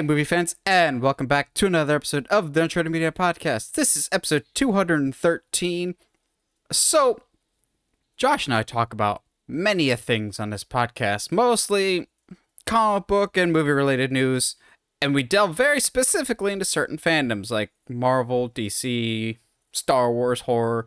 Hey, movie fans, and welcome back to another episode of the Uncharted Media Podcast. This is episode 213. So, Josh and I talk about many a things on this podcast, mostly comic book and movie related news, and we delve very specifically into certain fandoms like Marvel, DC, Star Wars, horror.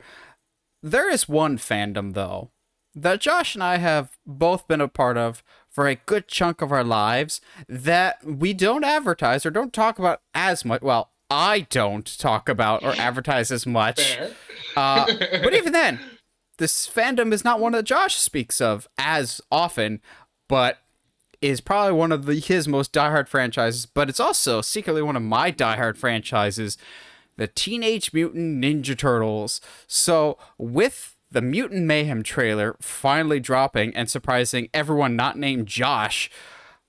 There is one fandom, though, that Josh and I have both been a part of for a good chunk of our lives that we don't advertise or don't talk about as much. Well, I don't talk about or advertise as much. Uh, but even then, this fandom is not one that Josh speaks of as often, but is probably one of the, his most diehard franchises. But it's also secretly one of my diehard franchises, the Teenage Mutant Ninja Turtles. So with the Mutant Mayhem trailer finally dropping and surprising everyone not named Josh,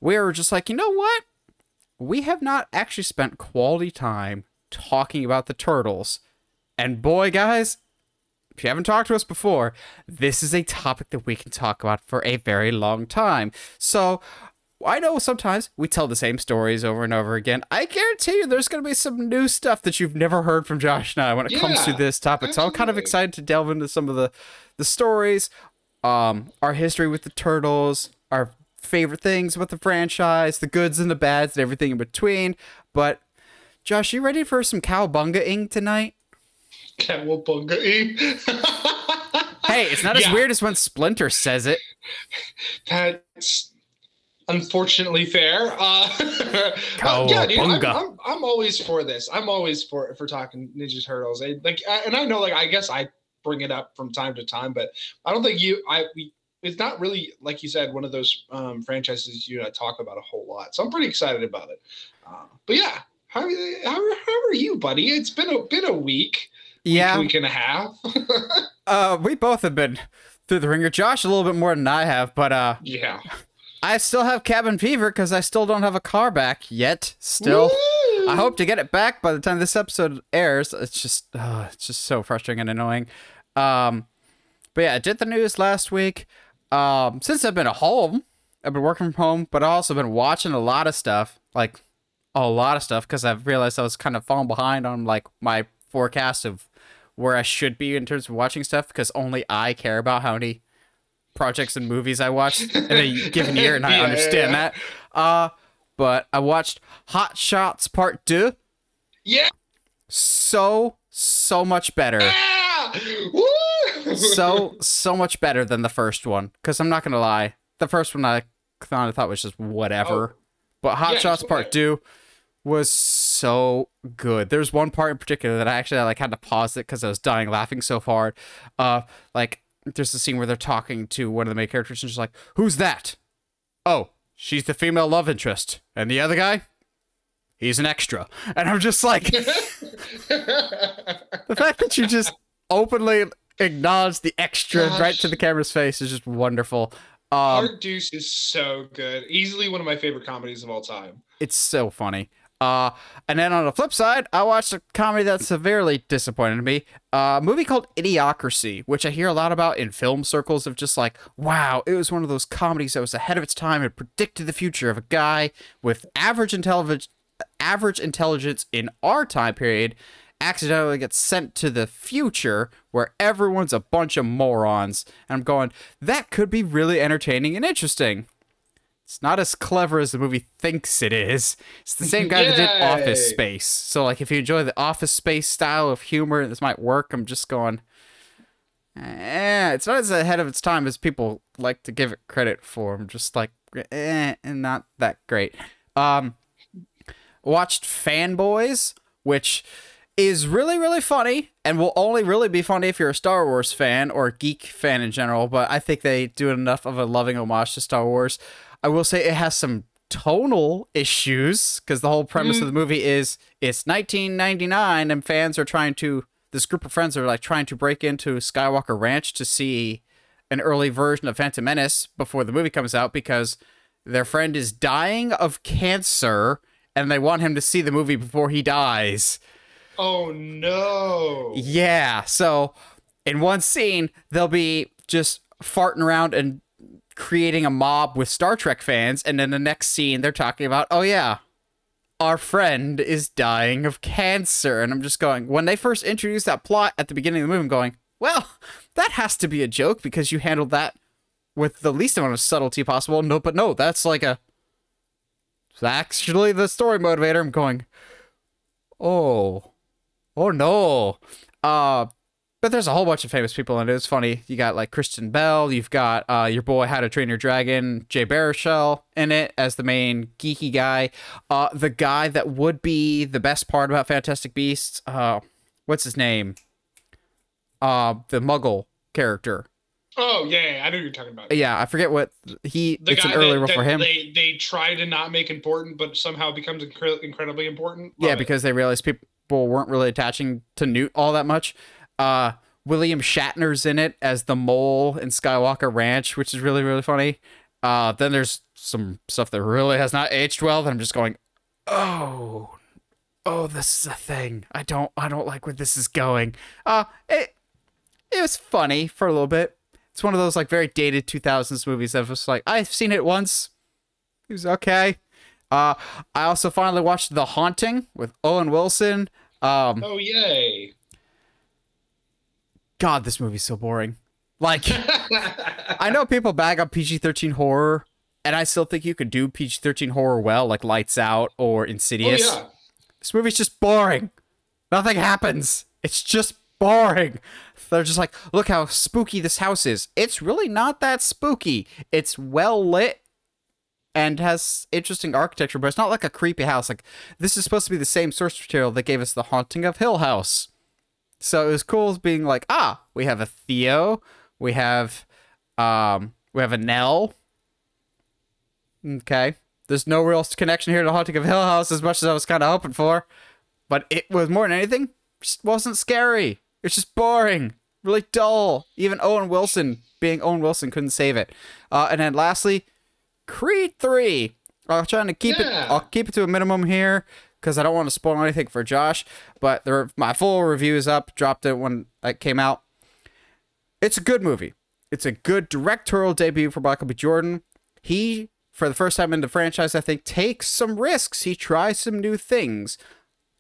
we were just like, you know what? We have not actually spent quality time talking about the turtles. And boy, guys, if you haven't talked to us before, this is a topic that we can talk about for a very long time. So I know sometimes we tell the same stories over and over again. I guarantee you there's going to be some new stuff that you've never heard from Josh and I when it yeah, comes to this topic. Absolutely. So I'm kind of excited to delve into some of the the stories, um, our history with the turtles, our favorite things about the franchise, the goods and the bads, and everything in between. But Josh, you ready for some cowbunga-ing tonight? Cowabunga-ing. hey, it's not yeah. as weird as when Splinter says it. That's unfortunately fair. Uh, yeah, dude, I'm, I'm, I'm, always for this. I'm always for for talking Ninja Turtles. I, like, and I know, like, I guess I bring it up from time to time, but I don't think you, I, we, it's not really like you said one of those um, franchises you and I talk about a whole lot. So I'm pretty excited about it. Uh, but yeah, how, how how are you, buddy? It's been a been a week. Yeah, week, week and a half. uh, we both have been through the ringer. Josh a little bit more than I have, but uh, yeah. I still have cabin fever because I still don't have a car back yet. Still, Woo! I hope to get it back by the time this episode airs. It's just, oh, it's just so frustrating and annoying. Um, but yeah, I did the news last week. Um, since I've been at home, I've been working from home, but I've also been watching a lot of stuff, like a lot of stuff, because I've realized I was kind of falling behind on like my forecast of where I should be in terms of watching stuff, because only I care about how many projects and movies I watched in a given year, and I yeah, understand yeah. that. Uh, but I watched Hot Shots Part Two. Yeah. So so much better. Yeah! so so much better than the first one. Because I'm not gonna lie, the first one I kind of thought was just whatever. Oh. But Hot yeah, Shots Part Two was so good. There's one part in particular that I actually like had to pause it because I was dying laughing so hard. Uh, like there's a scene where they're talking to one of the main characters and she's like, "Who's that?" Oh, she's the female love interest, and the other guy, he's an extra. And I'm just like, the fact that you just openly acknowledge the extra Gosh. right to the camera's face is just wonderful. Um, Part Deux is so good. Easily one of my favorite comedies of all time. It's so funny. Uh, and then on the flip side, I watched a comedy that severely disappointed me. Uh, a movie called Idiocracy, which I hear a lot about in film circles of just like, wow, it was one of those comedies that was ahead of its time and predicted the future of a guy with average intelligence, average intelligence in our time period accidentally gets sent to the future where everyone's a bunch of morons. And I'm going, that could be really entertaining and interesting. It's not as clever as the movie thinks it is. It's the same guy that did Office Space. So like if you enjoy the Office Space style of humor, this might work. I'm just going eh, it's not as ahead of its time as people like to give it credit for. I'm just like eh, not that great. Um watched Fanboys, which is really really funny and will only really be funny if you're a Star Wars fan or a geek fan in general, but I think they do enough of a loving homage to Star Wars. I will say it has some tonal issues because the whole premise mm. of the movie is it's 1999 and fans are trying to this group of friends are like trying to break into Skywalker Ranch to see an early version of Phantom Menace before the movie comes out because their friend is dying of cancer and they want him to see the movie before he dies. Oh no. Yeah, so in one scene they'll be just farting around and creating a mob with Star Trek fans, and then the next scene they're talking about, oh yeah, our friend is dying of cancer. And I'm just going, when they first introduced that plot at the beginning of the movie, I'm going, well, that has to be a joke because you handled that with the least amount of subtlety possible. No, but no, that's like a. It's actually the story motivator. I'm going, oh, oh no. Uh, but there's a whole bunch of famous people in it. It's funny. You got like Kristen Bell. You've got uh, your boy How to Train Your Dragon, Jay Baruchel in it as the main geeky guy. Uh, the guy that would be the best part about Fantastic Beasts. Uh, what's his name? Uh, the Muggle character. Oh yeah, yeah, I know you're talking about. Yeah, I forget what he. The it's an early role for him. They they try to not make important, but somehow becomes incre- incredibly important. Love yeah, because it. they realize people weren't really attaching to Newt all that much. Uh, William Shatner's in it as the mole in Skywalker Ranch, which is really really funny. Uh, then there's some stuff that really has not aged well. That I'm just going, oh, oh, this is a thing. I don't I don't like where this is going. Uh, it it was funny for a little bit. It's one of those like very dated 2000s movies that was like I've seen it once. It was okay. Uh, I also finally watched The Haunting with Owen Wilson. Um, oh yay! God, this movie's so boring. Like, I know people bag up PG 13 horror, and I still think you could do PG 13 horror well, like Lights Out or oh, Insidious. Oh, yeah. This movie's just boring. Nothing happens. It's just boring. They're just like, look how spooky this house is. It's really not that spooky. It's well lit and has interesting architecture, but it's not like a creepy house. Like, this is supposed to be the same source material that gave us The Haunting of Hill House. So it was cool as being like, ah, we have a Theo, we have um we have a Nell. Okay. There's no real connection here to Haunting of Hill House as much as I was kind of hoping for. But it was more than anything, just wasn't scary. It's just boring, really dull. Even Owen Wilson, being Owen Wilson, couldn't save it. Uh, and then lastly, Creed 3. I'm trying to keep yeah. it. I'll keep it to a minimum here because I don't want to spoil anything for Josh. But the, my full review is up. Dropped it when it came out. It's a good movie. It's a good directorial debut for Michael B. Jordan. He, for the first time in the franchise, I think, takes some risks. He tries some new things,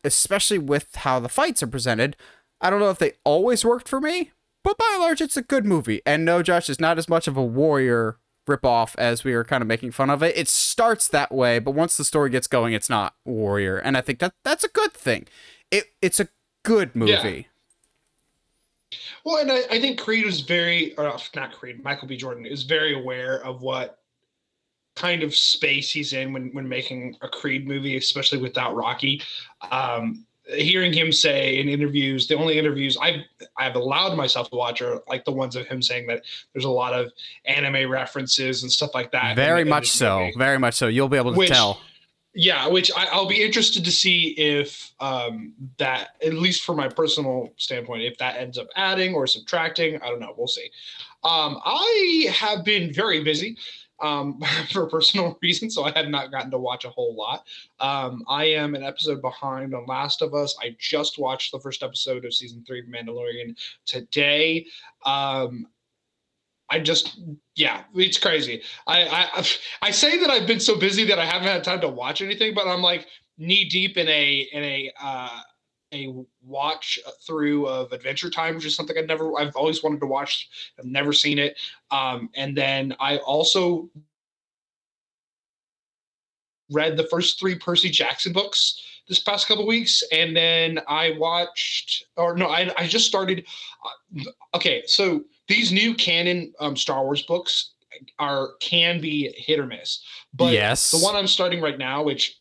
especially with how the fights are presented. I don't know if they always worked for me, but by and large, it's a good movie. And no, Josh is not as much of a warrior ripoff as we were kind of making fun of it. It starts that way, but once the story gets going, it's not Warrior, and I think that that's a good thing. It it's a good movie. Yeah. Well, and I, I think Creed was very, or not Creed, Michael B. Jordan is very aware of what kind of space he's in when when making a Creed movie, especially without Rocky. Um, hearing him say in interviews, the only interviews I've I've allowed myself to watch are like the ones of him saying that there's a lot of anime references and stuff like that. Very in, much in so. Movie. Very much so. You'll be able to which, tell. Yeah, which I, will be interested to see if um, that, at least from my personal standpoint, if that ends up adding or subtracting. I don't know. We'll see. Um, I have been very busy um, for personal reasons, so I have not gotten to watch a whole lot. Um, I am an episode behind on Last of Us. I just watched the first episode of season three of Mandalorian today. Um, I just, yeah, it's crazy. I, I I say that I've been so busy that I haven't had time to watch anything, but I'm like knee deep in a in a uh, a watch through of Adventure Time, which is something I've never, I've always wanted to watch. I've never seen it. Um, and then I also read the first three Percy Jackson books this past couple weeks, and then I watched, or no, I, I just started. Uh, okay, so these new canon um, Star Wars books are can be hit or miss, but yes. the one I'm starting right now, which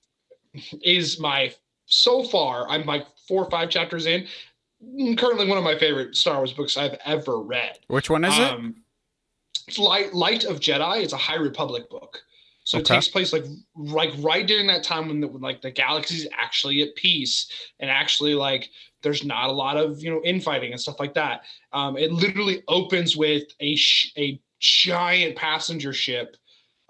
is my so far, I'm like four or five chapters in. Currently, one of my favorite Star Wars books I've ever read. Which one is um, it? It's Light Light of Jedi. It's a High Republic book. So okay. it takes place like like right during that time when, the, when like the galaxy's actually at peace and actually like there's not a lot of you know infighting and stuff like that. Um, it literally opens with a sh- a giant passenger ship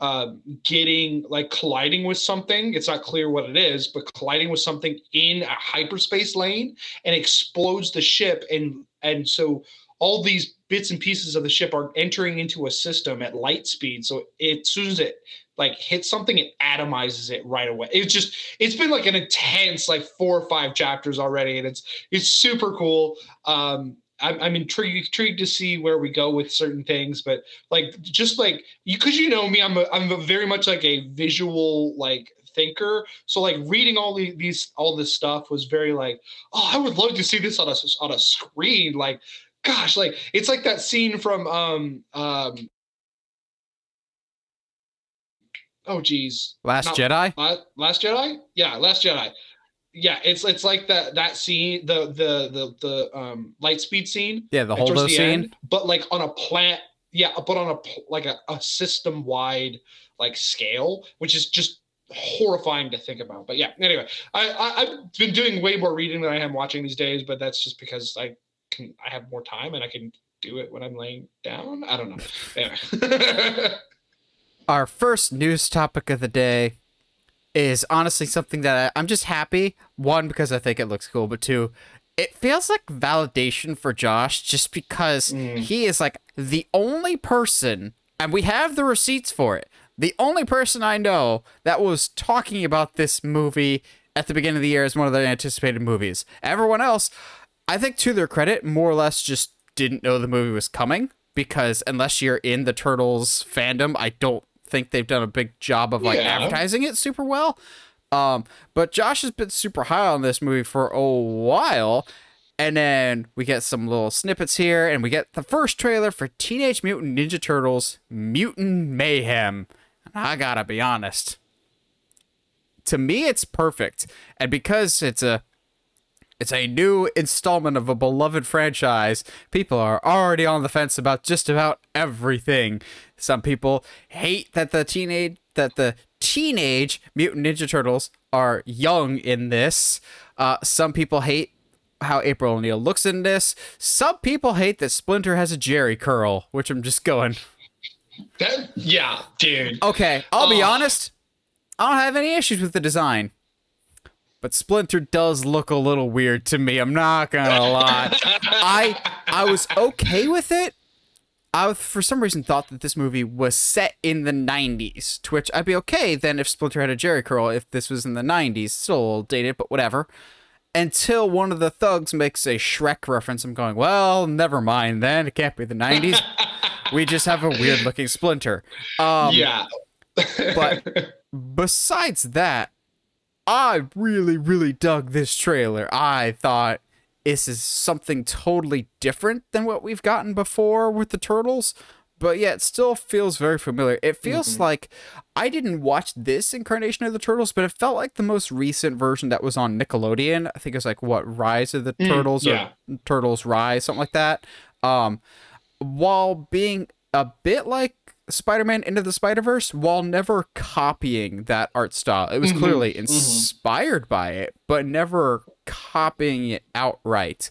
uh, getting like colliding with something. It's not clear what it is, but colliding with something in a hyperspace lane and explodes the ship and and so all these bits and pieces of the ship are entering into a system at light speed. So it, as soon as it like hits something, it atomizes it right away. It's just it's been like an intense like four or five chapters already, and it's it's super cool. Um, I'm, I'm intrigued, intrigued to see where we go with certain things, but like just like you, because you know me, I'm a, I'm a very much like a visual like thinker. So like reading all the, these all this stuff was very like, oh, I would love to see this on a on a screen. Like gosh, like it's like that scene from um um oh geez. Last Not, Jedi? Last Jedi? Yeah, Last Jedi. Yeah, it's it's like that that scene, the the the the um light speed scene. Yeah, the whole scene. End, but like on a plant yeah, but on a like a, a system wide like scale, which is just horrifying to think about. But yeah, anyway, I, I have been doing way more reading than I am watching these days, but that's just because I can I have more time and I can do it when I'm laying down. I don't know. Anyway. Our first news topic of the day is honestly something that I, I'm just happy. One, because I think it looks cool, but two, it feels like validation for Josh just because mm. he is like the only person, and we have the receipts for it, the only person I know that was talking about this movie at the beginning of the year as one of the anticipated movies. Everyone else, I think to their credit, more or less just didn't know the movie was coming because unless you're in the Turtles fandom, I don't think they've done a big job of like yeah. advertising it super well. Um, but Josh has been super high on this movie for a while. And then we get some little snippets here, and we get the first trailer for Teenage Mutant Ninja Turtles Mutant Mayhem. And I gotta be honest. To me, it's perfect. And because it's a it's a new installment of a beloved franchise. People are already on the fence about just about everything. Some people hate that the teenage that the teenage Mutant Ninja Turtles are young in this. Uh, some people hate how April O'Neil looks in this. Some people hate that Splinter has a Jheri curl, which I'm just going. That yeah, dude. Okay, I'll be honest. I don't have any issues with the design but Splinter does look a little weird to me. I'm not gonna lie. I I was okay with it. I for some reason thought that this movie was set in the 90s, to which I'd be okay then if Splinter had a Jheri curl if this was in the 90s. Still a little dated, but whatever. Until one of the thugs makes a Shrek reference, I'm going, well, never mind then. It can't be the 90s. we just have a weird looking Splinter. Um, yeah. but besides that, I really, really dug this trailer. I thought this is something totally different than what we've gotten before with the Turtles, but yet still feels very familiar. It feels mm-hmm. like I didn't watch this incarnation of the Turtles, but it felt like the most recent version that was on Nickelodeon. I think it was like what Rise of the mm, Turtles yeah. or Turtles Rise, something like that. Um, while being a bit like Spider-Man Into the Spider-Verse while never copying that art style. It was mm-hmm. clearly mm-hmm. inspired mm-hmm. by it, but never copying it outright.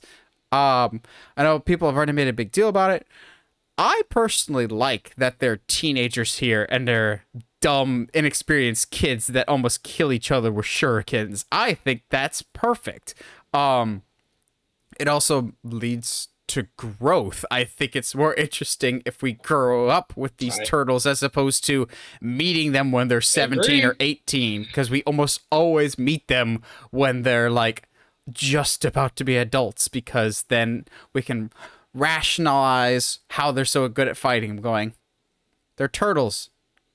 Um, I know people have already made a big deal about it. I personally like that they're teenagers here and they're dumb, inexperienced kids that almost kill each other with shurikens. I think that's perfect. Um, it also leads to growth. I think it's more interesting if we grow up with these right. turtles as opposed to meeting them when they're 17 or 18 because we almost always meet them when they're like just about to be adults because then we can rationalize how they're so good at fighting. I'm going, they're turtles.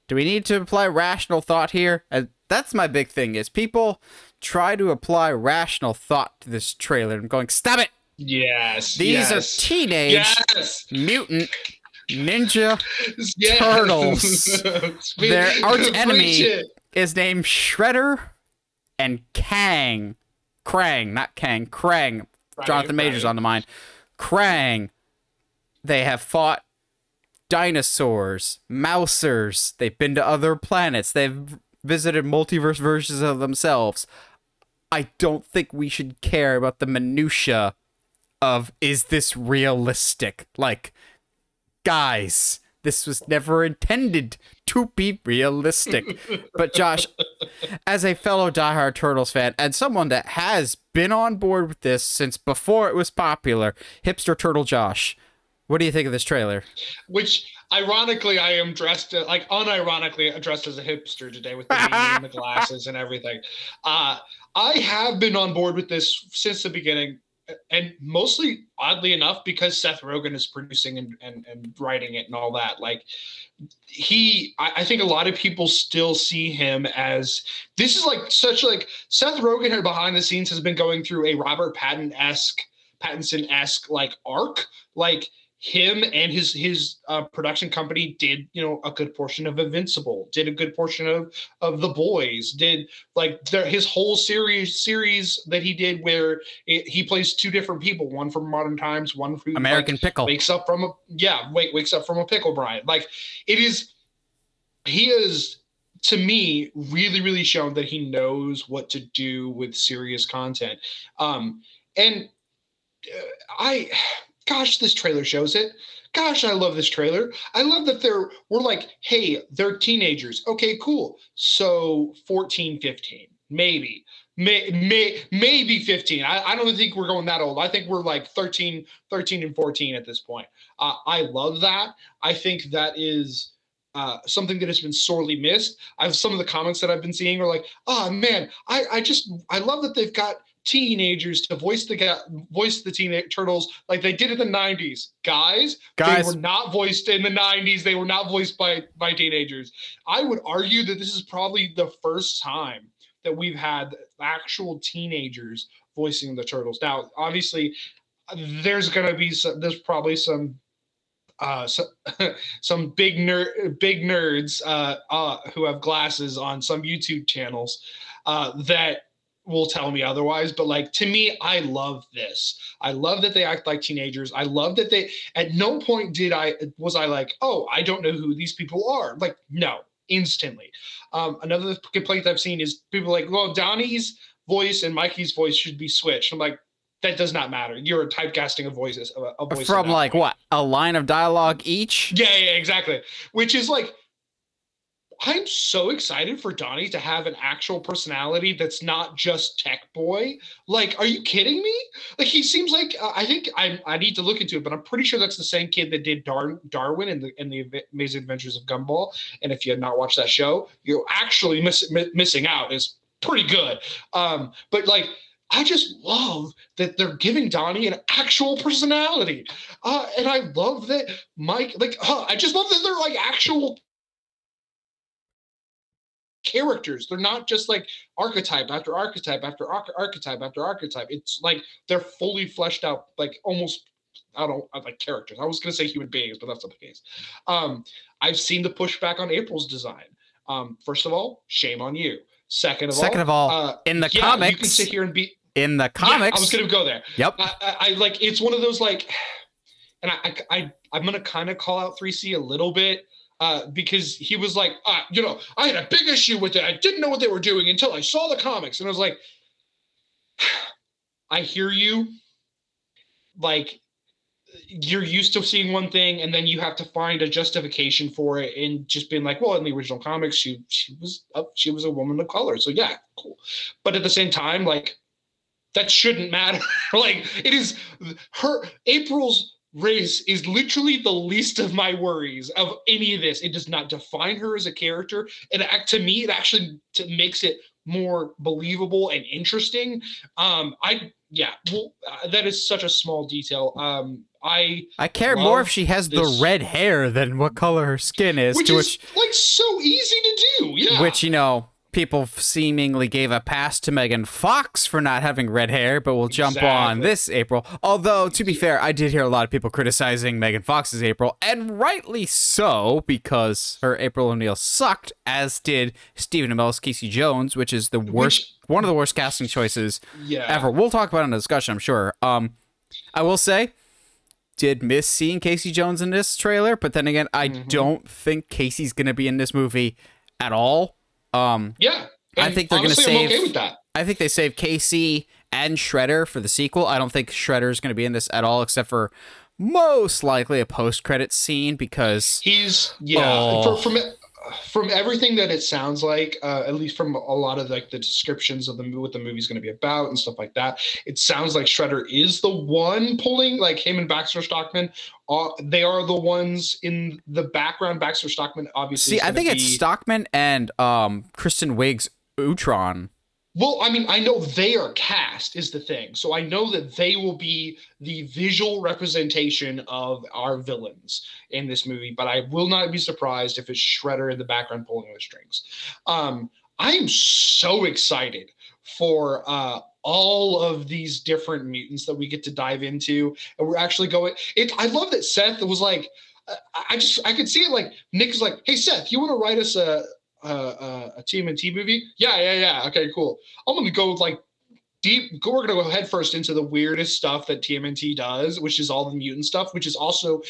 Do we need to apply rational thought here? And that's my big thing is people try to apply rational thought to this trailer. I'm going, stop it. Yes. These yes. are teenage yes. mutant ninja yes. turtles. Their arch enemy is named Shredder and Kang. Krang, not Kang. Krang. Right, Jonathan Majors right. on the mind. Krang. They have fought dinosaurs, mousers. They've been to other planets. They've visited multiverse versions of themselves. I don't think we should care about the minutia of is this realistic? Like, guys, This was never intended to be realistic. but Josh, as a fellow diehard Turtles fan and someone that has been on board with this since before it was popular, hipster turtle Josh, what do you think of this trailer? Which ironically, I am dressed like unironically dressed as a hipster today with the and the glasses and everything. Uh, I have been on board with this since the beginning and mostly oddly enough because seth rogen is producing and, and, and writing it and all that like he I, I, think a lot of people still see him as this is like such like seth rogen behind the scenes has been going through a robert pattinson-esque pattinson-esque like arc. Like him and his his uh, production company did you know a good portion of Invincible, did a good portion of of The Boys, did like the, his whole series series that he did where it, he plays two different people, one from Modern Times, one from American like, Pickle, wakes up from a yeah wait wakes up from a pickle Brian. Like it is, he is to me really really shown that he knows what to do with serious content, um and uh, I gosh, this trailer shows it. Gosh, I love this trailer. I love that they're we're like, hey, they're teenagers. Okay, cool. So 14, 15, maybe. May, may, maybe 15. I, I don't think we're going that old. I think we're like 13, 13 and 14 at this point. Uh, I love that. I think that is uh, something that has been sorely missed. I've some of the comments that I've been seeing are like, oh man, I, I just I love that they've got teenagers to voice the voice the teenage turtles like they did in the 90s guys, guys. they were not voiced in the 90s they were not voiced by by teenagers. I would argue that this is probably the first time that we've had actual teenagers voicing the turtles. Now obviously there's going to be some there's probably some uh, so, some big nerd, big nerds uh, uh, who have glasses on some YouTube channels uh, that will tell me otherwise but like to me i love this i love that they act like teenagers i love that they at no point did i was i like oh i don't know who these people are like no instantly um, another complaint i've seen is people like well donnie's voice and mikey's voice should be switched i'm like that does not matter. You're typecasting a voices a, a voice from like what a line of dialogue each. Yeah, yeah, exactly. Which is like I'm so excited for Donnie to have an actual personality that's not just tech boy. Like, are you kidding me? Like, he seems like uh, I think I I need to look into it, but I'm pretty sure that's the same kid that did Dar- Darwin in the in the Amazing Adventures of Gumball. And if you have not watched that show, you're actually miss, missing out. Is pretty good. Um, but like. I just love that they're giving Donnie an actual personality. Uh, and I love that Mike, like, uh, I just love that they're like actual characters. They're not just like archetype after archetype after archetype after archetype. It's like they're fully fleshed out, like almost I don't like characters. I was gonna say human beings, but that's not the case. Um, I've seen the pushback on April's design. Um, first of all, shame on you. Second of Second all, of all, uh, in the yeah, comics, you can sit here and be in the comics. Yeah, I was gonna go there. Yep. I, I, I like it's one of those like, and I, I, I I'm gonna kind of call out 3C a little bit uh, because he was like, uh, you know, I had a big issue with it. I didn't know what they were doing until I saw the comics, and I was like, I hear you. Like, you're used to seeing one thing, and then you have to find a justification for it, and just being like, well, in the original comics, she she was up, she was a woman of color, so yeah, cool. But at the same time, like, that shouldn't matter. like, it is her April's race is literally the least of my worries of any of this. It does not define her as a character. And to me, it actually makes it more believable and interesting. Um, I yeah, well, uh, that is such a small detail. Um, I I care more if she has this, the red hair than what color her skin is. Which is which, like so easy to do. Yeah, which you know people seemingly gave a pass to Megan Fox for not having red hair, but we'll jump exactly. on this April. Although, to be fair, I did hear a lot of people criticizing Megan Fox's April, and rightly so, because her April O'Neil sucked, as did Stephen Amell's Casey Jones, which is the worst, which, one of the worst casting choices yeah. ever. We'll talk about it in a discussion, I'm sure. Um, I will say, did miss seeing Casey Jones in this trailer, but then again, I mm-hmm. don't think Casey's going to be in this movie at all. Um, yeah, I think they're going to save. Okay with that. I think they save Casey and Shredder for the sequel. I don't think Shredder is going to be in this at all, except for most likely a post-credit scene because he's yeah oh. from, from from everything that it sounds like, uh, at least from a lot of like the descriptions of the what the movie's going to be about and stuff like that, it sounds like Shredder is the one pulling like him and Baxter Stockman. Uh, they are the ones in the background. Baxter Stockman, obviously. See, I think be... it's Stockman and um Kristen Wiig's Utrom. Well, I mean, I know they are cast is the thing. So I know that they will be the visual representation of our villains in this movie, but I will not be surprised if it's Shredder in the background pulling the strings. Um, I am so excited for uh, all of these different mutants that we get to dive into. And we're actually going it I love that Seth was like I just I could see it like Nick is like, hey Seth, you want to write us a uh, a TMNT movie? Yeah, yeah, yeah. Okay, cool. I'm gonna go with like deep. We're gonna go head first into the weirdest stuff that TMNT does, which is all the mutant stuff, which is also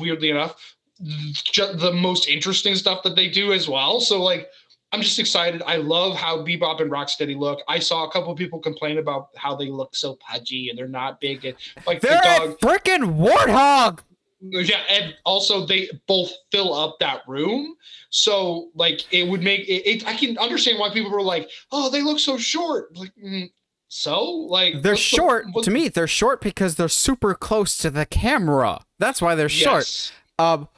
weirdly enough the most interesting stuff that they do as well. So like. I'm just excited. I love how Bebop and Rocksteady look. I saw a couple people complain about how they look so pudgy and they're not big. And like they're the dog, a freaking warthog yeah and also they both fill up that room. So like it would make it, it i can understand why people were like oh they look so short. Like mm, so like they're short the, to me they're short because they're super close to the camera. That's why they're yes. short. Um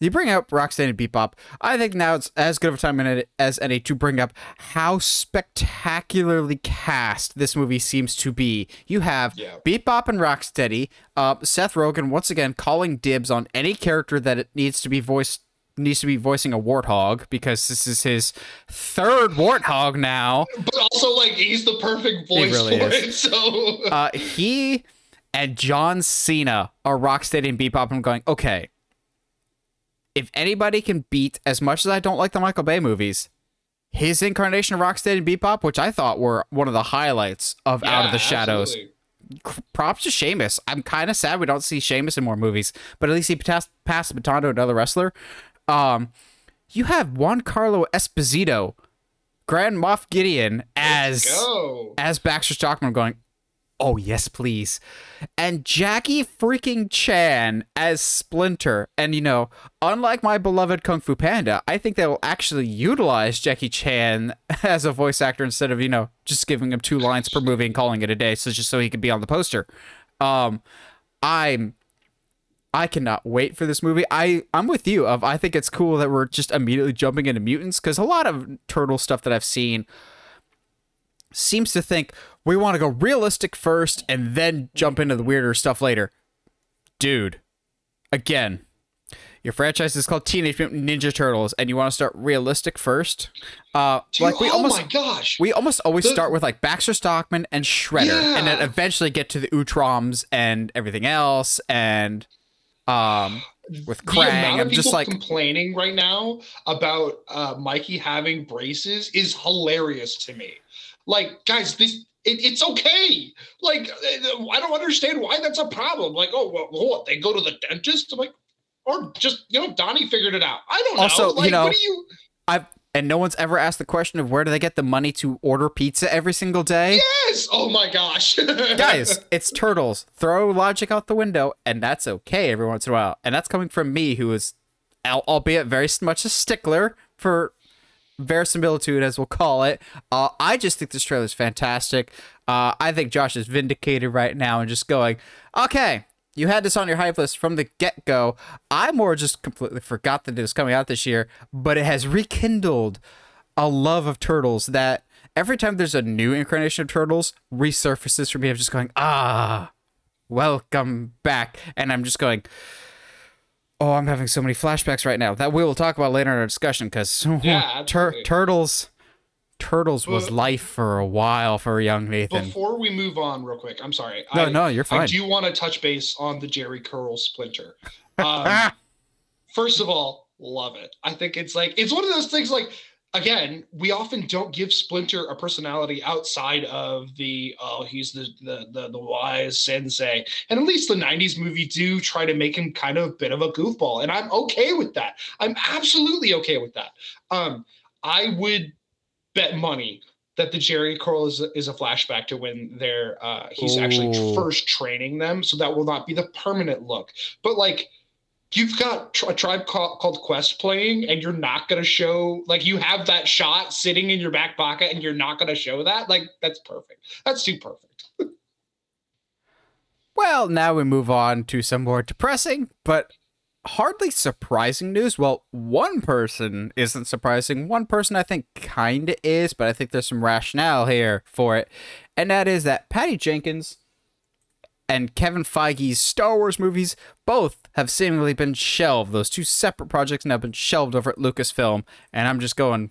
you bring up Rocksteady and Bebop. I think now it's as good of a time as any to bring up how spectacularly cast this movie seems to be. You have yeah. Bebop and Rocksteady, uh, Seth Rogen once again calling dibs on any character that it needs to be voiced needs to be voicing a warthog because this is his third warthog now. But also, like, he's the perfect voice really for is. it. So uh, he and John Cena are Rocksteady and Bebop. I'm going, okay, if anybody can beat, as much as I don't like the Michael Bay movies, his incarnation of Rocksteady and Bebop, which I thought were one of the highlights of yeah, Out of the Shadows. Absolutely. Props to Sheamus. I'm kind of sad we don't see Sheamus in more movies, but at least he passed, passed the baton to another wrestler. Um, you have Giancarlo Esposito, Grand Moff Gideon as as Baxter Stockman going, Oh, yes, please. And Jackie freaking Chan as Splinter. And, you know, unlike my beloved Kung Fu Panda, I think they will actually utilize Jackie Chan as a voice actor instead of, you know, just giving him two lines per movie and calling it a day. So just so he could be on the poster. Um, I'm. I cannot wait for this movie. I I'm with you. Of I think it's cool that we're just immediately jumping into mutants because a lot of turtle stuff that I've seen seems to think we want to go realistic first and then jump into the weirder stuff later. Dude, again, your franchise is called Teenage Mutant Ninja Turtles, and you want to start realistic first. Uh, Dude, like we oh almost, my gosh, we almost always the, start with like Baxter Stockman and Shredder, yeah. and then eventually get to the Utroms and everything else, and um, with Krang. I'm just like complaining right now about uh, Mikey having braces is hilarious to me. Like, guys, this it, it's okay. Like, I don't understand why that's a problem. Like, oh, well, what? They go to the dentist? I'm like, or just you know, Donnie figured it out. I don't know. Also, like, you know, you... I've and no one's ever asked the question of where do they get the money to order pizza every single day? Yes. Oh my gosh. Guys, it's turtles. Throw logic out the window, and that's okay every once in a while. And that's coming from me, who is, albeit very much a stickler for verisimilitude, as we'll call it. Uh, I just think this trailer is fantastic. Uh, I think Josh is vindicated right now and just going, okay, you had this on your hype list from the get go. I more just completely forgot that it was coming out this year, but it has rekindled a love of turtles that every time there's a new incarnation of turtles resurfaces for me. I'm just going, ah, welcome back. And I'm just going, Oh, I'm having so many flashbacks right now that we will talk about later in our discussion because yeah, tur- turtles, turtles was life for a while for young Nathan. Before we move on, real quick, I'm sorry. No, I, no, you're fine. I do want to touch base on the Jheri Curl Splinter. Um, first of all, love it. I think it's like it's one of those things like again, we often don't give Splinter a personality outside of the oh he's the the the, the wise sensei. And at least the 90s movie do try to make him kind of a bit of a goofball. And I'm okay with that. I'm absolutely okay with that. Um I would bet money that the Jheri curl is is a flashback to when they're uh, he's Ooh. actually first training them, so that will not be the permanent look. But like you've got a tribe called, Quest playing, and you're not gonna show like you have that shot sitting in your back pocket, and you're not gonna show that. Like that's perfect. That's too perfect. well, now we move on to some more depressing, but hardly surprising news. Well, one person isn't surprising. One person I think kind of is, but I think there's some rationale here for it. And that is that Patty Jenkins and Kevin Feige's Star Wars movies both have seemingly been shelved. Those two separate projects now been shelved over at Lucasfilm. And I'm just going,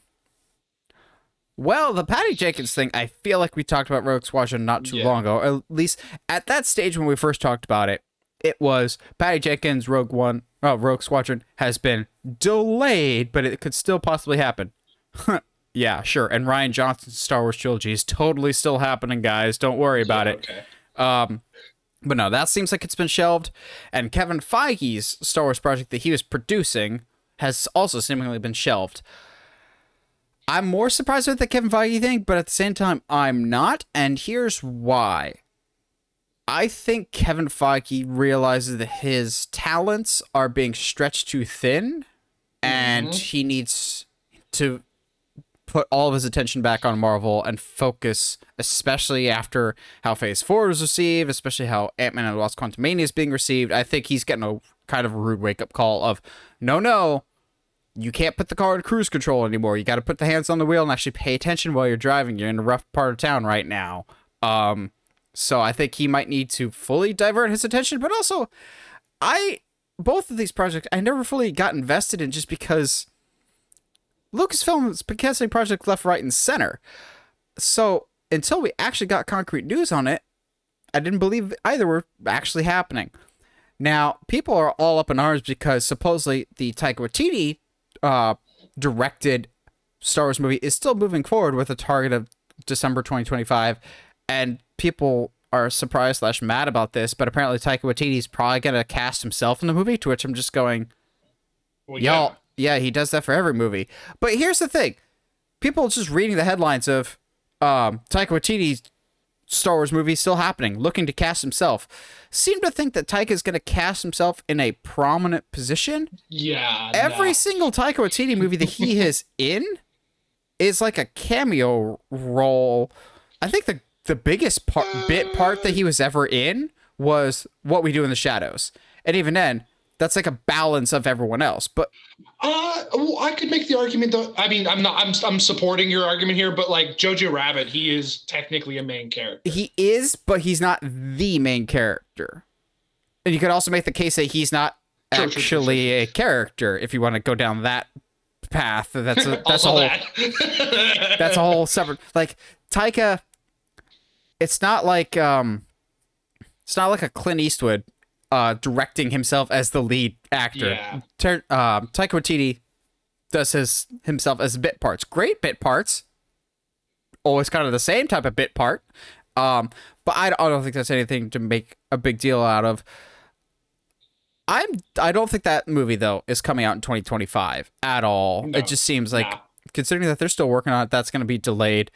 well, the Patty Jenkins thing, I feel like we talked about Rogue Squadron not too yeah. long ago. Or at least at that stage when we first talked about it, it was Patty Jenkins Rogue One oh, Rogue Squadron has been delayed, but it could still possibly happen. yeah, sure. And Rian Johnson's Star Wars trilogy is totally still happening, guys. Don't worry about yeah, okay. it. Um, but no, that seems like it's been shelved. And Kevin Feige's Star Wars project that he was producing has also seemingly been shelved. I'm more surprised with the Kevin Feige thing, but at the same time, I'm not. And here's why. I think Kevin Feige realizes that his talents are being stretched too thin and mm-hmm. he needs to put all of his attention back on Marvel and focus, especially after how Phase 4 was received, especially how Ant-Man and the Lost Quantumania is being received. I think he's getting a kind of a rude wake-up call of, no, no, you can't put the car in cruise control anymore. You got to put the hands on the wheel and actually pay attention while you're driving. You're in a rough part of town right now. Um, so I think he might need to fully divert his attention, but also I both of these projects I never fully got invested in just because Lucasfilm's been canceling projects left, right, and center. So until we actually got concrete news on it, I didn't believe either were actually happening. Now, people are all up in arms because supposedly the Taika Waititi uh, directed Star Wars movie is still moving forward with a target of December 2025, and people are surprised slash mad about this, but apparently Taika Waititi's probably gonna cast himself in the movie. To which I'm just going, well, y'all, yeah. he does that for every movie. But here's the thing: people just reading the headlines of um, Taika Waititi's Star Wars movie still happening, looking to cast himself, seem to think that Taika is going to cast himself in a prominent position. Yeah. Every no. single Taika Waititi movie that he is in is like a cameo role. I think the the biggest part, bit part that he was ever in was what we do in the shadows, and even then, that's like a balance of everyone else. But uh, well, I could make the argument though. I mean, I'm not. I'm I'm supporting your argument here, but like Jojo Rabbit, he is technically a main character. He is, but he's not the main character. And you could also make the case that he's not sure, actually sure, sure, a character if you want to go down that path. That's a, that's a whole that. that's a whole separate. Like Taika it's not like um it's not like a Clint Eastwood uh directing himself as the lead actor. Yeah. Ter- um, Taika Waititi does his himself as bit parts. Great bit parts. Always kind of the same type of bit part. Um, but I, I don't think that's anything to make a big deal out of. I'm I don't think that movie though is coming out in 2025 at all. No, it just seems like nah. considering that they're still working on it, that's going to be delayed.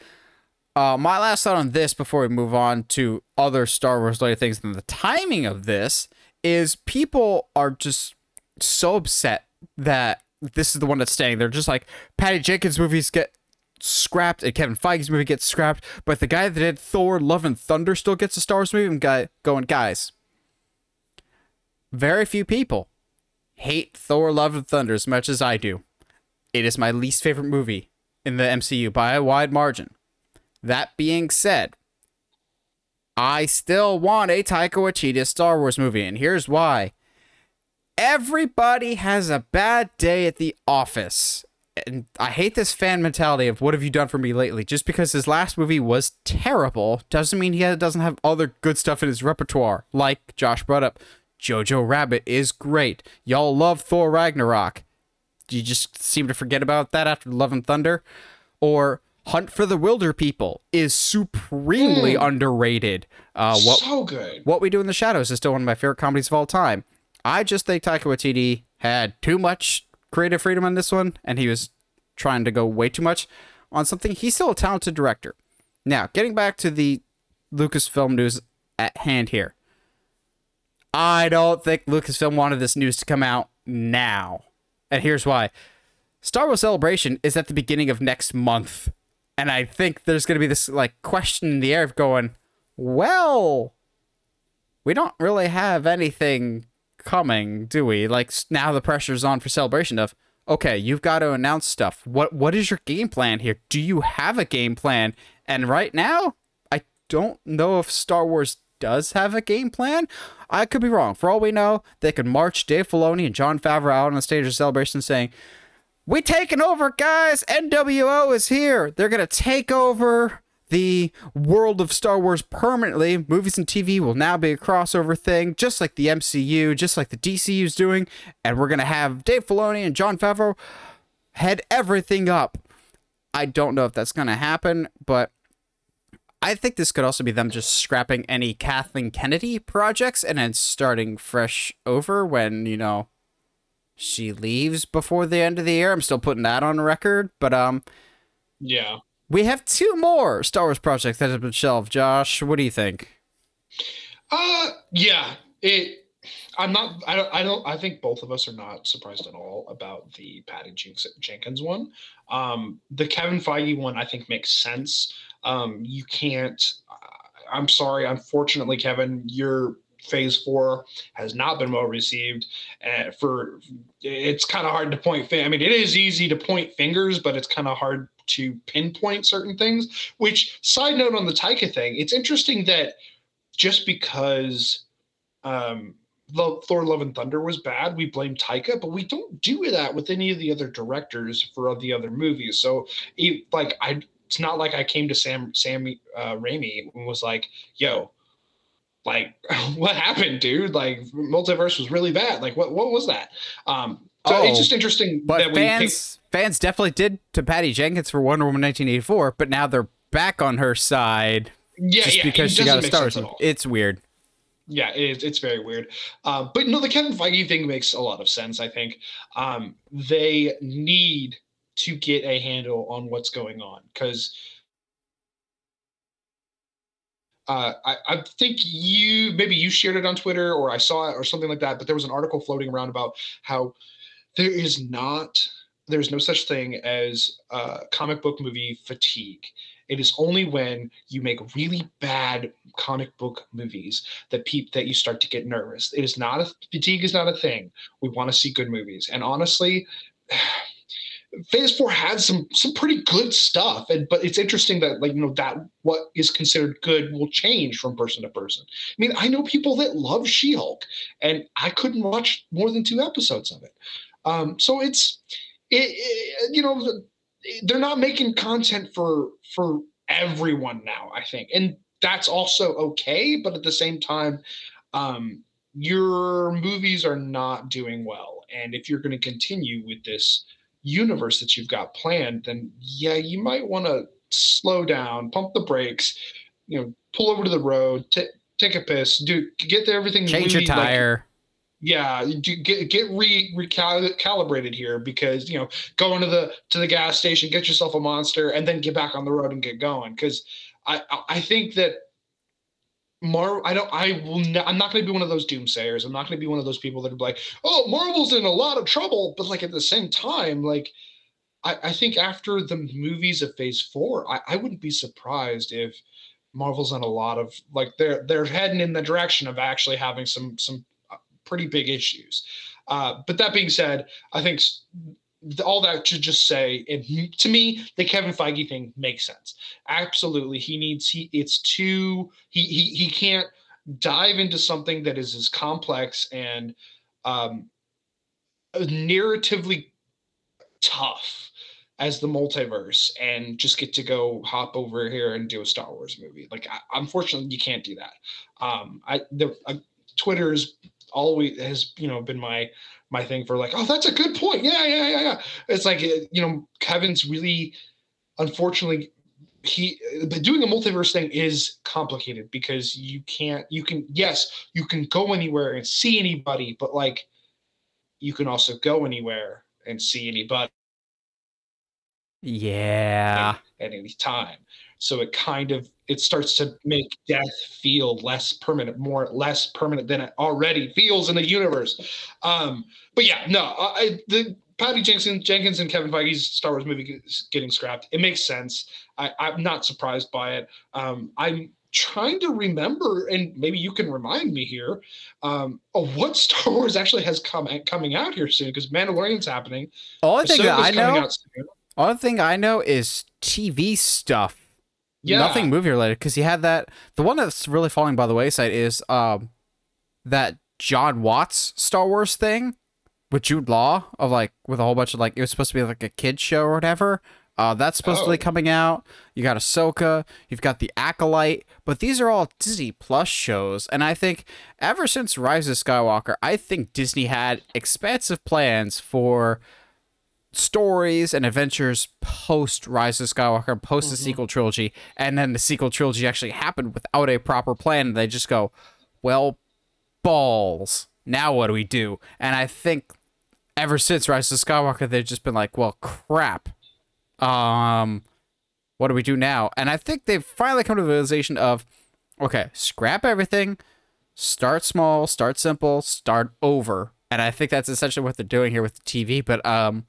Uh, my last thought on this before we move on to other Star Wars related things and the timing of this is people are just so upset that this is the one that's staying. They're just like Patty Jenkins movies get scrapped and Kevin Feige's movie gets scrapped, but the guy that did Thor: Love and Thunder still gets a Star Wars movie. And guy going, guys, very few people hate Thor: Love and Thunder as much as I do. It is my least favorite movie in the MCU by a wide margin. That being said, I still want a Taika Waititi Star Wars movie, and here's why. Everybody has a bad day at the office. And I hate this fan mentality of what have you done for me lately? Just because his last movie was terrible doesn't mean he doesn't have other good stuff in his repertoire. Like Josh brought up, Jojo Rabbit is great. Y'all love Thor Ragnarok. Do you just seem to forget about that after Love and Thunder. Or Hunt for the Wilder People is supremely mm. underrated. Uh, what, so good. What We Do in the Shadows is still one of my favorite comedies of all time. I just think Taika Waititi had too much creative freedom on this one, and he was trying to go way too much on something. He's still a talented director. Now, getting back to the Lucasfilm news at hand here. I don't think Lucasfilm wanted this news to come out now. And here's why. Star Wars Celebration is at the beginning of next month. And I think there's going to be this like question in the air of going, well, we don't really have anything coming, do we? Like now the pressure's on for Celebration of, okay, you've got to announce stuff. What what is your game plan here? Do you have a game plan? And right now, I don't know if Star Wars does have a game plan. I could be wrong. For all we know, they could march Dave Filoni and Jon Favreau out on the stage of celebration saying, We taking over, guys! NWO is here! They're gonna take over the world of Star Wars permanently. Movies and TV will now be a crossover thing, just like the MCU, just like the DCU is doing. And we're going to have Dave Filoni and Jon Favreau head everything up. I don't know if that's going to happen, but I think this could also be them just scrapping any Kathleen Kennedy projects and then starting fresh over when, you know, she leaves before the end of the year. I'm still putting that on record, but um yeah. We have two more Star Wars projects that have been shelved. Josh, what do you think? Uh, yeah. It. I'm not. I don't. I don't. I think both of us are not surprised at all about the Patty Jenkins one. Um, the Kevin Feige one, I think, makes sense. Um, you can't. I'm sorry. Unfortunately, Kevin, your phase four has not been well received uh, for it's kind of hard to point i mean it is easy to point fingers but it's kind of hard to pinpoint certain things. Which, side note on the Taika thing, it's interesting that just because um, Thor: Love and Thunder was bad, we blame Taika, but we don't do that with any of the other directors for the other movies. So, like, I it's not like I came to Sam Sammy uh, Raimi and was like, "Yo." Like what happened, dude? Like multiverse was really bad. Like what what was that? Um, so oh, it's just interesting but that fans pick- fans definitely did to Patty Jenkins for Wonder Woman 1984, but now they're back on her side yeah, just yeah, because she got a star. It's weird. Yeah, it's it's very weird. Uh, but no, the Kevin Feige thing makes a lot of sense. I think um, they need to get a handle on what's going on because uh, I, I, think you maybe you shared it on Twitter or I saw it or something like that. But there was an article floating around about how there is not there's no such thing as uh, comic book movie fatigue. It is only when you make really bad comic book movies that peep that you start to get nervous. It is not a fatigue is not a thing. We want to see good movies, and honestly. Phase Four had some some pretty good stuff, and but it's interesting that like you know that what is considered good will change from person to person. I mean, I know people that love She-Hulk, and I couldn't watch more than two episodes of it. Um, so it's, it, it, you know, they're not making content for for everyone now. I think, and that's also okay. But at the same time, um, your movies are not doing well, and if you're going to continue with this universe that you've got planned, then yeah, you might want to slow down, pump the brakes, you know, pull over to the road, t- take a piss, do get everything. Change your tire. Like, yeah get get re recalibrated here because you know go into the to the gas station get yourself a monster and then get back on the road and get going because i i think that Mar, I don't. I will. i I'm not going to be one of those doomsayers. I'm not going to be one of those people that are like, "Oh, Marvel's in a lot of trouble," but like at the same time, like I, I think after the movies of Phase Four, I, I wouldn't be surprised if Marvel's in a lot of like they're they're heading in the direction of actually having some some pretty big issues. Uh, but that being said, I think all that to just say, and to me, the Kevin Feige thing makes sense. Absolutely, he needs he. It's too he he he can't dive into something that is as complex and um, narratively tough as the multiverse and just get to go hop over here and do a Star Wars movie. Like, I, unfortunately, you can't do that. Um, I the uh, Twitter's always has you know been my my thing for like oh that's a good point. Yeah yeah yeah yeah. It's like you know kevin's really unfortunately he but doing a multiverse thing is complicated because you can't you can yes you can go anywhere and see anybody but like you can also go anywhere and see anybody yeah. at, at any time. So it kind of it starts to make death feel less permanent, more less permanent than it already feels in the universe. Um, but yeah, no, I, the Patty Jenkins, Jenkins and Kevin Feige's Star Wars movie is getting scrapped. It makes sense. I, am not surprised by it. Um, I'm trying to remember, and maybe you can remind me here um, of what Star Wars actually has come coming out here soon because Mandalorian's happening. All thing that I know, only thing I know is TV stuff. Yeah. Nothing movie related because you had that. The one that's really falling by the wayside is um, that Jon Watts Star Wars thing with Jude Law of like with a whole bunch of like it was supposed to be like a kid show or whatever. Uh, that's supposed oh. to be oh. coming out. You got Ahsoka, you've got the Acolyte, but these are all Disney Plus shows, and I think ever since Rise of Skywalker, I think Disney had expansive plans for stories and adventures post Rise of Skywalker, post mm-hmm. the sequel trilogy, and then the sequel trilogy actually happened without a proper plan. They just go, well, balls. Now what do we do? And I think ever since Rise of Skywalker, they've just been like, well, crap. Um, what do we do now? And I think they've finally come to the realization of, okay, scrap everything, start small, start simple, start over. And I think that's essentially what they're doing here with the TV. But um,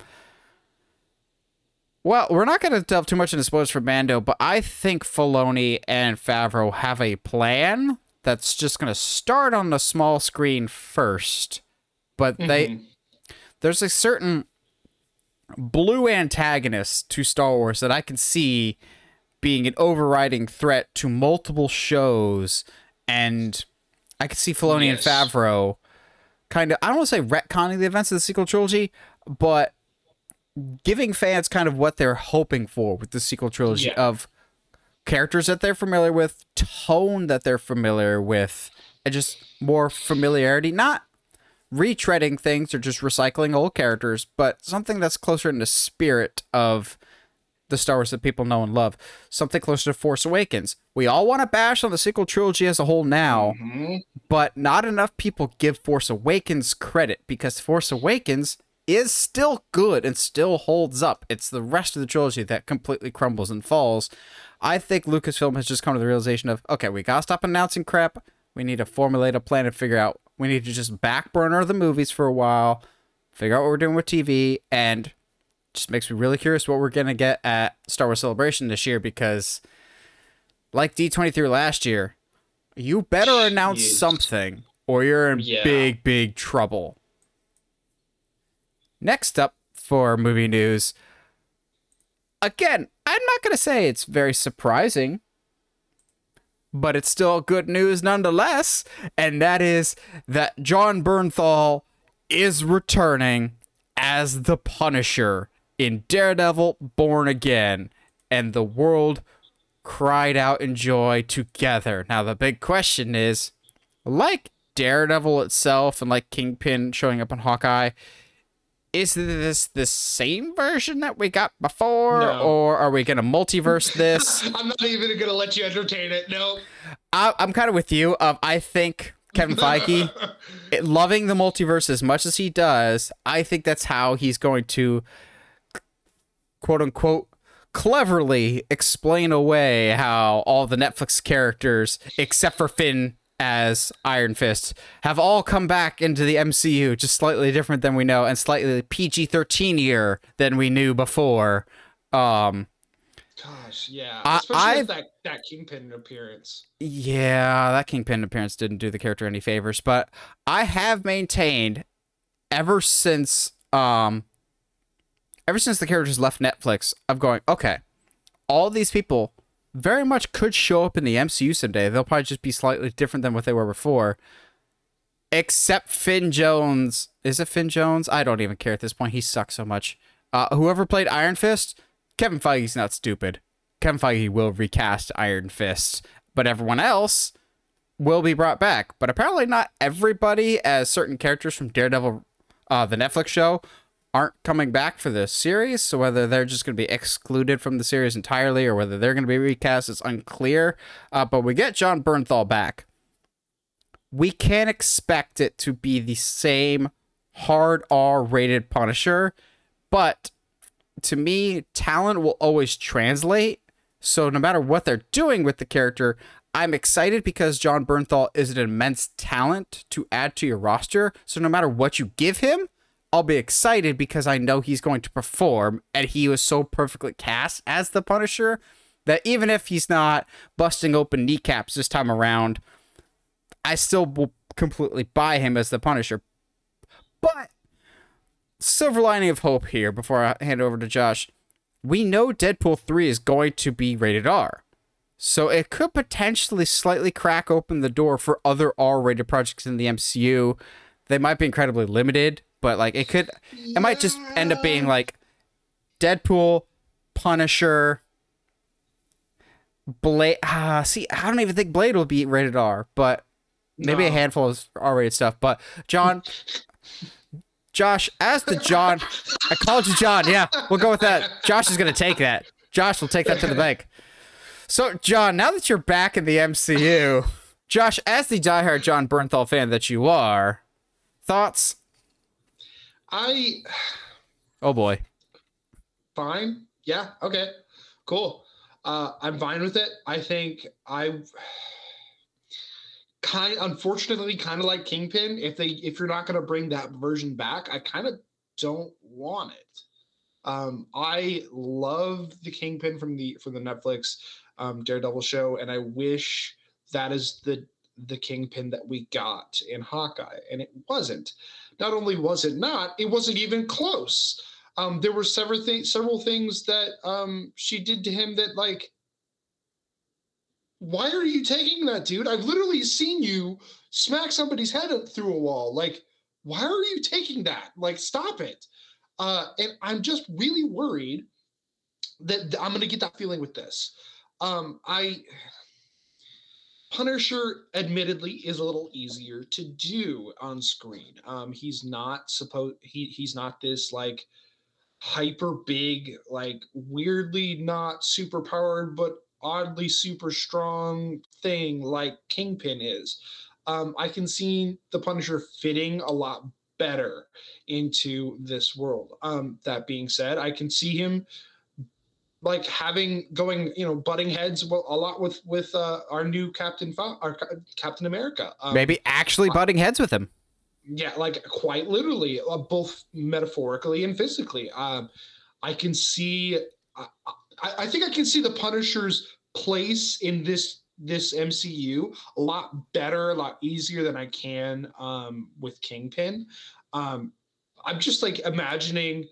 well, we're not going to delve too much into spoilers for Mando, but I think Filoni and Favreau have a plan that's just going to start on the small screen first. But mm-hmm. they there's a certain blue antagonist to Star Wars that I can see being an overriding threat to multiple shows, and I can see Filoni yes. and Favreau kind of I don't want to say retconning the events of the sequel trilogy, but giving fans kind of what they're hoping for with the sequel trilogy yeah. of characters that they're familiar with, tone that they're familiar with, and just more familiarity. Not retreading things or just recycling old characters, but something that's closer in the spirit of the Star Wars that people know and love. Something closer to Force Awakens. We all want to bash on the sequel trilogy as a whole now, mm-hmm. but not enough people give Force Awakens credit because Force Awakens is still good and still holds up. It's the rest of the trilogy that completely crumbles and falls. I think Lucasfilm has just come to the realization of okay, we gotta stop announcing crap. We need to formulate a plan and figure out we need to just back burner the movies for a while, figure out what we're doing with TV, and just makes me really curious what we're gonna get at Star Wars Celebration this year because, like D23 last year, you better announce Jeez. something or you're in yeah. big, big trouble. Next up for movie news, again, I'm not gonna say it's very surprising but it's still good news nonetheless. And that is that Jon Bernthal is returning as the Punisher in Daredevil Born Again. And the world cried out in joy together. Now, the big question is like Daredevil itself and like Kingpin showing up on Hawkeye, is this the same version that we got before, no. or are we gonna multiverse this? I'm not even gonna let you entertain it. No, I, am kind of with you. Um, I think Kevin Feige, loving the multiverse as much as he does, I think that's how he's going to, quote unquote, cleverly explain away how all the Netflix characters, except for Finn as Iron Fist have all come back into the MCU, just slightly different than we know, and slightly PG thirteen year than we knew before. Um, Gosh, yeah, especially with that that Kingpin appearance. Yeah, that Kingpin appearance didn't do the character any favors, but I have maintained ever since um ever since the characters left Netflix, I'm going okay. All these people very much could show up in the MCU someday. They'll probably just be slightly different than what they were before. Except Finn Jones. Is it Finn Jones? I don't even care at this point. He sucks so much. Uh, whoever played Iron Fist, Kevin Feige's not stupid. Kevin Feige will recast Iron Fist, but everyone else will be brought back. But apparently, not everybody, as certain characters from Daredevil, uh, the Netflix show, aren't coming back for this series. So whether they're just going to be excluded from the series entirely or whether they're going to be recast is unclear. Uh, but we get Jon Bernthal back. We can't expect it to be the same hard R rated Punisher, but to me, talent will always translate. So no matter what they're doing with the character, I'm excited because Jon Bernthal is an immense talent to add to your roster. So no matter what you give him, I'll be excited because I know he's going to perform and he was so perfectly cast as the Punisher that even if he's not busting open kneecaps this time around, I still will completely buy him as the Punisher. But silver lining of hope here before I hand over to Josh. We know Deadpool 3 is going to be rated R. So it could potentially slightly crack open the door for other R-rated projects in the MCU. They might be incredibly limited, but like it could it might just end up being like Deadpool, Punisher, Blade. Ah, see, I don't even think Blade will be rated R, but maybe no. a handful of R-rated stuff. But John, Josh, as the John, I called you John. Yeah, we'll go with that. Josh is gonna take that. Josh will take that to the bank. So, John, now that you're back in the MCU, Josh, as the diehard Jon Bernthal fan that you are, thoughts? I. Oh boy. Fine. Yeah. Okay. Cool. Uh, I'm fine with it. I think I kind unfortunately kind of like Kingpin. If they if you're not going to bring that version back, I kind of don't want it. Um, I love the Kingpin from the from the Netflix um, Daredevil show, and I wish that is the the Kingpin that we got in Hawkeye, and it wasn't. Not only was it not, it wasn't even close. Um, there were several things, several things that um, she did to him that like why are you taking that, dude? I've literally seen you smack somebody's head through a wall. Like, why are you taking that? Like, stop it. Uh, and I'm just really worried that I'm going to get that feeling with this. Um, I Punisher, admittedly, is a little easier to do on screen. Um, he's not supposed he he's not this like hyper big, like weirdly not super powered, but oddly super strong thing like Kingpin is. Um, I can see the Punisher fitting a lot better into this world. Um, that being said, I can see him like having going, you know, butting heads well, a lot with with uh, our new Captain our Captain America. Um, Maybe actually uh, butting heads with him. Yeah, like quite literally, uh, both metaphorically and physically. Um, I can see. I, I think I can see the Punisher's place in this this MCU a lot better, a lot easier than I can um, with Kingpin. Um, I'm just like imagining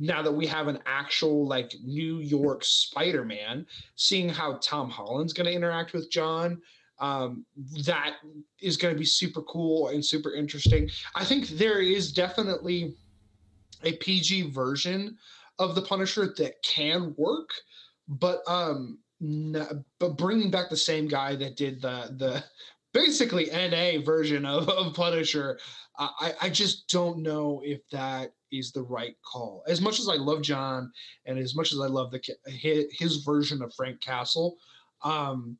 now that we have an actual like New York Spider-Man, seeing how Tom Holland's going to interact with John. Um, that is going to be super cool and super interesting. I think there is definitely a PG version of the Punisher that can work, but um, but bringing back the same guy that did the the basically NA version of, of Punisher, I I just don't know if that is the right call. As much as I love John, and as much as I love the his, version of Frank Castle, um,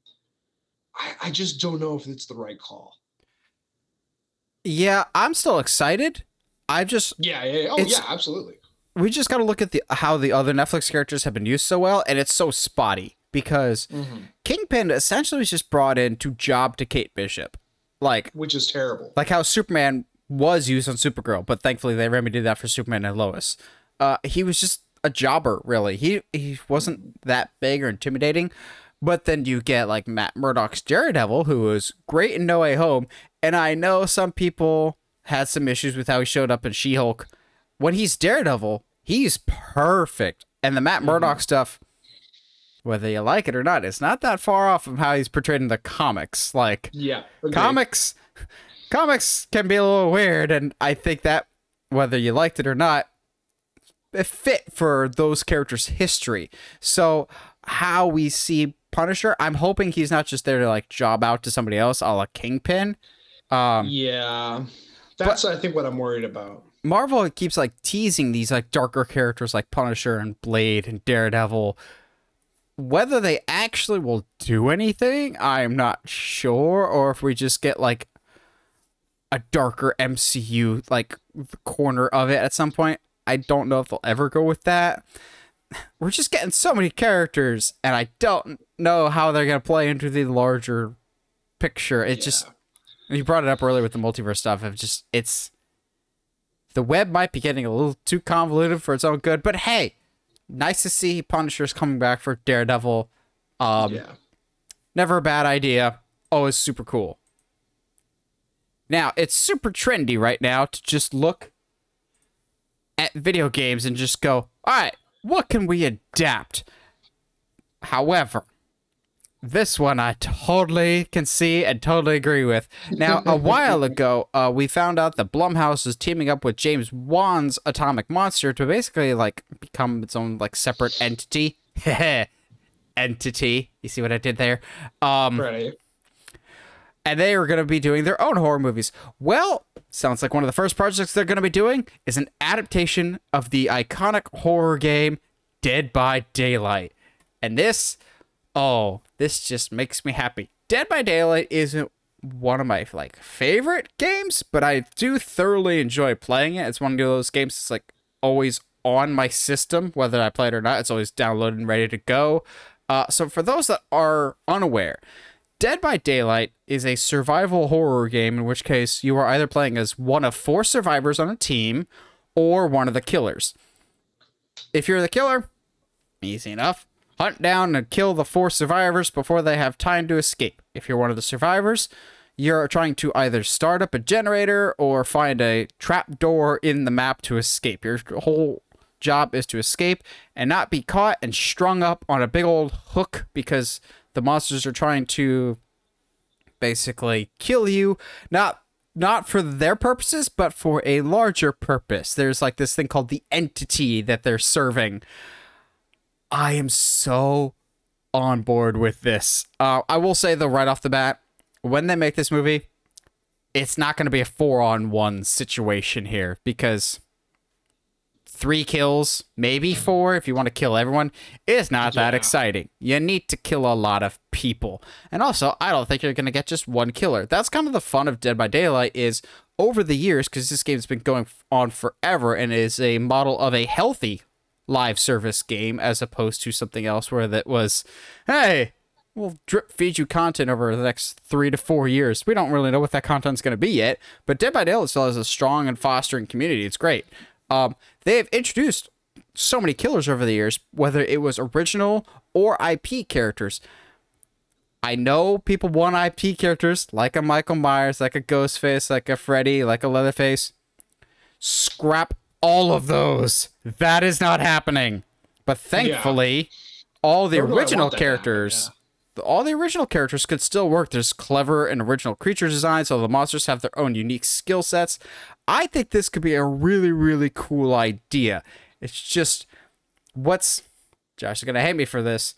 I, I just don't know if it's the right call. Yeah, I'm still excited. I just yeah yeah, yeah. oh yeah absolutely. We just got to look at the how the other Netflix characters have been used so well, and it's so spotty because mm-hmm. Kingpin essentially was just brought in to job to Kate Bishop, like which is terrible. Like how Superman was used on Supergirl, but thankfully they remedied that for Superman and Lois. Uh, he was just a jobber, really. He he wasn't that big or intimidating. But then you get like Matt Murdock's Daredevil, who was great in No Way Home, and I know some people had some issues with how he showed up in She Hulk. When he's Daredevil, he's perfect, and the Matt mm-hmm. Murdock mm-hmm. stuff whether you like it or not, it's not that far off from how he's portrayed in the comics. Like, yeah, agreed. comics, comics can be a little weird, and I think that whether you liked it or not, it fit for those characters' history. So, how we see Punisher, I'm hoping he's not just there to like job out to somebody else, a la Kingpin. Um, yeah, that's I think what I'm worried about. Marvel keeps like teasing these like darker characters like Punisher and Blade and Daredevil whether they actually will do anything, I'm not sure, or if we just get like a darker MCU like the corner of it at some point. I don't know if they'll ever go with that. we're just getting so many characters, and I don't know how they're gonna play into the larger picture. It yeah. just you brought it up earlier with the multiverse stuff. Of just it's the web might be getting a little too convoluted for its own good, but hey, nice to see Punisher's coming back for Daredevil. Um, yeah. Never a bad idea. Always super cool. Now, it's super trendy right now to just look at video games and just go, all right, what can we adapt? However, this one I totally can see and totally agree with. Now, a while ago, uh, we found out that Blumhouse is teaming up with James Wan's Atomic Monster to basically like become its own like separate entity. entity. You see what I did there? Um, right. And they are going to be doing their own horror movies. Well, sounds like one of the first projects they're going to be doing is an adaptation of the iconic horror game Dead by Daylight. And this oh, this just makes me happy. Dead by Daylight isn't one of my like favorite games, but I do thoroughly enjoy playing it. It's one of those games that's like always on my system, whether I play it or not. It's always downloaded and ready to go. Uh, so for those that are unaware, Dead by Daylight is a survival horror game in which case you are either playing as one of four survivors on a team or one of the killers. If you're the killer, easy enough hunt down and kill the four survivors before they have time to escape. If you're one of the survivors, you're trying to either start up a generator or find a trap door in the map to escape. Your whole job is to escape and not be caught and strung up on a big old hook because the monsters are trying to basically kill you not not for their purposes but for a larger purpose there's like this thing called the entity that they're serving I am so on board with this. Uh, I will say though, right off the bat, when they make this movie, it's not going to be a four on one situation here because three kills, maybe four if you want to kill everyone, is not yeah. that exciting. You need to kill a lot of people. And also, I don't think you're going to get just one killer. That's kind of the fun of Dead by Daylight is over the years because this game's been going on forever and is a model of a healthy live service game as opposed to something else where that was, hey, we'll drip feed you content over the next three to four years. We don't really know what that content's going to be yet, but Dead by Daylight still has a strong and fostering community. It's great. Um, they have introduced so many killers over the years, whether it was original or IP characters. I know people want IP characters like a Michael Myers, like a Ghostface, like a Freddy, like a Leatherface. Scrap all of those. That is not happening. But thankfully, yeah. all the original characters, yeah. all the original characters could still work. There's clever and original creature design, so the monsters have their own unique skill sets. I think this could be a really, really cool idea. It's just, what's Josh is gonna hate me for this.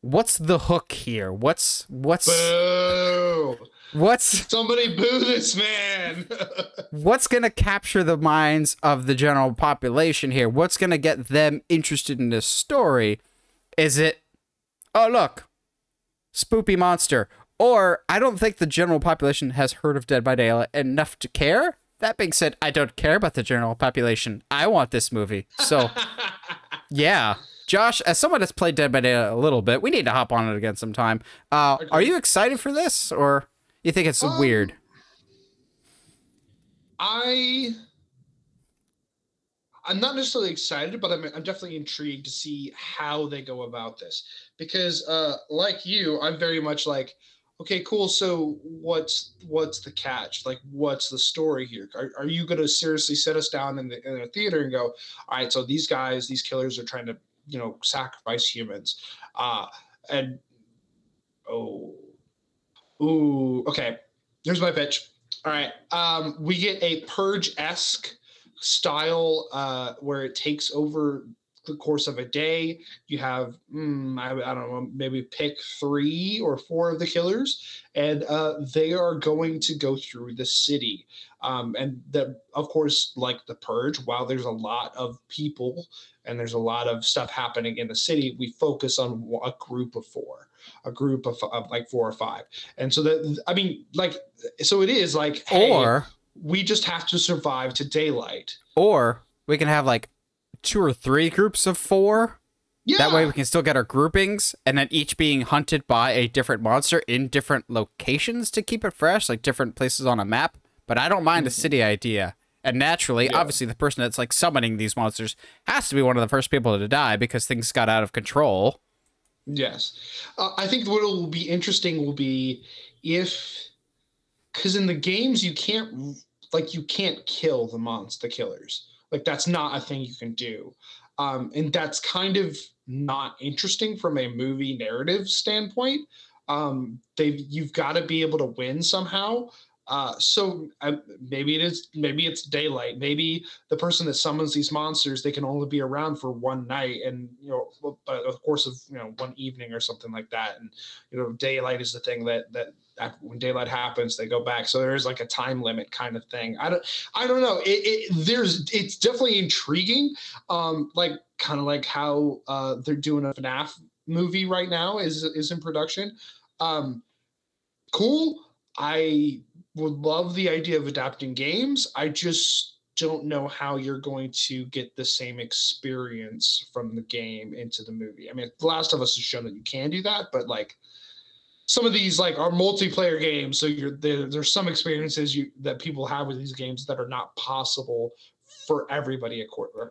What's the hook here? What's what's Boo! What's somebody boo this man? what's gonna capture the minds of the general population here? What's gonna get them interested in this story? Is it, oh look, spoopy monster? Or I don't think the general population has heard of Dead by Daylight enough to care. That being said, I don't care about the general population. I want this movie. So, yeah. Josh, as someone that's played Dead by Daylight a little bit, we need to hop on it again sometime. Uh, are you excited for this, or you think it's um, weird? I I'm not necessarily excited, but I'm, I'm definitely intrigued to see how they go about this. Because, uh, like you, I'm very much like, okay, cool. So what's what's the catch? Like, what's the story here? Are, are you going to seriously set us down in the in a theater and go, all right, so these guys, these killers are trying to, you know, sacrifice humans, uh, and oh, Ooh, okay. Here's my pitch. All right. Um, we get a purge esque style uh, where it takes over the course of a day. You have, mm, I, I, don't know, maybe pick three or four of the killers, and uh, they are going to go through the city. Um, and that, of course, like the purge, while there's a lot of people and there's a lot of stuff happening in the city, we focus on a group of four a group of, of like four or five. And so that, I mean, like, so it is like, hey, or we just have to survive to daylight. Or we can have like two or three groups of four. Yeah. That way we can still get our groupings and then each being hunted by a different monster in different locations to keep it fresh, like different places on a map. But I don't mind mm-hmm. the city idea. And naturally, yeah. obviously, the person that's like summoning these monsters has to be one of the first people to die because things got out of control. Yes. Uh, I think what will be interesting will be if, because in the games, you can't, like, you can't kill the monster killers. Like, that's not a thing you can do. Um, and that's kind of not interesting from a movie narrative standpoint. Um, they've you've got to be able to win somehow. Uh, so uh, maybe it is maybe it's daylight. Maybe the person that summons these monsters they can only be around for one night, and you know, a course of you know one evening or something like that. And you know, daylight is the thing that that when daylight happens they go back. So there's like a time limit kind of thing. I don't i don't know. It, it there's it's definitely intriguing um like kind of like how uh they're doing a FNAF movie right now is is in production. Um cool. I would love the idea of adapting games. I just don't know how you're going to get the same experience from the game into the movie. I mean the last of us has shown that you can do that but like some of these like are multiplayer games. So you're there, there's some experiences you that people have with these games that are not possible for everybody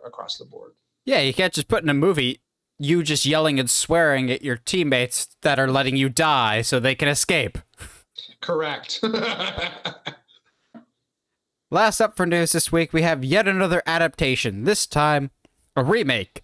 across the board. Yeah you can't just put in a movie you just yelling and swearing at your teammates that are letting you die so they can escape. Correct. Last up for news this week we have yet another adaptation this time a remake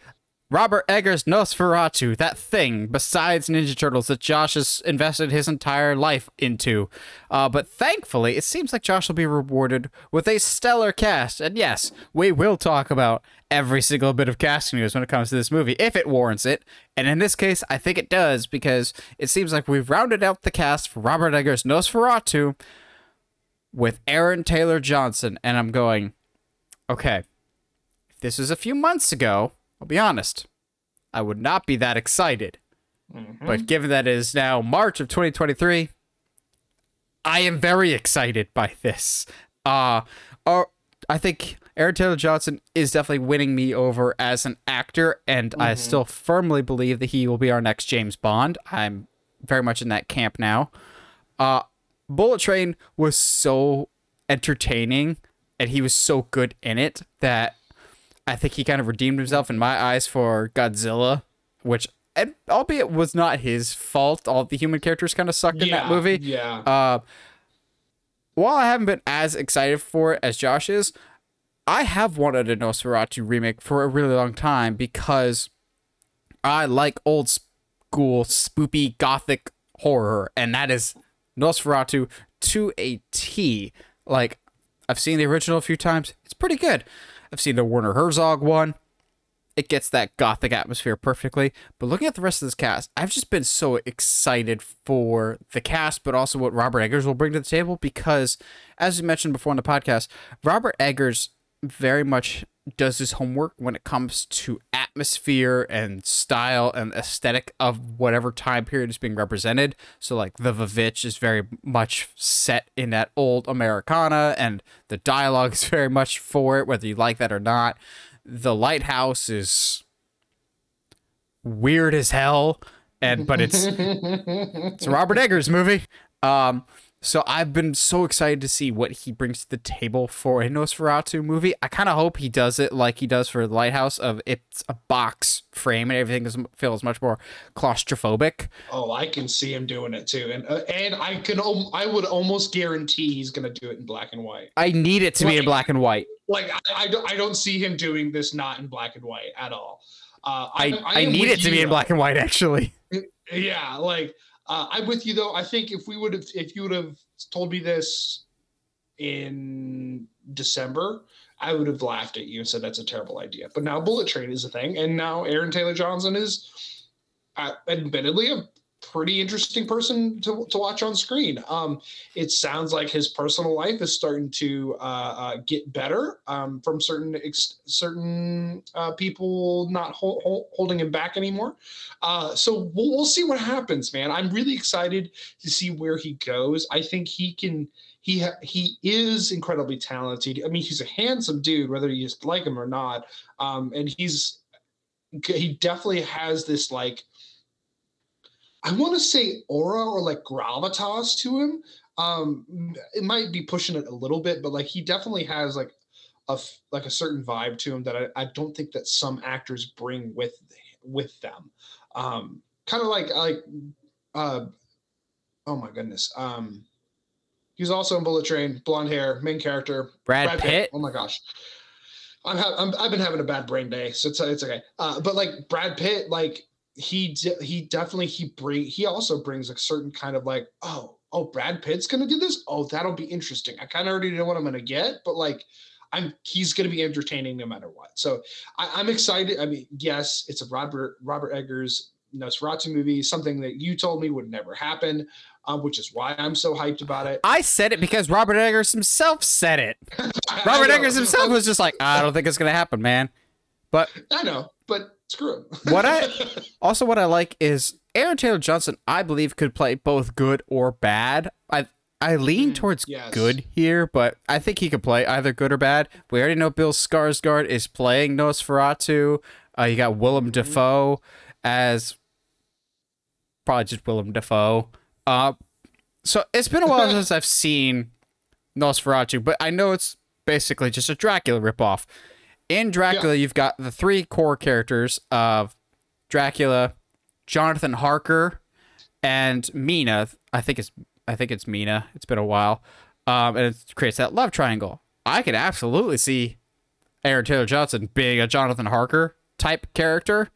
Robert Eggers' Nosferatu, that thing besides Ninja Turtles that Josh has invested his entire life into. Uh, but thankfully, it seems like Josh will be rewarded with a stellar cast. And yes, we will talk about every single bit of casting news when it comes to this movie, if it warrants it. And in this case, I think it does, because it seems like we've rounded out the cast for Robert Eggers' Nosferatu with Aaron Taylor Johnson. And I'm going, okay, if this was a few months ago, I'll be honest, I would not be that excited. Mm-hmm. But given that it is now March of 2023, I am very excited by this. Uh, uh I think Aaron Taylor Johnson is definitely winning me over as an actor, and mm-hmm. I still firmly believe that he will be our next James Bond. I'm very much in that camp now. Uh, Bullet Train was so entertaining, and he was so good in it that I think he kind of redeemed himself in my eyes for Godzilla, which and albeit was not his fault. All the human characters kind of sucked yeah, in that movie. Yeah. Uh, while I haven't been as excited for it as Josh is, I have wanted a Nosferatu remake for a really long time because I like old school spoopy gothic horror, and that is Nosferatu to a T. Like I've seen the original a few times; it's pretty good. I've seen the Werner Herzog one. It gets that gothic atmosphere perfectly. But looking at the rest of this cast, I've just been so excited for the cast, but also what Robert Eggers will bring to the table because, as we mentioned before in the podcast, Robert Eggers very much does his homework when it comes to atmosphere and style and aesthetic of whatever time period is being represented. So like the Vivitch is very much set in that old Americana and the dialogue is very much for it, whether you like that or not. The Lighthouse is weird as hell. And but it's it's Robert Eggers movie. Um so I've been so excited to see what he brings to the table for a Nosferatu movie. I kind of hope he does it like he does for Lighthouse of it's a box frame and everything is, feels much more claustrophobic. Oh, I can see him doing it too, and uh, and I can I would almost guarantee he's gonna do it in black and white. I need it to like, be in black and white. Like I, I don't I don't see him doing this not in black and white at all. Uh, I I, I need it to be in black and white actually. Yeah, like uh, I'm with you though. I think if we would have, if you would have told me this in December, I would have laughed at you and said that's a terrible idea. But now Bullet Train is a thing, and now Aaron Taylor Johnson is, uh, admittedly, a pretty interesting person to, to watch on screen. Um, it sounds like his personal life is starting to uh, uh, get better um, from certain ex- certain uh, people not holding him back anymore. Uh, so we'll, we'll see what happens, man. I'm really excited to see where he goes. I think he can. He he is incredibly talented. I mean, he's a handsome dude, whether you just like him or not. Um, and he's he definitely has this like I want to say aura or like gravitas to him. Um, it might be pushing it a little bit, but like he definitely has like a like a certain vibe to him that I, I don't think that some actors bring with with them. Um, kind of like like uh, oh my goodness. Um, he's also in Bullet Train, blonde hair, main character. Brad, Brad Pitt. Pitt. Oh my gosh. I'm, ha- I'm I've been having a bad brain day, so it's it's okay. Uh, but like Brad Pitt, like he he definitely he bring he also brings a certain kind of like oh oh Brad Pitt's gonna do this oh that'll be interesting. I kind of already know what I'm gonna get, but like I'm he's gonna be entertaining no matter what. So I, I'm excited. I mean, yes, it's a Robert Robert Eggers Nosferatu movie, something that you told me would never happen, um, which is why I'm so hyped about it. I said it because Robert Eggers himself said it. Robert Eggers himself was just like, I don't think it's gonna happen, man. But I know, but screw what I also what I like is Aaron Taylor Johnson. I believe could play both good or bad. I I lean mm, towards yes. good here, but I think he could play either good or bad. We already know Bill Skarsgård is playing Nosferatu. Uh, you got Willem mm-hmm. Dafoe as probably just Willem Dafoe. Uh, so it's been a while since I've seen Nosferatu, but I know it's basically just a Dracula ripoff. In Dracula, yeah. you've got the three core characters of Dracula, Jonathan Harker, and Mina. I think it's I think it's Mina. It's been a while, um, and it creates that love triangle. I could absolutely see Aaron Taylor Johnson being a Jonathan Harker type character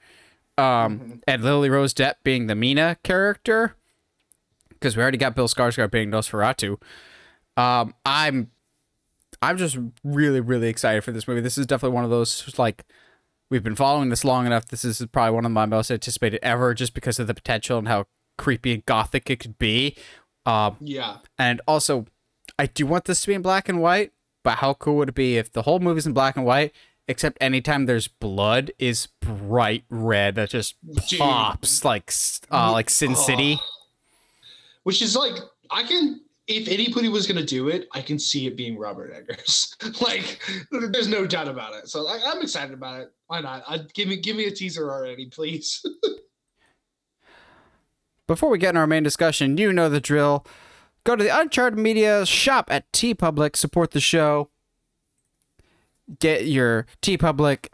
um, mm-hmm. and Lily Rose Depp being the Mina character, because we already got Bill Skarsgård being Nosferatu. Um, I'm, I'm just really, really excited for this movie. This is definitely one of those like we've been following this long enough. This is probably one of my most anticipated ever, just because of the potential and how creepy and gothic it could be. Um, yeah, and also, I do want this to be in black and white. But how cool would it be if the whole movie's in black and white except anytime there's blood is bright red that just pops Dude. like uh like Sin. City. Which is like I can if anybody was gonna do it, I can see it being Robert Eggers. like there's no doubt about it. So I, am excited about it. Why not? I, give me give me a teaser already, please. Before we get in our main discussion, you know the drill. Go to the Uncharted Media shop at TeePublic, support the show get your TeePublic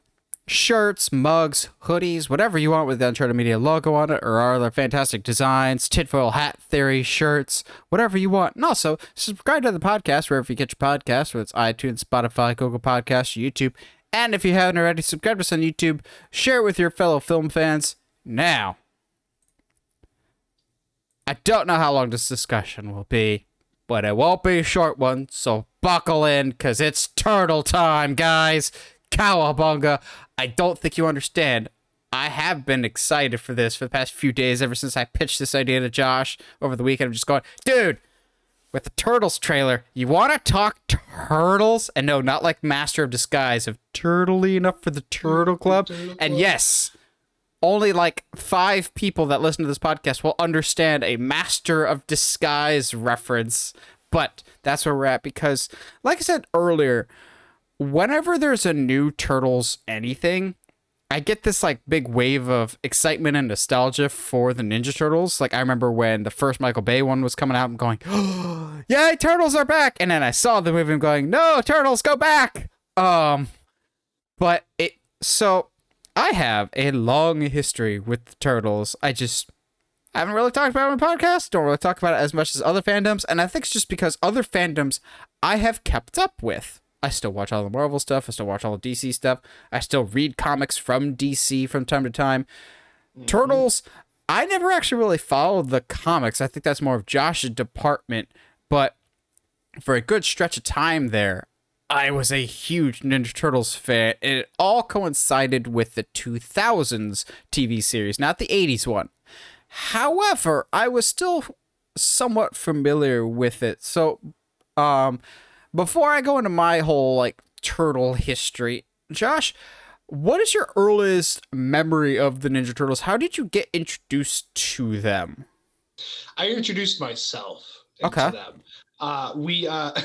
shirts, mugs, hoodies, whatever you want with the Uncharted Media logo on it, or our other fantastic designs, tinfoil hat theory shirts, whatever you want. And also, subscribe to the podcast wherever you get your podcast, whether it's iTunes, Spotify, Google Podcasts, YouTube. And if you haven't already, subscribe to us on YouTube, share it with your fellow film fans. Now, I don't know how long this discussion will be, but it won't be a short one, so buckle in, because it's turtle time, guys. Cowabunga. I don't think you understand. I have been excited for this for the past few days, ever since I pitched this idea to Josh over the weekend. I'm just going, dude, with the Turtles trailer, you want to talk turtles? And no, not like Master of Disguise, of turtley enough for the Turtle mm-hmm. Club. Turtle and yes, only like five people that listen to this podcast will understand a Master of Disguise reference. But that's where we're at because, like I said earlier, whenever there's a new Turtles anything, I get this like big wave of excitement and nostalgia for the Ninja Turtles. Like I remember when the first Michael Bay one was coming out, I'm going, oh, "Yay, Turtles are back!" And then I saw the movie, and going, "No, Turtles, go back!" Um, but it so I have a long history with the Turtles. I just haven't really talked about it on my podcast. Don't really talk about it as much as other fandoms. And I think it's just because other fandoms I have kept up with. I still watch all the Marvel stuff. I still watch all the DC stuff. I still read comics from DC from time to time. Mm-hmm. Turtles, I never actually really followed the comics. I think that's more of Josh's department. But for a good stretch of time there, I was a huge Ninja Turtles fan, and it all coincided with the 2000s TV series, not the 80s one. However, I was still somewhat familiar with it. So, um, before I go into my whole like turtle history, Josh, what is your earliest memory of the Ninja Turtles? How did you get introduced to them? I introduced myself okay. them. Uh, we uh,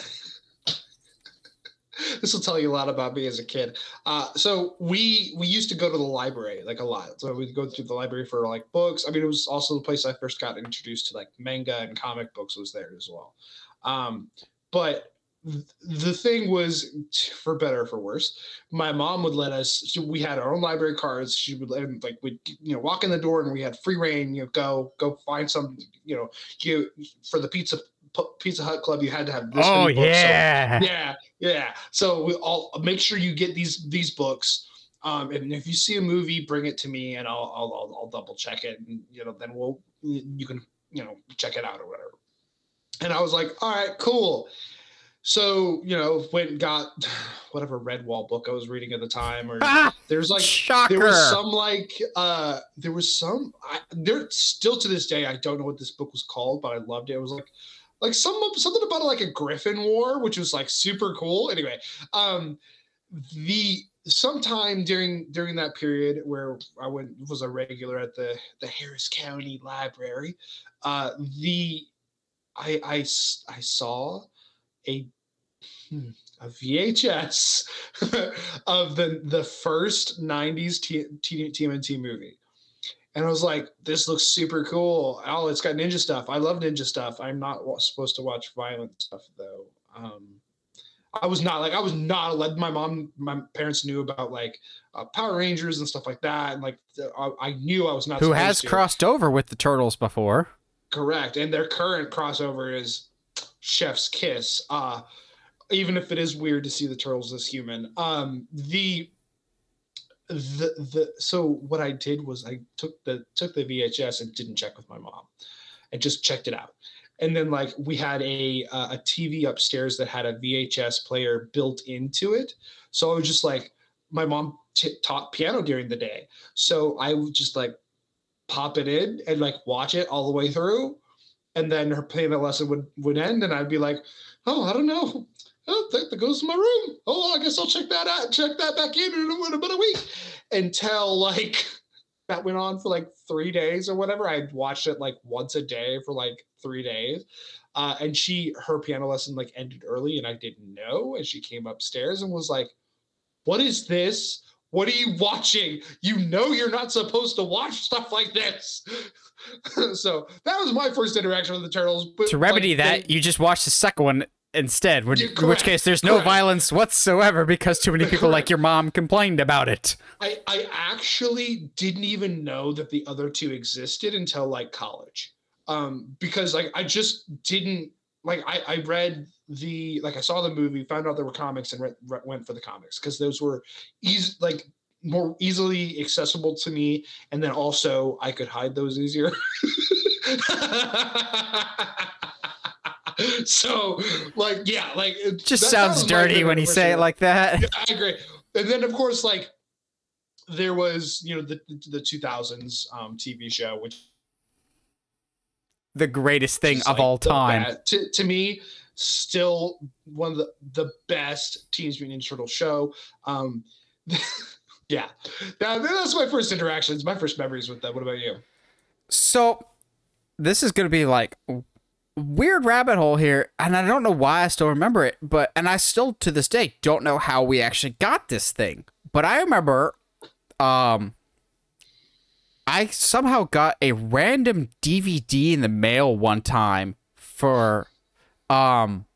this will tell you a lot about me as a kid. Uh, so we we used to go to the library like a lot. So we'd go to the library for like books. I mean, it was also the place I first got introduced to like manga and comic books was there as well. Um, but the thing was for better or for worse my mom would let us we had our own library cards she would let like we'd you know walk in the door and we had free rein you know go go find some you know you for the pizza Pizza Hut Club, you had to have this. Oh yeah, so, yeah, yeah. So we all make sure you get these these books. Um, and if you see a movie, bring it to me, and I'll I'll I'll, I'll double check it, and you know then we'll you can you know check it out or whatever. And I was like, all right, cool. So you know, went and got whatever Redwall book I was reading at the time, or ah, there's like shocker. there was some like uh there was some I, there still to this day I don't know what this book was called, but I loved it. It was like like some something about like a Griffin War, which was like super cool. Anyway, um, the sometime during during that period where I went was a regular at the the Harris County Library, uh, the I I I saw a a VHS of the the first '90s T- T- TMNT movie and I was like, "This looks super cool. Oh, it's got ninja stuff. I love ninja stuff. I'm not supposed to watch violent stuff though. Um, I was not like I was not allowed. My mom, my parents knew about like uh, Power Rangers and stuff like that, and like I, I knew I was not. Who has to. crossed over with the turtles before? Correct, and their current crossover is Chef's Kiss. Uh, even if it is weird to see the turtles as human, um, the the the so what I did was I took the took the VHS and didn't check with my mom, and just checked it out. And then like we had a uh, a TV upstairs that had a VHS player built into it, so I was just like my mom t- taught piano during the day, so I would just like pop it in and like watch it all the way through, and then her piano lesson would would end, and I'd be like, oh I don't know, oh, that, that goes to my room. Oh, I guess I'll check that out, check that back in in, about a week. Until like that went on for like three days or whatever. I watched it like once a day for like three days. Uh, and she, her piano lesson like ended early and I didn't know. And she came upstairs and was like, What is this? What are you watching? You know you're not supposed to watch stuff like this. so that was my first interaction with the turtles. But to remedy like, that, they, you just watched the second one instead. Which, in which case, there's no correct. violence whatsoever because too many people like your mom complained about it. I, I actually didn't even know that the other two existed until like college, um, because like I just didn't like I, I read the like I saw the movie, found out there were comics, and re- went for the comics because those were easy like more easily accessible to me, and then also I could hide those easier. so like yeah like it just sounds dirty when you say it like that. Yeah, i agree. And then of course like there was you know the the 2000s um tv show which the greatest thing of like all time. to, to me still one of the the best teenage mutant ninja turtle show. Um yeah. That, that's my first interactions my first memories with that what about you? So this is going to be like weird rabbit hole here, and I don't know why I still remember it, but and I still to this day don't know how we actually got this thing. But I remember um I somehow got a random DVD in the mail one time for um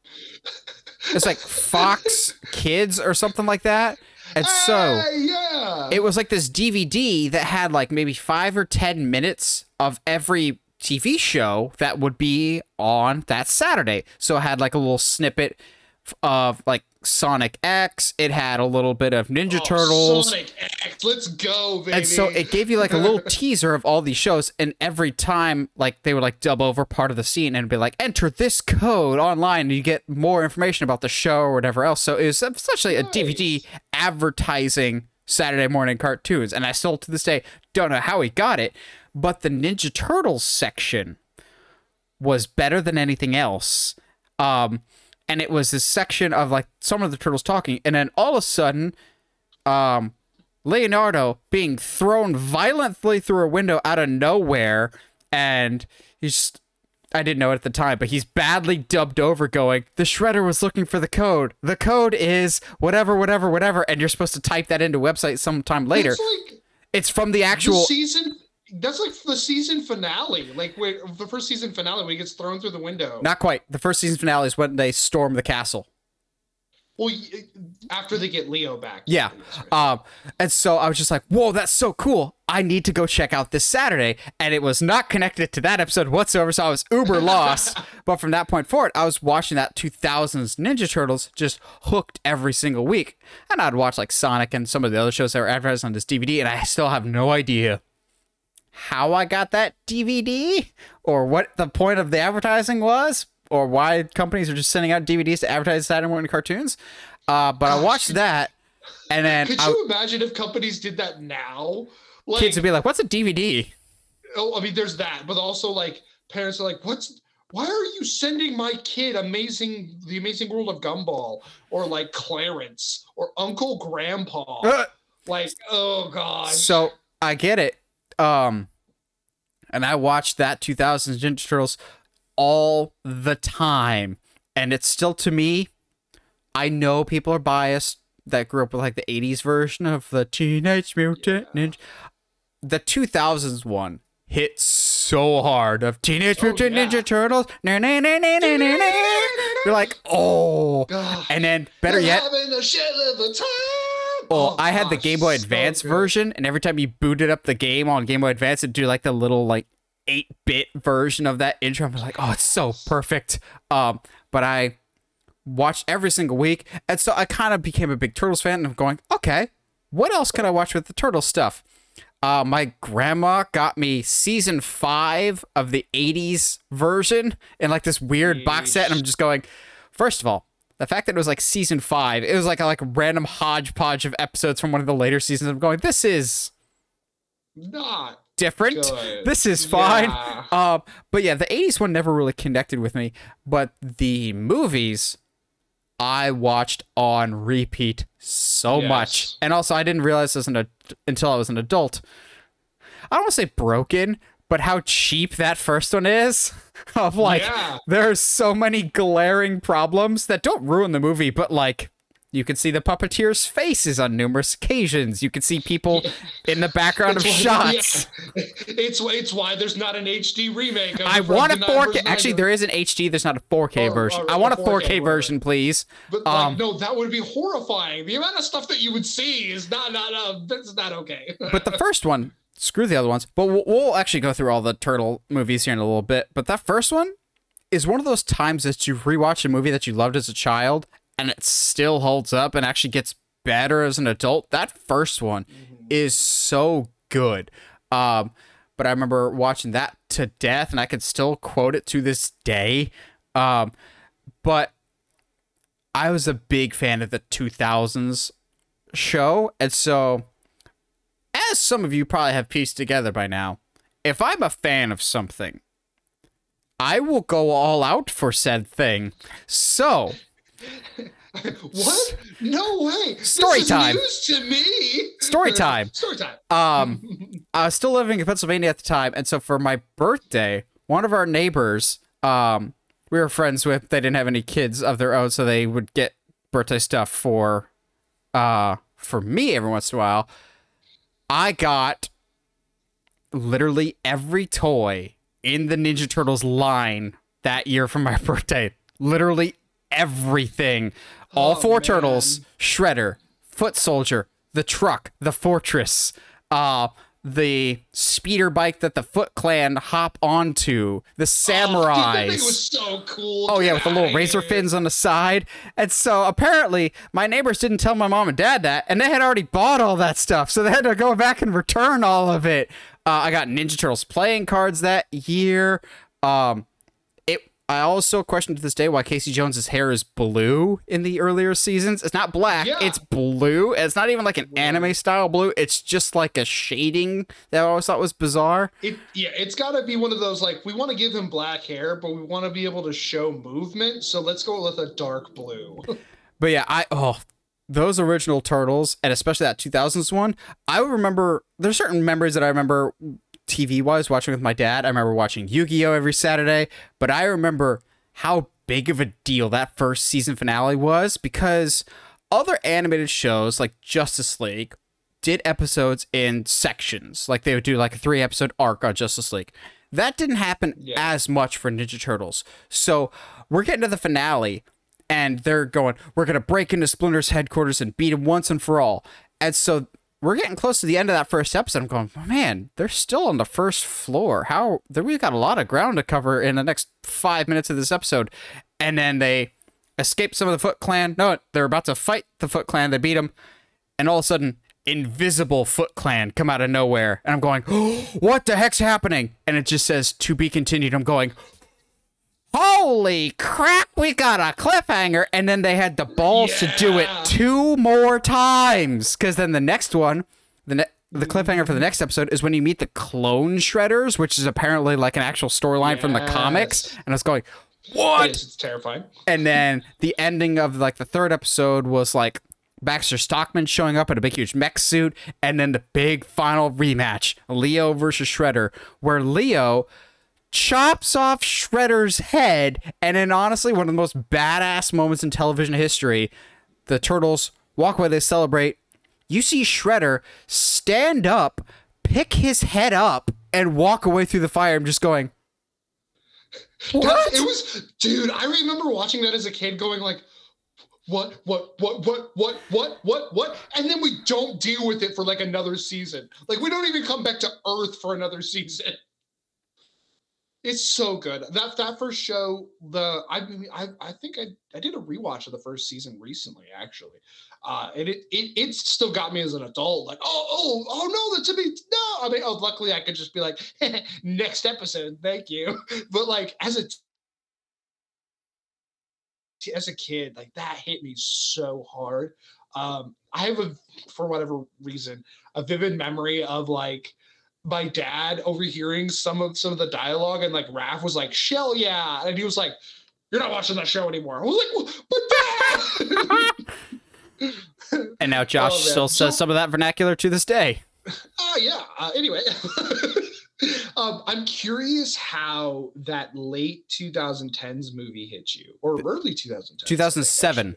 it's like Fox Kids or something like that. And so yeah. it was like this DVD that had like maybe 5 or 10 minutes of every TV show that would be on that Saturday. So it had like a little snippet of like Sonic X. It had a little bit of Ninja oh, Turtles. Sonic X, let's go, baby. And so it gave you like a little teaser of all these shows, and every time like they would like dub over part of the scene and be like, enter this code online, and you get more information about the show or whatever else. So it was essentially nice. a DVD advertising Saturday morning cartoons, and I still to this day don't know how he got it, but the Ninja Turtles section was better than anything else. Um, and it was this section of like some of the turtles talking, and then all of a sudden, um, Leonardo being thrown violently through a window out of nowhere, and he's I didn't know it at the time, but he's badly dubbed over going, the shredder was looking for the code. The code is whatever, whatever, whatever, and you're supposed to type that into a website sometime later. It's, like it's from the actual the season that's like the season finale, like where the first season finale when he gets thrown through the window. Not quite. The first season finale is when they storm the castle. Well, after they get Leo back. Yeah. Um, and so I was just like, whoa, that's so cool. I need to go check out this Saturday. And it was not connected to that episode whatsoever. So I was uber lost. but from that point forward, I was watching that 2000s Ninja Turtles just hooked every single week. And I'd watch like Sonic and some of the other shows that were advertised on this DVD. And I still have no idea how I got that DVD or what the point of the advertising was or why companies are just sending out DVDs to advertise Saturday morning cartoons. Uh, but I watched that, and then could I, you imagine if companies did that now? Like, kids would be like, "What's a DVD?" Oh, I mean, there's that, but also like parents are like, "What's why are you sending my kid amazing the amazing world of gumball or like clarence or uncle grandpa uh, like oh god so i get it um and i watched that 2000s ninja turtles all the time. And it's still to me, I know people are biased that grew up with like the 80s version of the Teenage Mutant yeah. Ninja. The 2000s one hit so hard of Teenage oh, Mutant yeah. Ninja Turtles. You're like, oh. And then better yet. Oh, I had the Game Boy Advance so version, and every time you booted up the game on Game Boy Advance, it'd do like the little like 8-bit version of that intro. I'm like, oh, it's so perfect. Um, but I watched every single week, and so I kind of became a big Turtles fan. And I'm going, okay, what else can I watch with the Turtle stuff? Uh, my grandma got me season five of the 80s version in like this weird Yeesh. box set. And I'm just going, first of all, the fact that it was like season five, it was like a like random hodgepodge of episodes from one of the later seasons. I'm going, this is not different. Good. This is fine. Yeah. Um, but yeah, the 80s one never really connected with me. But the movies, I watched on repeat so yes. much. And also, I didn't realize this an, until I was an adult. I don't want to say broken, but how cheap that first one is. of like, yeah. there's so many glaring problems that don't ruin the movie, but like, you can see the puppeteer's faces on numerous occasions. You can see people in the background of shots. Yeah. It's it's why there's not an HD remake. I want a 4K. Actually, there is an HD. There's not a 4K version. I want a 4K, 4K version, please. But like, um, no, that would be horrifying. The amount of stuff that you would see is not not uh, that's not okay. but the first one, screw the other ones. But we'll, we'll actually go through all the turtle movies here in a little bit. But that first one is one of those times that you rewatch a movie that you loved as a child and it still holds up and actually gets better as an adult. That first one mm-hmm. is so good. Um, but I remember watching that to death, and I can still quote it to this day. Um, but I was a big fan of the 2000s show, and so as some of you probably have pieced together by now, if I'm a fan of something, I will go all out for said thing. So, what? No way. Story time. News to me. Story time. Story time. Um, I was still living in Pennsylvania at the time, and so for my birthday, one of our neighbors, um, we were friends with. They didn't have any kids of their own, so they would get birthday stuff for, uh, for me every once in a while. I got literally every toy in the Ninja Turtles line that year for my birthday. Literally everything. All oh, four man. turtles, Shredder, Foot Soldier, the truck, the fortress, uh, the speeder bike that the Foot Clan hop onto, the samurais. Oh, was so cool. Oh yeah, with the little razor fins on the side. And so apparently my neighbors didn't tell my mom and dad that, and they had already bought all that stuff, so they had to go back and return all of it. Uh, I got Ninja Turtles playing cards that year. Um, I also question to this day why Casey Jones's hair is blue in the earlier seasons. It's not black, yeah. it's blue. It's not even like an anime style blue. It's just like a shading that I always thought was bizarre. It, yeah, it's got to be one of those like we want to give him black hair, but we want to be able to show movement. So let's go with a dark blue. but yeah, I oh those original turtles and especially that 2000s one, I remember there's certain memories that I remember TV wise, watching with my dad. I remember watching Yu Gi Oh! every Saturday, but I remember how big of a deal that first season finale was because other animated shows like Justice League did episodes in sections. Like they would do like a three episode arc on Justice League. That didn't happen yeah. as much for Ninja Turtles. So we're getting to the finale and they're going, we're going to break into Splinter's headquarters and beat him once and for all. And so we're getting close to the end of that first episode. I'm going, man, they're still on the first floor. How we've got a lot of ground to cover in the next five minutes of this episode, and then they escape some of the Foot Clan. No, they're about to fight the Foot Clan. They beat them, and all of a sudden, invisible Foot Clan come out of nowhere, and I'm going, oh, what the heck's happening? And it just says to be continued. I'm going, holy crap, we got a cliffhanger. And then they had the balls yeah. to do it two more times. Because then the next one, the ne- the cliffhanger for the next episode is when you meet the clone shredders, which is apparently like an actual storyline yes. from the comics. And I was going, what? It is, it's terrifying. And then the ending of like the third episode was like Baxter Stockman showing up in a big huge mech suit, and then the big final rematch, Leo versus Shredder, where Leo chops off Shredder's head, and in honestly one of the most badass moments in television history, the turtles walk away, they celebrate. You see Shredder stand up, pick his head up, and walk away through the fire. I'm just going. What? It was, dude. I remember watching that as a kid, going like, "What? What? What? What? What? What? What? What?" And then we don't deal with it for like another season. Like we don't even come back to Earth for another season. It's so good. That that first show, the I mean, I I think I I did a rewatch of the first season recently, actually, uh, and it it it still got me as an adult. Like, oh oh oh no, that's a me no. I mean, oh, luckily I could just be like, next episode, thank you. But like as a as a kid, like that hit me so hard. Um, I have a for whatever reason a vivid memory of like my dad overhearing some of some of the dialogue and like Raph was like, "Shell yeah," and he was like, "You're not watching that show anymore." I was like, "But dad." and now Josh oh, still says some of that vernacular to this day. Oh uh, yeah. Uh, anyway, um, I'm curious how that late 2010s movie hit you, or early 2010s. 2007.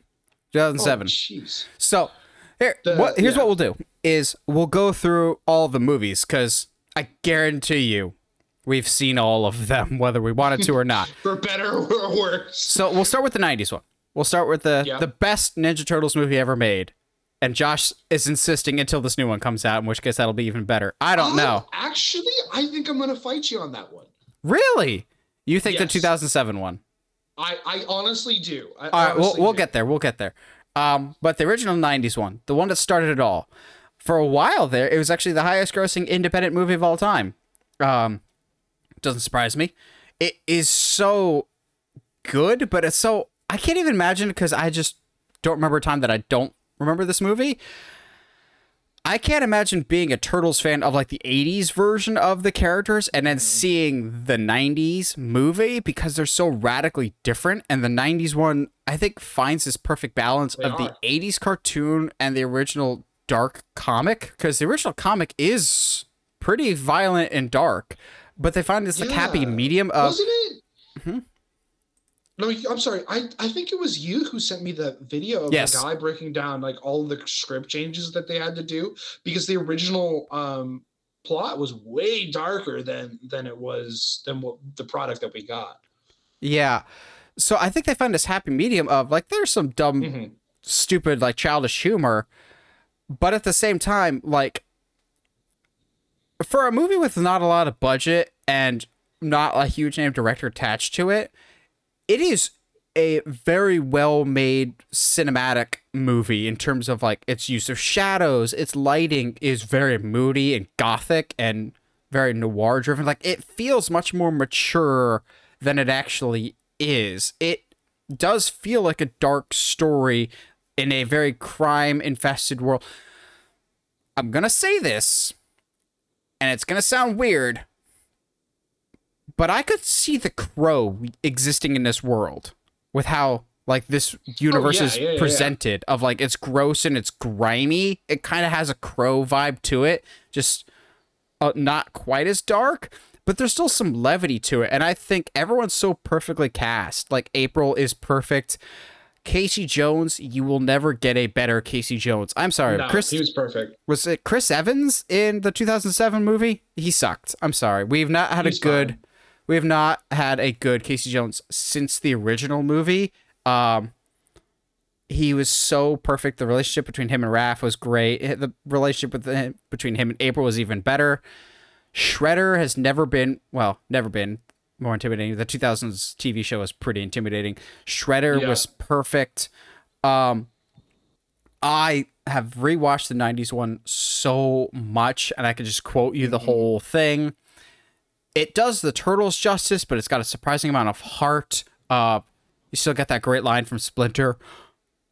2007. Oh, jeez. So here, the, what, here's yeah. what we'll do: is we'll go through all the movies because I guarantee you, we've seen all of them, whether we wanted to or not. For better or worse. So we'll start with the '90s one. We'll start with the yep. the best Ninja Turtles movie ever made. And Josh is insisting until this new one comes out, in which case that'll be even better. I don't uh, know. Actually, I think I'm gonna fight you on that one. Really? You think yes. the 2007 one? I, I honestly do. I all right, we'll, we'll get there. We'll get there. Um, but the original 90s one, the one that started it all, for a while there, it was actually the highest grossing independent movie of all time. Um, doesn't surprise me. It is so good, but it's so I can't even imagine because I just don't remember a time that I don't remember this movie. I can't imagine being a Turtles fan of like the 80s version of the characters and then seeing the 90s movie because they're so radically different. And the 90s one, I think, finds this perfect balance they of are. the 80s cartoon and the original dark comic because the original comic is pretty violent and dark, but they find this like happy medium of. Wasn't it? Mm-hmm. No, I'm sorry. I, I think it was you who sent me the video of yes. the guy breaking down like all the script changes that they had to do because the original um, plot was way darker than than it was than what the product that we got. Yeah. So I think they found this happy medium of like there's some dumb, mm-hmm. stupid, like childish humor, but at the same time, like for a movie with not a lot of budget and not a huge name director attached to it, it is a very well made cinematic movie in terms of like its use of shadows, its lighting is very moody and gothic and very noir driven. Like it feels much more mature than it actually is. It does feel like a dark story in a very crime infested world. I'm going to say this, and it's going to sound weird, but I could see the crow existing in this world with how like this universe oh, yeah, is yeah, presented yeah, of like it's gross and it's grimy. It kind of has a crow vibe to it, just uh, not quite as dark, but there's still some levity to it. And I think everyone's so perfectly cast. Like April is perfect. Casey Jones, you will never get a better Casey Jones. I'm sorry, no, Chris. He was perfect. Was it Chris Evans in the 2007 movie? He sucked. I'm sorry. We've not had He's a good. Fine. We have not had a good Casey Jones since the original movie. Um, he was so perfect. The relationship between him and Raph was great. The relationship with him, between him and April was even better. Shredder has never been well, never been more intimidating. The 2000s TV show was pretty intimidating. Shredder yeah. was perfect. Um, I have rewatched the 90s one so much, and I could just quote you the mm-hmm. whole thing. It does the turtles justice, but it's got a surprising amount of heart. Uh, you still get that great line from Splinter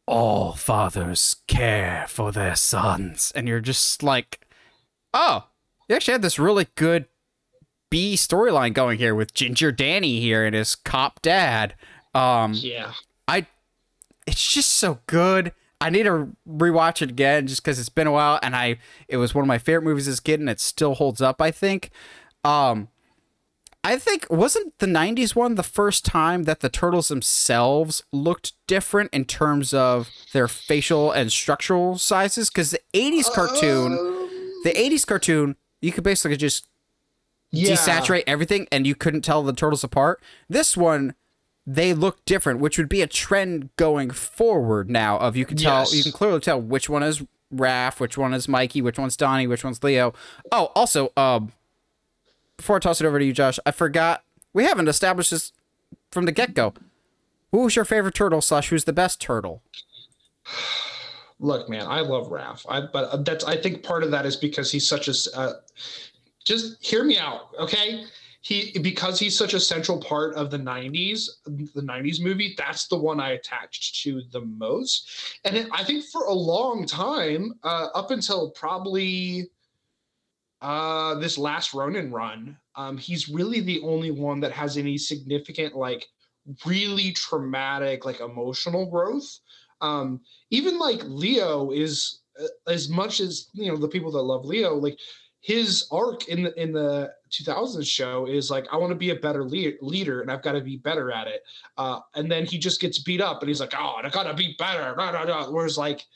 all fathers care for their sons. And you're just like, oh, you actually had this really good B storyline going here with Ginger Danny here and his cop dad. Um, yeah. I, it's just so good. I need to rewatch it again just because it's been a while and I, it was one of my favorite movies as a kid and it still holds up, I think. Um, I think wasn't the 90s one the first time that the turtles themselves looked different in terms of their facial and structural sizes cuz the 80s cartoon the 80s cartoon you could basically just yeah. desaturate everything and you couldn't tell the turtles apart. This one they look different, which would be a trend going forward now of you can tell yes. you can clearly tell which one is Raph, which one is Mikey, which one's Donnie, which one's Leo. Oh, also um before I toss it over to you, Josh, I forgot we haven't established this from the get go. Who's your favorite turtle slash who's the best turtle? Look, man, I love Raph. I but that's I think part of that is because he's such a. Uh, just hear me out, okay? He because he's such a central part of the 90s the 90s movie that's the one i attached to the most and it, i think for a long time uh, up until probably uh, this last Ronin run, um, he's really the only one that has any significant, like, really traumatic, like, emotional growth. Um, even like Leo is uh, as much as you know the people that love Leo, like his arc in the in the 2000s show is like I want to be a better lead, leader and I've got to be better at it. Uh, and then he just gets beat up and he's like, oh, I gotta be better. Blah. Whereas like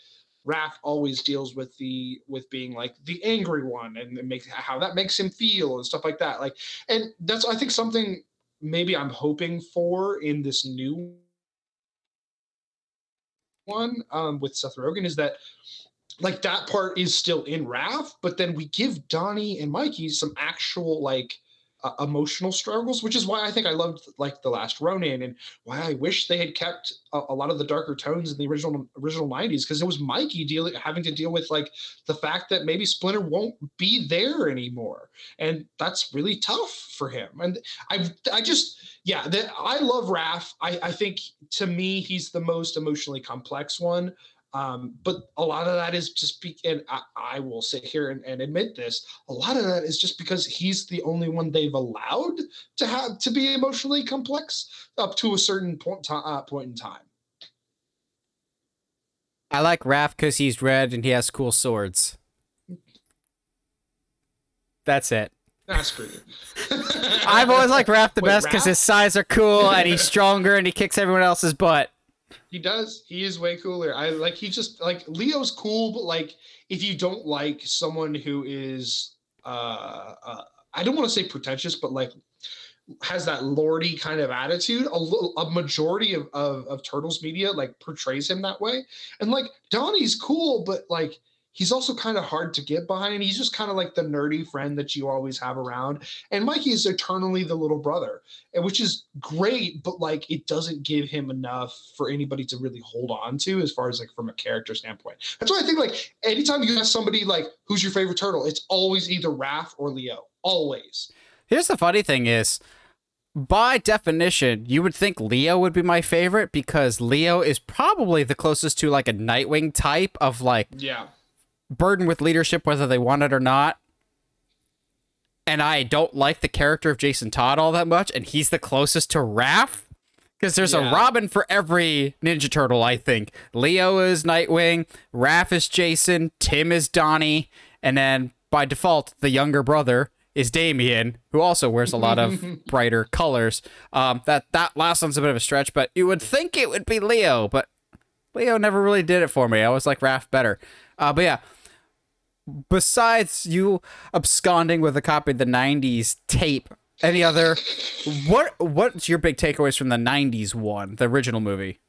Raph always deals with the with being like the angry one and how that makes him feel and stuff like that. Like, and that's I think something maybe I'm hoping for in this new one um, with Seth Rogen is that like that part is still in Raph, but then we give Donnie and Mikey some actual like uh, emotional struggles, which is why I think I loved like the last Ronin and why I wish they had kept a, a lot of the darker tones in the original original 90s because it was Mikey dealing having to deal with like the fact that maybe Splinter won't be there anymore, and that's really tough for him. And I I just yeah, I love Raph. I I think to me he's the most emotionally complex one. Um, but a lot of that is just be, and I, I will sit here and, and, admit this. A lot of that is just because he's the only one they've allowed to have to be emotionally complex up to a certain point, uh, point in time. I like Raph because he's red and he has cool swords. That's it. That's pretty. I've always liked Raph the Wait, best because his sais are cool and he's stronger and he kicks everyone else's butt. He does. He is way cooler. I like. He just like Leo's cool, but like if you don't like someone who is, uh, uh I don't want to say pretentious, but like has that lordy kind of attitude. A, a majority of, of of Turtles media like portrays him that way, and like Donnie's cool, but like he's also kind of hard to get behind. He's just kind of like the nerdy friend that you always have around. And Mikey is eternally the little brother, which is great, but like it doesn't give him enough for anybody to really hold on to as far as like from a character standpoint. That's why I think like anytime you ask somebody like who's your favorite turtle, it's always either Raph or Leo. Always. Here's the funny thing is by definition, you would think Leo would be my favorite because Leo is probably the closest to like a Nightwing type of like yeah burden with leadership, whether they want it or not. And I don't like the character of Jason Todd all that much, and he's the closest to Raph. Because there's yeah. a Robin for every Ninja Turtle, I think. Leo is Nightwing, Raph is Jason, Tim is Donnie, and then by default, the younger brother is Damian, who also wears a lot of brighter colors. Um, that that last one's a bit of a stretch, but you would think it would be Leo, but Leo never really did it for me. I always like Raph better. Uh, but yeah, besides you absconding with a copy of the '90s tape, any other what what's your big takeaways from the '90s one, the original movie?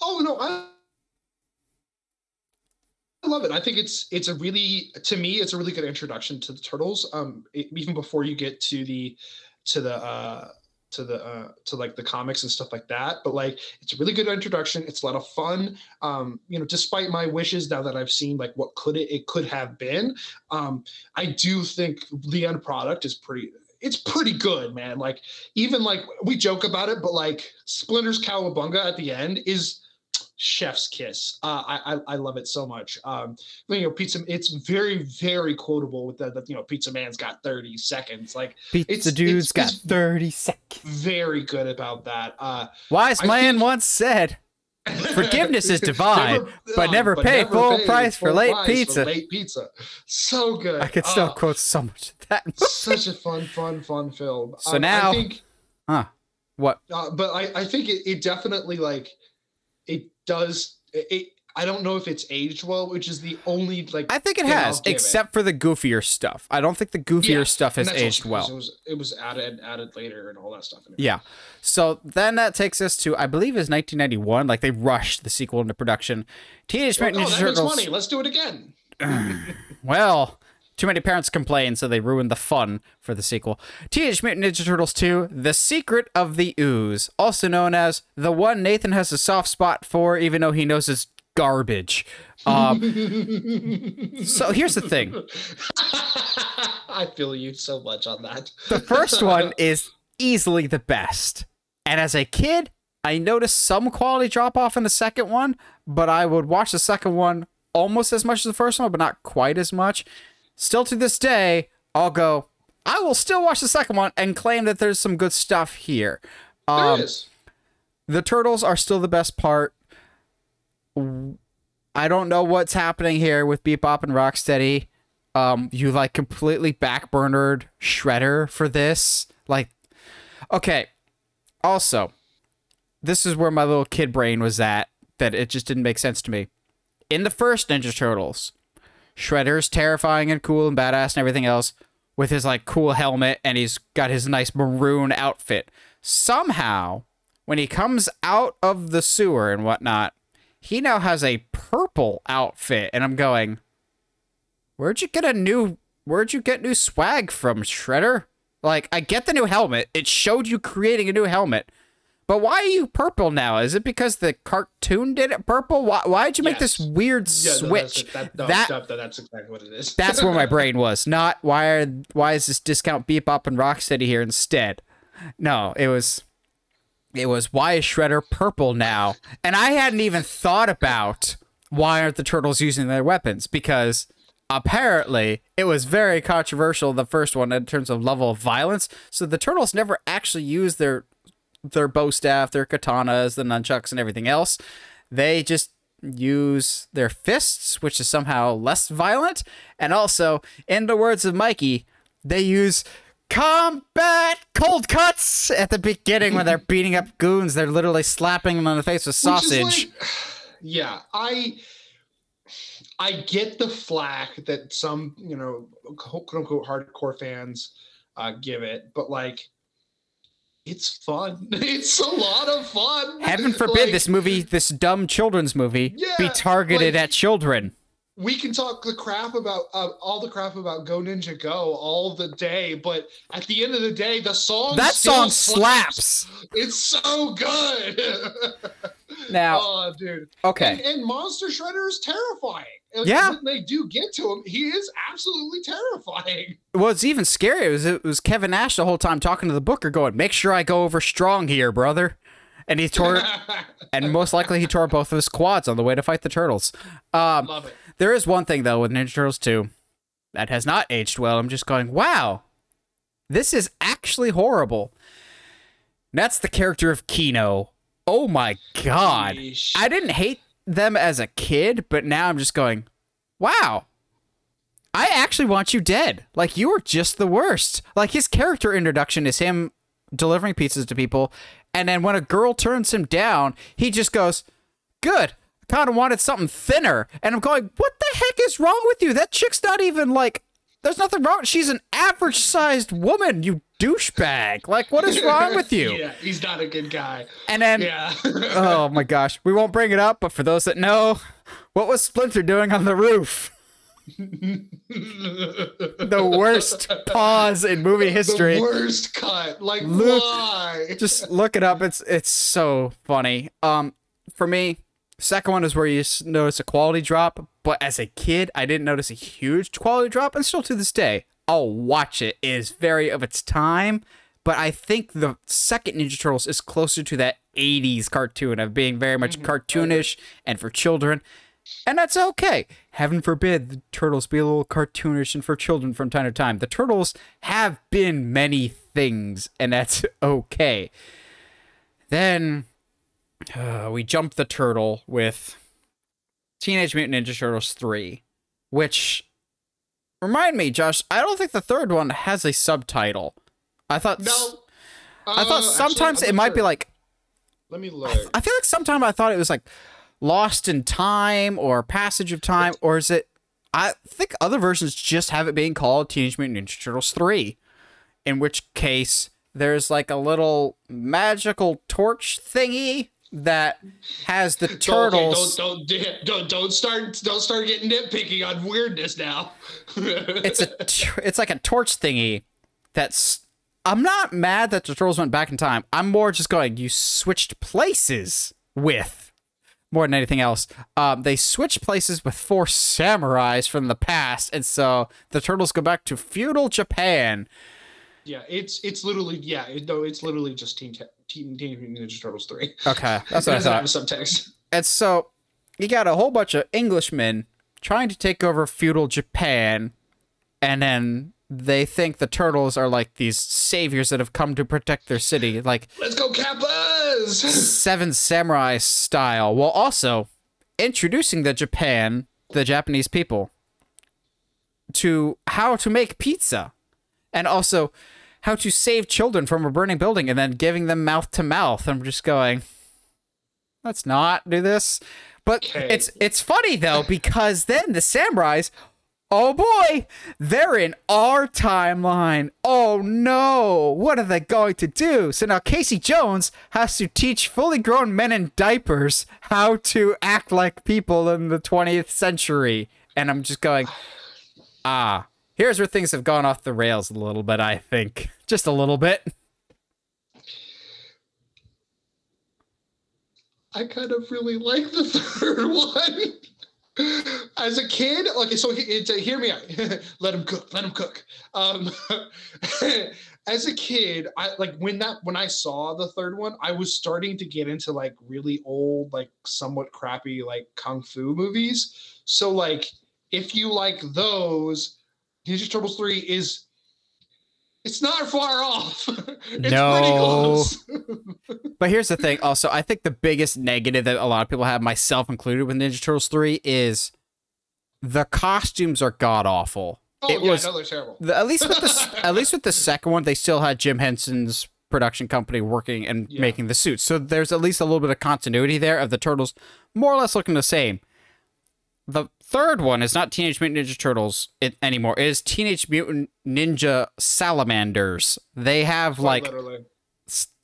Oh no, I I love it. I think it's it's a really to me it's a really good introduction to the turtles. Um, it, even before you get to the to the uh to the uh to like the comics and stuff like that but like it's a really good introduction it's a lot of fun um you know despite my wishes now that i've seen like what could it it could have been um i do think the end product is pretty it's pretty good man like even like we joke about it but like splinter's cowabunga at the end is chef's kiss. Uh, I, I, I love it so much. Um, you know, pizza. It's very very quotable with the, the you know pizza man's got thirty seconds. Like pizza dude's it's, got it's thirty seconds. Very good about that. Uh, Wise man think, once said. Forgiveness is divine, never, but never but pay never full price full for late price pizza. For late pizza, so good. I could still uh, quote so much of that. Movie. Such a fun, fun, fun film. So um, now, I think, huh? What? Uh, but I, I think it, it definitely like it does it, I don't know if it's aged well, which is the only like. I think it has, except it. for the goofier stuff. I don't think the goofier stuff has aged well. It was it was added added later and all that stuff. Yeah, so then that takes us to I believe is 1991. Like they rushed the sequel into production. Teenage Mutant oh, Ninja Turtles. Money. Let's do it again. well, too many parents complained, so they ruined the fun for the sequel. Teenage Mutant Ninja Turtles 2 The Secret of the Ooze, also known as the one Nathan has a soft spot for, even though he knows it's garbage. Um, so here's the thing I feel you so much on that. the first one is easily the best. And as a kid, I noticed some quality drop off in the second one, but I would watch the second one almost as much as the first one, but not quite as much still to this day, I'll go, I will still watch the second one and claim that there's some good stuff here. Um, there is. The turtles are still the best part. I don't know what's happening here with Bebop and Rocksteady. Um, you like completely backburnered Shredder for this. Like, okay. Also, this is where my little kid brain was at. That it just didn't make sense to me. In the first Ninja Turtles, Shredder's terrifying and cool and badass and everything else with his like cool helmet and he's got his nice maroon outfit. Somehow, when he comes out of the sewer and whatnot, he now has a purple outfit, and I'm going, where'd you get a new where'd you get new swag from, Shredder? Like, I get the new helmet. It showed you creating a new helmet. But why are you purple now? Is it because the cartoon did it purple? Why why'd you make yes. this weird yeah, switch? No, that's, that, that, that, that's exactly what it is. that's where my brain was. Not why are why is this discount Bebop and Rocksteady here instead? No, it was it was why is Shredder purple now? And I hadn't even thought about why aren't the turtles using their weapons because apparently it was very controversial the first one in terms of level of violence so the turtles never actually used their their bo staff, their katanas, the nunchucks, and everything else. They just use their fists, which is somehow less violent. And also, in the words of Mikey, they use combat cold cuts at the beginning when they're beating up goons. They're literally slapping them on the face with sausage. Like, yeah, I. I get the flack that some, you know, quote unquote hardcore fans uh, give it, but like, it's fun. It's a lot of fun. Heaven forbid like, this movie, this dumb children's movie, yeah, be targeted like, at children. We can talk the crap about uh, all the crap about Go Ninja Go all the day, but at the end of the day, the song that song slaps. slaps. It's so good. Now, oh, dude. Okay. And, and Monster Shredder is terrifying. Yeah. When they do get to him, he is absolutely terrifying. Well, it's even scarier was it was Kevin Nash the whole time talking to the Booker, going, "Make sure I go over strong here, brother." And he tore, and most likely he tore both of his quads on the way to fight the turtles. Um, Love it. There is one thing though with Ninja Turtles 2 that has not aged well. I'm just going, wow, this is actually horrible. That's the character of Keno. Oh my god. Yeesh. I didn't hate them as a kid, but now I'm just going, wow. I actually want you dead. Like you were just the worst. Like his character introduction is him delivering pizzas to people, and then when a girl turns him down, he just goes, "Good. I kind of wanted something thinner." And I'm going, "What the heck is wrong with you? That chick's not even like there's nothing wrong. She's an average-sized woman, you douchebag. Like what is wrong with you?" yeah, he's not a good guy. And then Yeah. oh my gosh, we won't bring it up, but for those that know, what was Splinter doing on the roof? The worst pause in movie history. The worst cut. Like Look- why? Just look it up. It's it's so funny. Um, for me, second one is where you notice a quality drop. But as a kid, I didn't notice a huge quality drop, and still to this day, I'll watch it. It is very of its time. But I think the second Ninja Turtles is closer to that 80s cartoon of being very much cartoonish and for children. And that's okay. Heaven forbid the turtles be a little cartoonish and for children from time to time. The turtles have been many things, and that's okay. Then uh, we jump the turtle with Teenage Mutant Ninja Turtles 3, which remind me, Josh, I don't think the third one has a subtitle. I thought No. I thought Uh, sometimes actually, it might not be like Let me look. I feel like sometimes I thought it was like Lost in Time or Passage of Time, or is it? I think other versions just have it being called Teenage Mutant Ninja Turtles 3, in which case there's like a little magical torch thingy that has the Don't- turtles. Okay, don't, don't don't don't start don't start getting nitpicky on weirdness now. It's a it's like a torch thingy that's. I'm not mad that the turtles went back in time. I'm more just going. You switched places with more than anything else. Um, they switched places with four samurais from the past, and so the turtles go back to feudal Japan. Yeah, it's it's literally yeah, it, no, it's literally just Teen Te- Teen Teenage Mutant Ninja Turtles three. Okay, that's what I doesn't have thought. a subtext. And so you got a whole bunch of Englishmen trying to take over feudal Japan, and then they think the turtles are like these saviors that have come to protect their city, like Let's go, Kappas! Seven Samurai style, while also introducing the Japan, the Japanese people, to how to make pizza, and also how to save children from a burning building, and then giving them mouth to mouth. I'm just going, let's not do this. But Okay. it's it's funny though because then the samurais Oh boy, they're in our timeline. Oh no, what are they going to do? So now Casey Jones has to teach fully grown men in diapers how to act like people in the 20th century. And I'm just going, ah, here's where things have gone off the rails a little bit, I think. Just a little bit. I kind of really like the third one. As a kid, okay, so a, hear me out. let him cook. Let him cook. Um, as a kid, I like when that when I saw the third one, I was starting to get into like really old, like somewhat crappy, like kung fu movies. So like, if you like those, Ninja Turtles three is. It's not far off. it's No. close. But here's the thing also, I think the biggest negative that a lot of people have, myself included, with Ninja Turtles 3 is the costumes are god awful. oh It yeah, was- no, they're terrible. The, at least with the at least with the second one, they still had Jim Henson's production company working and Yeah. making the suits. So there's at least a little bit of continuity there of the turtles more or less looking the same. The third one is not Teenage Mutant Ninja Turtles it, anymore. It is Teenage Mutant Ninja Salamanders. They have like literally.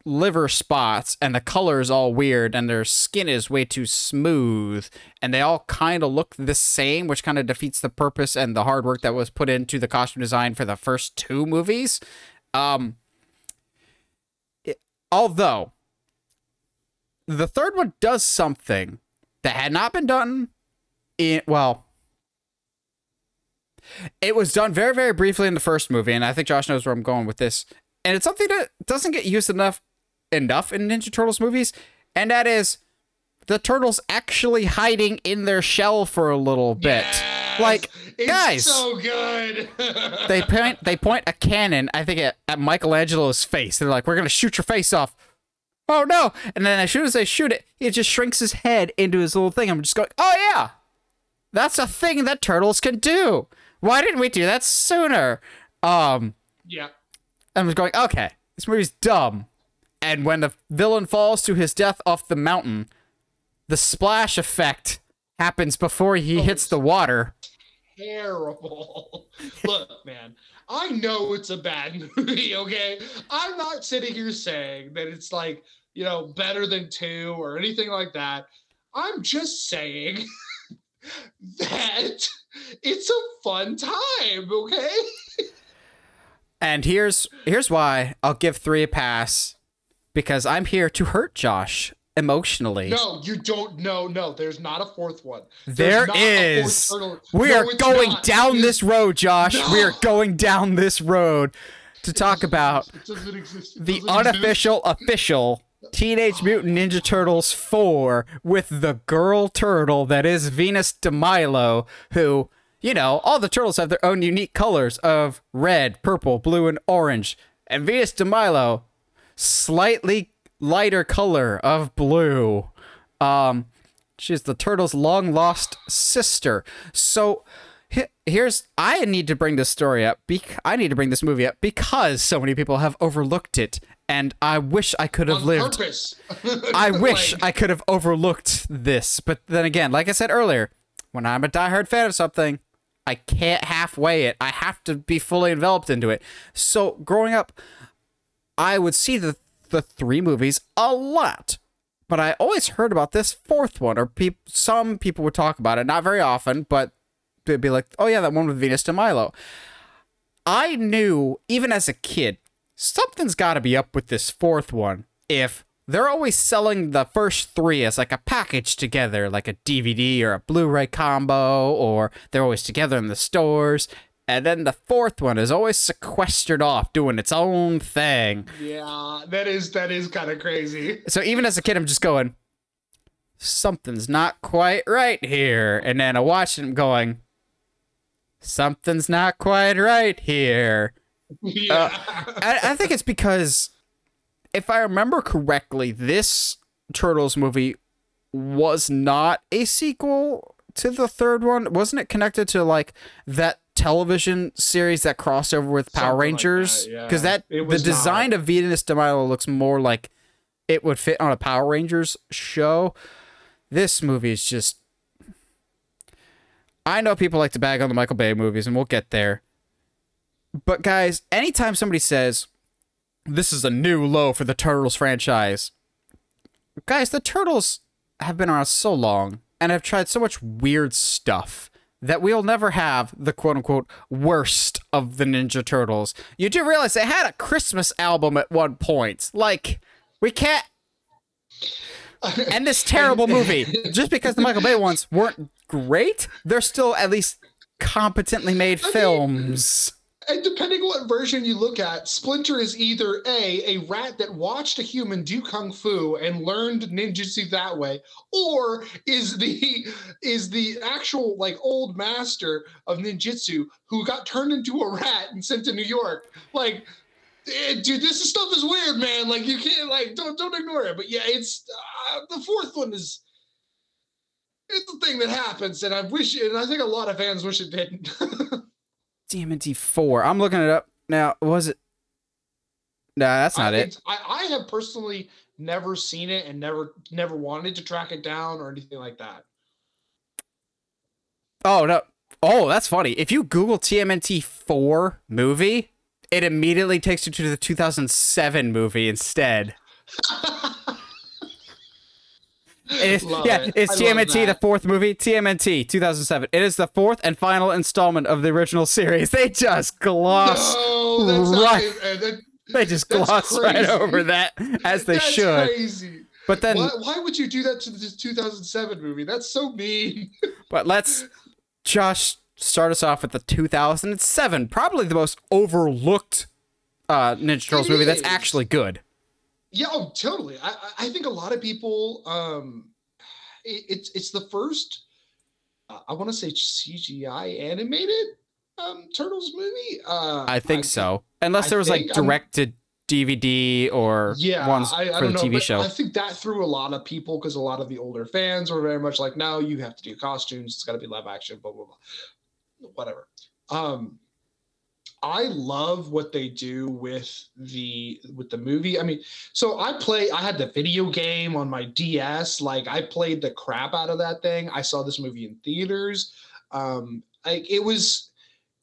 liver spots and the color is all weird and their skin is way too smooth and they all kind of look the same which kind of defeats the purpose and the hard work that was put into the costume design for the first two movies um it- although the third one does something that had not been done in well it was done very very briefly in the first movie and i think josh knows where i'm going with this. And it's something that doesn't get used enough enough in ninja turtles movies and that is the turtles actually hiding in their shell for a little bit. Yes! like It's guys! so good. they point they point a cannon i think at, at michelangelo's face. They're like we're gonna shoot your face off. Oh no! And then as soon as they shoot it he just shrinks his head into his little thing. I'm just going oh yeah that's a thing that turtles can do why didn't we do that sooner um yeah. I was going okay this movie's dumb and when the villain falls to his death off the mountain the splash effect happens before he hits the water terrible. Look, man, I know it's a bad movie, okay? I'm not sitting here saying that it's like, you know, better than two or anything like that. I'm just saying that it's a fun time, okay? And here's here's why I'll give three a pass because I'm here to hurt Josh emotionally. No, you don't. No, no, there's not a fourth one. There There's fourth is. We No, are going not. down this road, Josh. We are going down this road to talk about. It doesn't exist. It the unofficial official Teenage Mutant Ninja Turtles 4 with the girl turtle that is Venus de Milo, who, you know, all the turtles have their own unique colors of red, purple, blue, and orange. And Venus de Milo, slightly lighter color of blue. Um, she's the turtle's long lost sister. So here's I need to bring this story up. Bec- I need to bring this movie up because so many people have overlooked it, and I wish I could have on lived. purpose. I wish Like, I could have overlooked this, but then again, like I said earlier, when I'm a diehard fan of something, I can't halfway it. I have to be fully enveloped into it. So growing up, I would see the the three movies a lot, but I always heard about this fourth one, or peop- some people would talk about it, not very often, but they'd be like, "Oh yeah, that one with Venus de Milo." I knew even as a kid, something's got to be up with this fourth one. If they're always selling the first three as like a package together, like a DVD or a Blu-ray combo, or they're always together in the stores, and then the fourth one is always sequestered off doing its own thing. Yeah, that is that is kind of crazy. So even as a kid, I'm just going, something's not quite right here. And then I watch him going, something's not quite right here. Yeah. Uh, I, I think it's because, if I remember correctly, this Turtles movie was not a sequel to the third one. Wasn't it connected to like that television series that crossed over with Power Something like Rangers? that, yeah. Because that the design of Venus de Milo looks more like it would fit on a Power Rangers show. This movie is just. I know people like to bag on the Michael Bay movies, and we'll get there. But guys, anytime somebody says this is a new low for the Turtles franchise, guys, the Turtles have been around so long and have tried so much weird stuff that we'll never have the quote unquote worst of the Ninja Turtles. You do realize they had a Christmas album at one point. Like, we can't. And this terrible movie, just because the Michael Bay ones weren't great, they're still at least competently made films. And depending on what version you look at, Splinter is either A, a rat that watched a human do kung fu and learned ninjutsu that way, or is the is the actual like old master of ninjutsu who got turned into a rat and sent to New York. Like eh, dude, this stuff is weird, man. Like you can't like don't don't ignore it. But yeah, it's uh, the fourth one is it's the thing that happens, and I wish, and I think a lot of fans wish it didn't. TMNT four. I'm looking it up now. Was it? Nah, that's not I, it. I, I have personally never seen it and never never wanted to track it down or anything like that. Oh no. Oh, that's funny. If you Google TMNT four movie, it immediately takes you to the 2007 movie instead. It's, Love yeah, it. it's I TMNT, the fourth movie. TMNT 2007. It is the fourth and final installment of the original series. They just gloss. no, that's right. not, uh, that, They just gloss right over that as they that's should. crazy. But then, why, why would you do that to the 2007 movie? That's so mean. but let's Josh start us off with the 2007, probably the most overlooked uh, Ninja Turtles It movie that's actually good. Yeah, oh, totally. I, I- I think a lot of people, um, it, it's it's the first, uh, I want to say CGI animated um, Turtles movie. Uh, I think so, unless I there was like I'm- directed DVD or Yeah, ones I, I for the don't know, TV show. I think that threw a lot of people because a lot of the older fans were very much like, "No, you have to do costumes. It's got to be live action." Blah blah blah, whatever. Um, I love what they do with the with the movie. I mean, so I play. I had the video game on my DS. Like I played the crap out of that thing. I saw this movie in theaters. Um, like it was.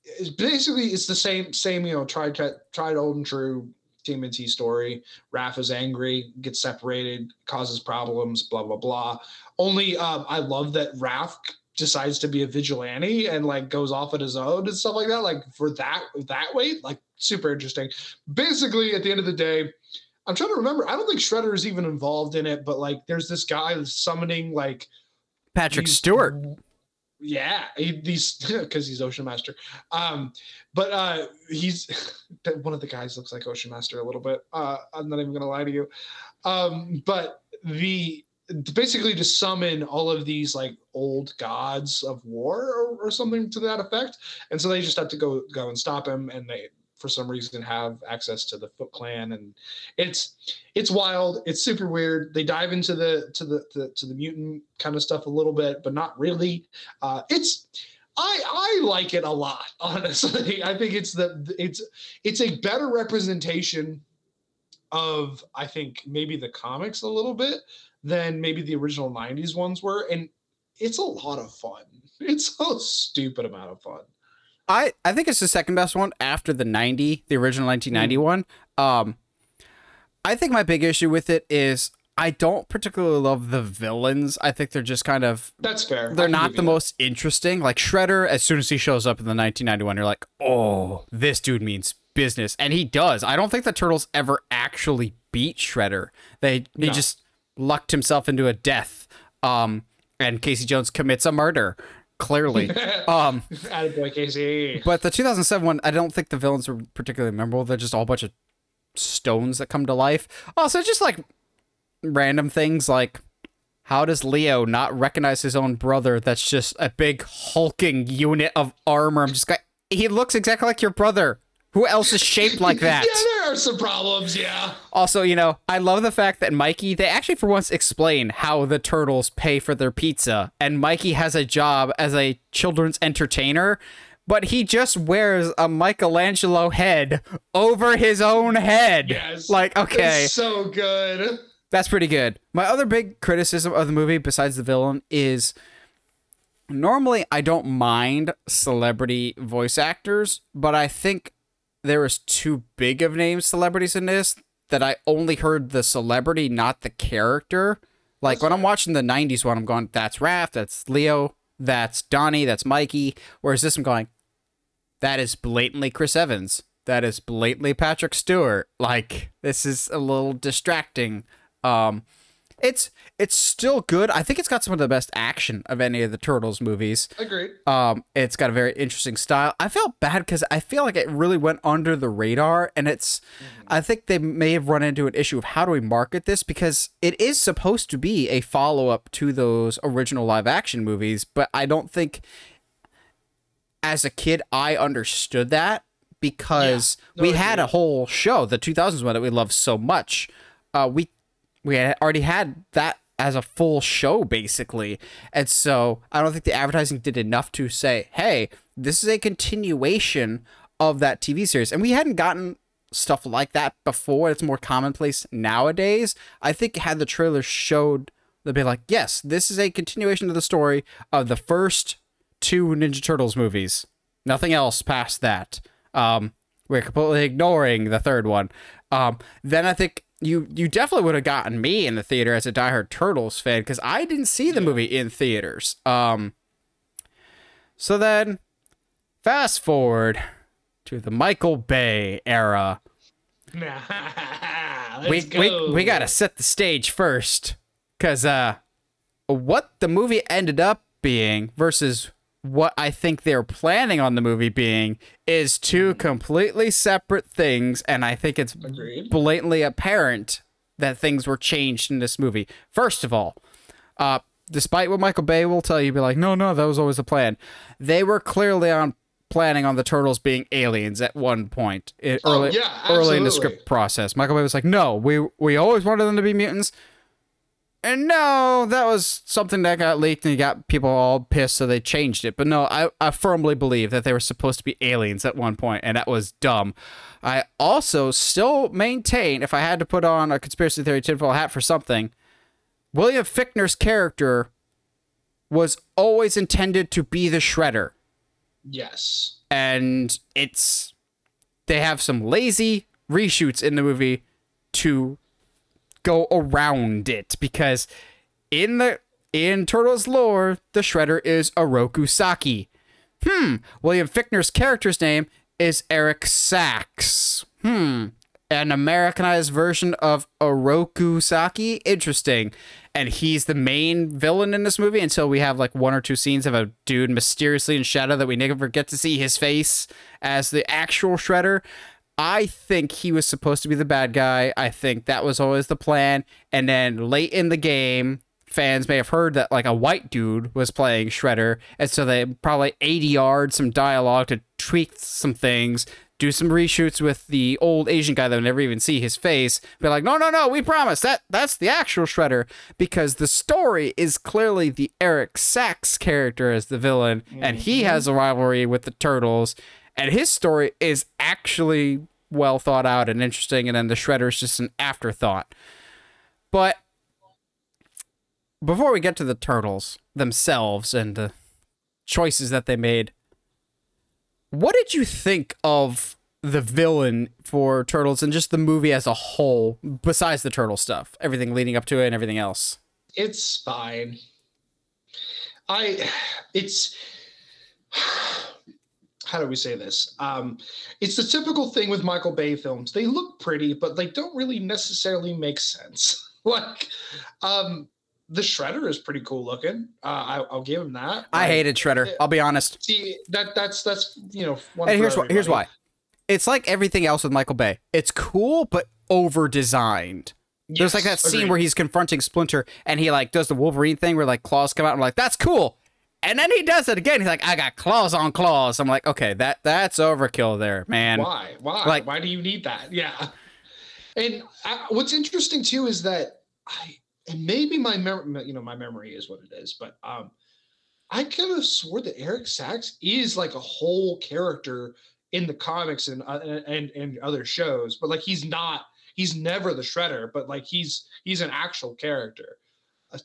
It's basically it's the same same you know tried tried, old and true TMNT story. Raph is angry, gets separated, causes problems, blah blah blah. Only um, I love that Raph decides to be a vigilante and like goes off on his own and stuff like that. Like for that that way, like super interesting. Basically, at the end of the day, I'm trying to remember. I don't think Shredder is even involved in it, but like there's this guy summoning like Patrick these- Stewart. Yeah, he, these because he's Ocean Master. Um, but uh, he's one of the guys looks like Ocean Master a little bit. Uh, I'm not even gonna lie to you. Um, but the basically to summon all of these like old gods of war or, or something to that effect, and so they just have to go go and stop him, and they for some reason have access to the Foot Clan, and it's it's wild. It's super weird. They dive into the to the, the to the mutant kind of stuff a little bit, but not really. Uh, it's I I like it a lot. Honestly, I think it's the it's it's a better representation of I think maybe the comics a little bit than maybe the original '90s ones were, and it's a lot of fun. It's a stupid amount of fun. I, I think it's the second best one after the 90, the original 1990 Hmm. one. Um, I think my big issue with it is I don't particularly love the villains. I think they're just kind of That's fair. They're not the that. most interesting. Like Shredder, as soon as he shows up in the 1991, you're like, oh, this dude means business, and he does. I don't think the Turtles ever actually beat Shredder. They he No. just lucked himself into a death. Um, and Casey Jones commits a murder. Clearly, um, Attaboy Casey. but the 2007 one, I don't think the villains were particularly memorable. They're just all a bunch of stones that come to life. Also, just like random things like how does Leo not recognize his own brother that's just a big hulking unit of armor? I'm just like, he looks exactly like your brother. Who else is shaped like that? yeah, are some problems. Yeah. Also, you know, I love the fact that Mikey, they actually for once explain how the turtles pay for their pizza. And Mikey has a job as a children's entertainer, but he just wears a Michelangelo head over his own head. Yes. Like, okay, It's so good. that's pretty good. My other big criticism of the movie, besides the villain, is normally I don't mind celebrity voice actors, but I think there was too big of names celebrities in this that I only heard the celebrity, not the character. Like when I'm watching the '90s one, I'm going, "That's Raph, that's Leo, that's Donnie, that's Mikey." Whereas this, I'm going, "That is blatantly Chris Evans. That is blatantly Patrick Stewart." Like this is a little distracting. Um, it's it's still good. I think it's got some of the best action of any of the Turtles movies. Agreed. Um, it's got a very interesting style. I felt bad because I feel like it really went under the radar, and it's. I think they may have run into an issue of how do we market this because it is supposed to be a follow up to those original live action movies, but I don't think. As a kid, I understood that because No, we I had a whole show, the 2000s one that we loved so much. Uh, we we had already had that as a full show basically. And so i don't think the advertising did enough to say hey this is a continuation of that tv series. And we hadn't gotten stuff like that before. It's more commonplace nowadays. I think had the trailer showed they'd be like yes this is a continuation of the story of the first two ninja turtles movies. Nothing else past that. Um we're completely ignoring the third one. Um then i think you you definitely would have gotten me in the theater as a diehard turtles fan because i didn't see the movie in theaters. Um so then fast forward to the michael bay era. We, go. we we gotta set the stage first, cause uh, what the movie ended up being versus what I think they're planning on the movie being is two completely separate things, and I think it's Agreed. blatantly apparent that things were changed in this movie. First of all, uh, despite what Michael Bay will tell you, be like, no, no, that was always the plan. They were clearly on planning on the turtles being aliens at one point it, Oh, early, yeah, early in the script process. Michael Bay was like, no, we we always wanted them to be mutants. And no, that was something that got leaked and got people all pissed, so they changed it. But no, I, I firmly believe that they were supposed to be aliens at one point, and that was dumb. I also still maintain, if I had to put on a conspiracy theory tinfoil hat for something, William Fichtner's character was always intended to be the Shredder Yes. and it's they have some lazy reshoots in the movie to go around it because in the in Turtles lore, the Shredder is Oroku Saki. Hmm. William Fichtner's character's name is Eric Sachs. Hmm. An Americanized version of Oroku Saki. Interesting. And he's the main villain in this movie until we have like one or two scenes of a dude mysteriously in shadow that we never get to see his face as the actual Shredder. I think he was supposed to be the bad guy. I think that was always the plan. And then late in the game, fans may have heard that like a white dude was playing Shredder, and so they probably ADR'd some dialogue to tweak some things, do some reshoots with the old Asian guy that would never even see his face. Be like, no, no, no, we promise that that's the actual Shredder because the story is clearly the Eric Sachs character as the villain, and he mm-hmm. has a rivalry with the Turtles, and his story is actually well thought out and interesting, and then the Shredder is just an afterthought. But before we get to the turtles themselves and the choices that they made, what did you think of the villain for Turtles and just the movie as a whole, besides the turtle stuff, everything leading up to it and everything else? It's fine. I it's how do we say this? Um it's the typical thing with Michael Bay films. They look pretty, but they don't really necessarily make sense. like um the Shredder is pretty cool looking. Uh, I, I'll give him that. I Like, hated Shredder. I'll be honest. See that that's that's you know one And here's why. Here's why. It's like everything else with Michael Bay. It's cool but over designed. There's like that Yes, scene agreed. where he's confronting Splinter and he like does the Wolverine thing where like claws come out. And I'm like, that's cool. And then he does it again. He's like, I got claws on claws. I'm like, okay, that that's overkill there, man. Why? Why? Like- Why do you need that? Yeah. And I, what's interesting too is that I and maybe my memory, you know, my memory is what it is, but um, I kind of swore that Eric Sachs is like a whole character in the comics and uh, and and other shows, but like he's not. He's never the Shredder, but like he's he's an actual character uh,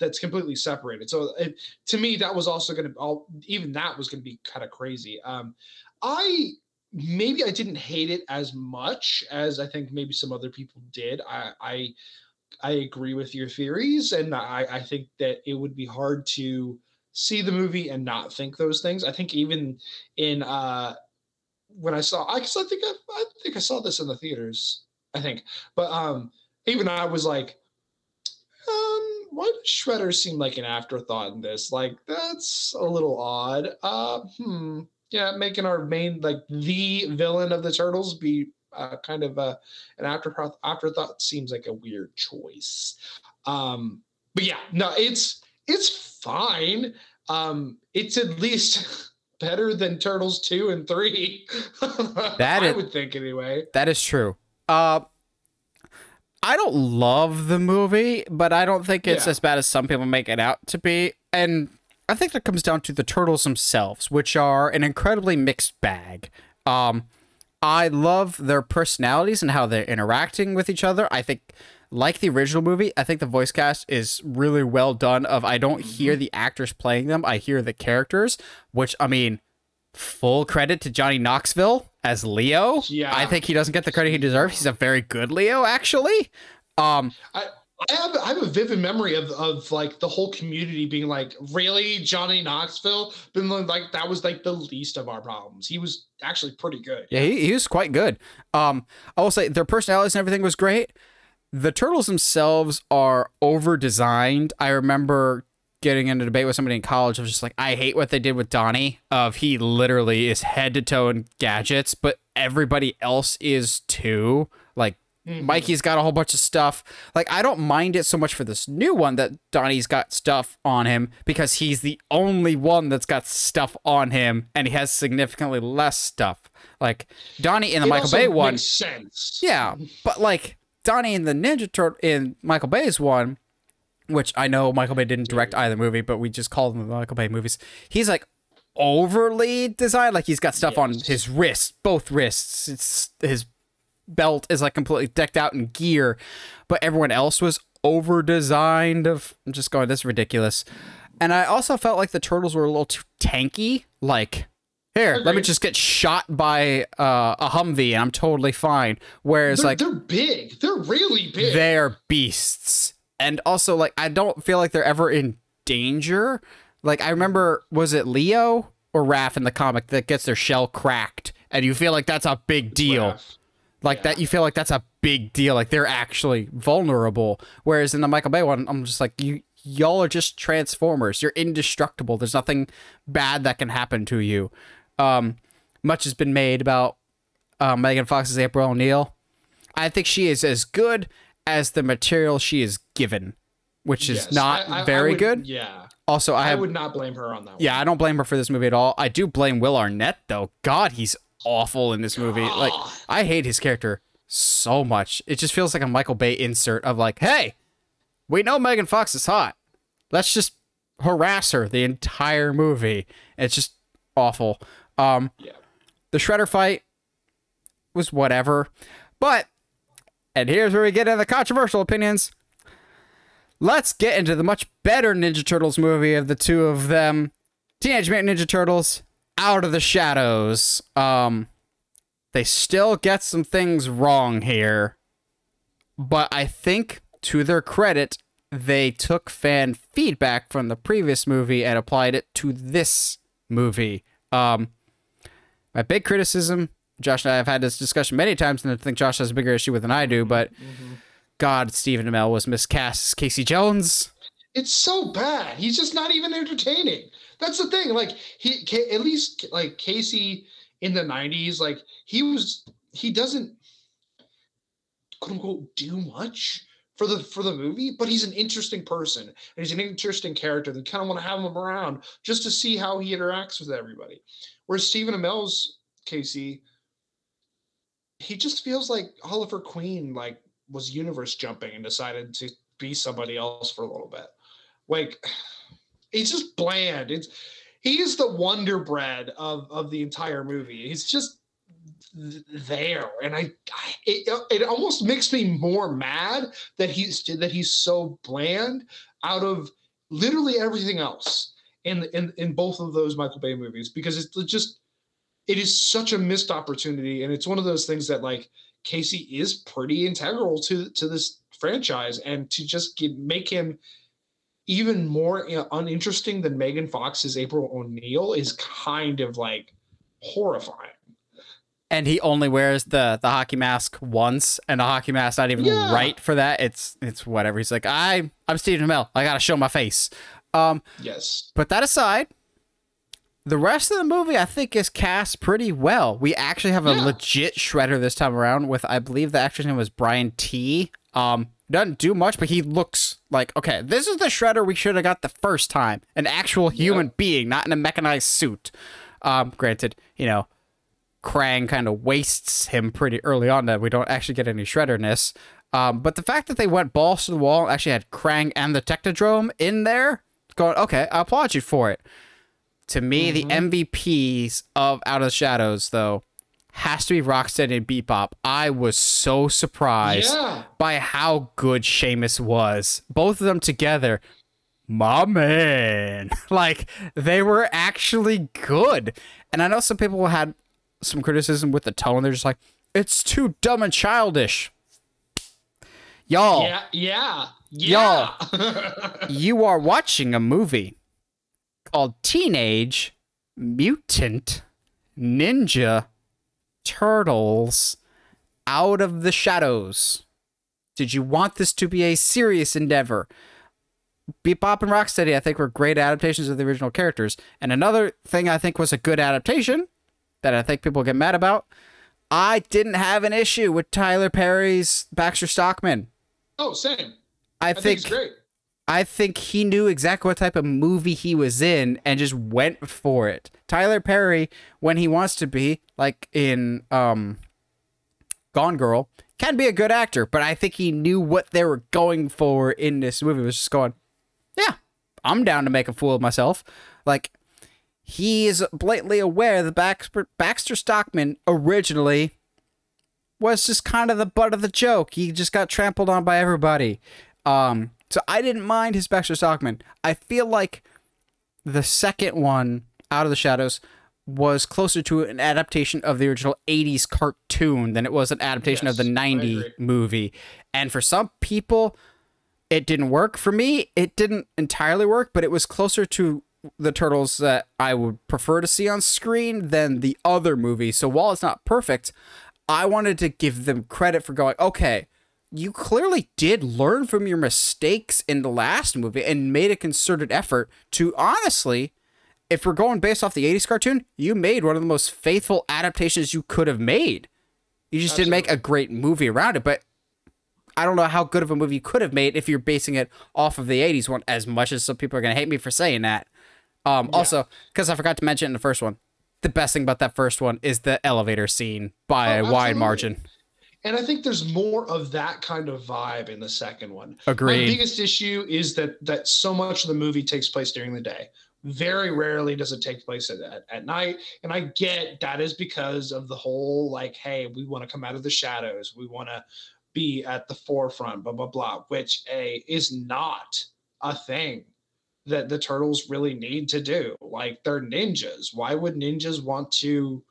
that's completely separated. So it, to me, that was also going to even that was going to be kind of crazy. Um, I maybe I didn't hate it as much as I think maybe some other people did. I I, I agree with your theories, and I, I think that it would be hard to see the movie and not think those things. I think even in uh when I saw I, I think I, I think I saw this in the theaters, I think. But um even I was like, um, why does Shredder seem like an afterthought in this? Like, that's a little odd. Uh, hmm. Yeah, making our main like the villain of the turtles be uh, kind of uh, an afterthought. Afterthought seems like a weird choice. Um, but yeah, no, it's it's fine. Um, it's at least better than Turtles two and three. That I is- would think anyway. That is true. Uh, I don't love the movie, but I don't think it's Yeah. as bad as some people make it out to be. And I think that comes down to the turtles themselves, which are an incredibly mixed bag. Um, I love their personalities and how they're interacting with each other. I think, like the original movie, I think the voice cast is really well done. Of I don't hear the actors playing them; I hear the characters. Which I mean, full credit to Johnny Knoxville as Leo. Yeah. I think he doesn't get the credit he deserves. He's a very good Leo, actually. Um, I, I have I have a vivid memory of of like the whole community being like, really, Johnny Knoxville? Been like that was like the least of our problems. He was actually pretty good. yeah, he, he was quite good. Um, I will say their personalities and everything was great. the turtles themselves are over designed. I remember getting into a debate with somebody in college. I was just like, I hate what they did with Donnie. Of he literally is head to toe in gadgets, but everybody else is too. Like mm-hmm. Mikey's got a whole bunch of stuff. Like I don't mind it so much for this new one that Donnie's got stuff on him because he's the only one that's got stuff on him, and he has significantly less stuff. Like Donnie in the it Michael Bay one, sense. Yeah, but like Donnie in the Ninja Turtle in Michael Bay's one, which I know Michael Bay didn't direct either movie, but we just call them Michael Bay movies. He's like overly designed, like he's got stuff yes. on his wrists, both wrists. It's his belt is like completely decked out in gear, but everyone else was over designed. Of I'm just going, this is ridiculous. And I also felt like the turtles were a little too tanky. Like, here, let me just get shot by uh, a Humvee and I'm totally fine. Whereas, they're, like, they're big. They're really big. They're beasts and also like I don't feel like they're ever in danger. Like I remember, was it Leo or Raph in the comic that gets their shell cracked, and you feel like that's a big deal. Like yeah. that, you feel like that's a big deal. Like they're actually vulnerable. Whereas in the Michael Bay one, I'm just like you. Y'all are just transformers. You're indestructible. There's nothing bad that can happen to you. Um, much has been made about uh, Megan Fox's April O'Neil. I think she is as good as the material she is given, which is yes, not I, I, very I would, good. Yeah. Also, I, have, would not blame her on that. One. Yeah, I don't blame her for this movie at all. I do blame Will Arnett though. God, he's awful in this movie. Like, I hate his character so much. It just feels like a Michael Bay insert of like, hey, we know Megan Fox is hot. Let's just harass her the entire movie. It's just awful. Um, yeah. The Shredder fight was whatever, but and here's where we get into the controversial opinions. Let's get into the much better Ninja Turtles movie of the two of them Teenage Mutant Ninja Turtles Out of the Shadows. Um, they still get some things wrong here, but I think to their credit, they took fan feedback from the previous movie and applied it to this movie. Um, my big criticism Josh and I have had this discussion many times, and I think Josh has a bigger issue with than I do. But mm-hmm. God, Stephen Amell was miscast as Casey Jones. It's so bad. He's just not even entertaining. That's the thing. Like he, at least like Casey in the '90s, like he was. He doesn't quote unquote do much for the for the movie, but he's an interesting person and he's an interesting character. That kind of want to have him around just to see how he interacts with everybody. Whereas Stephen Amell's Casey he just feels like Oliver Queen like was universe jumping and decided to be somebody else for a little bit. Like he's just bland. It's he's the wonder bread of of the entire movie. He's just there and I it, it almost makes me more mad that he's that he's so bland out of literally everything else in in in both of those Michael Bay movies because it's just it is such a missed opportunity and it's one of those things that like casey is pretty integral to to this franchise and to just get, make him even more uninteresting than megan fox's april o'neil is kind of like horrifying. And he only wears the the hockey mask once and the hockey mask not even yeah. right for that. It's it's whatever. He's like i i'm stephen amell. I gotta show my face. Um yes. but that aside the rest of the movie, I think, is cast pretty well. We actually have a yeah. legit shredder this time around with, I believe, the actor's name was Brian Tee. Um, doesn't do much, but he looks like okay. This is the shredder we should have got the first time, an actual human being, not in a mechanized suit. Um, granted, you know, Krang kind of wastes him pretty early on that we don't actually get any shredderness. Um, but the fact that they went balls to the wall, actually had Krang and the Technodrome in there, going okay, I applaud you for it. To me, mm-hmm. the MVPs of Out of the Shadows, though, has to be Rocksteady and Bebop. I was so surprised yeah. by how good Sheamus was. Both of them together, my man. like, they were actually good. And I know some people had some criticism with the tone. They're just like, it's too dumb and childish. Y'all. Yeah, yeah. Yeah. Y'all, you are watching a movie called Teenage Mutant Ninja Turtles Out of the Shadows. Did you want this to be a serious endeavor? Bebop and Rocksteady, I think, were great adaptations of the original characters. And another thing I think was a good adaptation that I think people get mad about. I didn't have an issue with Tyler Perry's Baxter Stockman. Oh, same. I, I think, think great. I think he knew exactly what type of movie he was in and just went for it. Tyler Perry, when he wants to be, like in um, Gone Girl, can be a good actor, but I think he knew what they were going for in this movie. It was just going, yeah, I'm down to make a fool of myself. Like, he is blatantly aware that Baxter, Baxter Stockman originally was just kind of the butt of the joke. He just got trampled on by everybody. Um, so I didn't mind his Baxter Stockman. I feel like the second one, Out of the Shadows, was closer to an adaptation of the original 80s cartoon than it was an adaptation yes, of the 90 movie. And for some people, it didn't work. For me, it didn't entirely work, but it was closer to the turtles that I would prefer to see on screen than the other movie. So while it's not perfect, I wanted to give them credit for going, okay, you clearly did learn from your mistakes in the last movie and made a concerted effort to honestly if we're going based off the 80s cartoon, you made one of the most faithful adaptations you could have made. You just Absolutely. didn't make a great movie around it, but I don't know how good of a movie you could have made if you're basing it off of the 80s one, as much as some people are going to hate me for saying that. Um, yeah. Also, because I forgot to mention in the first one, the best thing about that first one is the elevator scene by oh, a wide margin. And I think there's more of that kind of vibe in the second one. Agreed. My biggest issue is that that so much of the movie takes place during the day. Very rarely does it take place at, at, at night. And I get that is because of the whole like, hey, we want to come out of the shadows. We want to be at the forefront, blah, blah, blah, which a is not a thing that the turtles really need to do. Like they're ninjas. Why would ninjas want to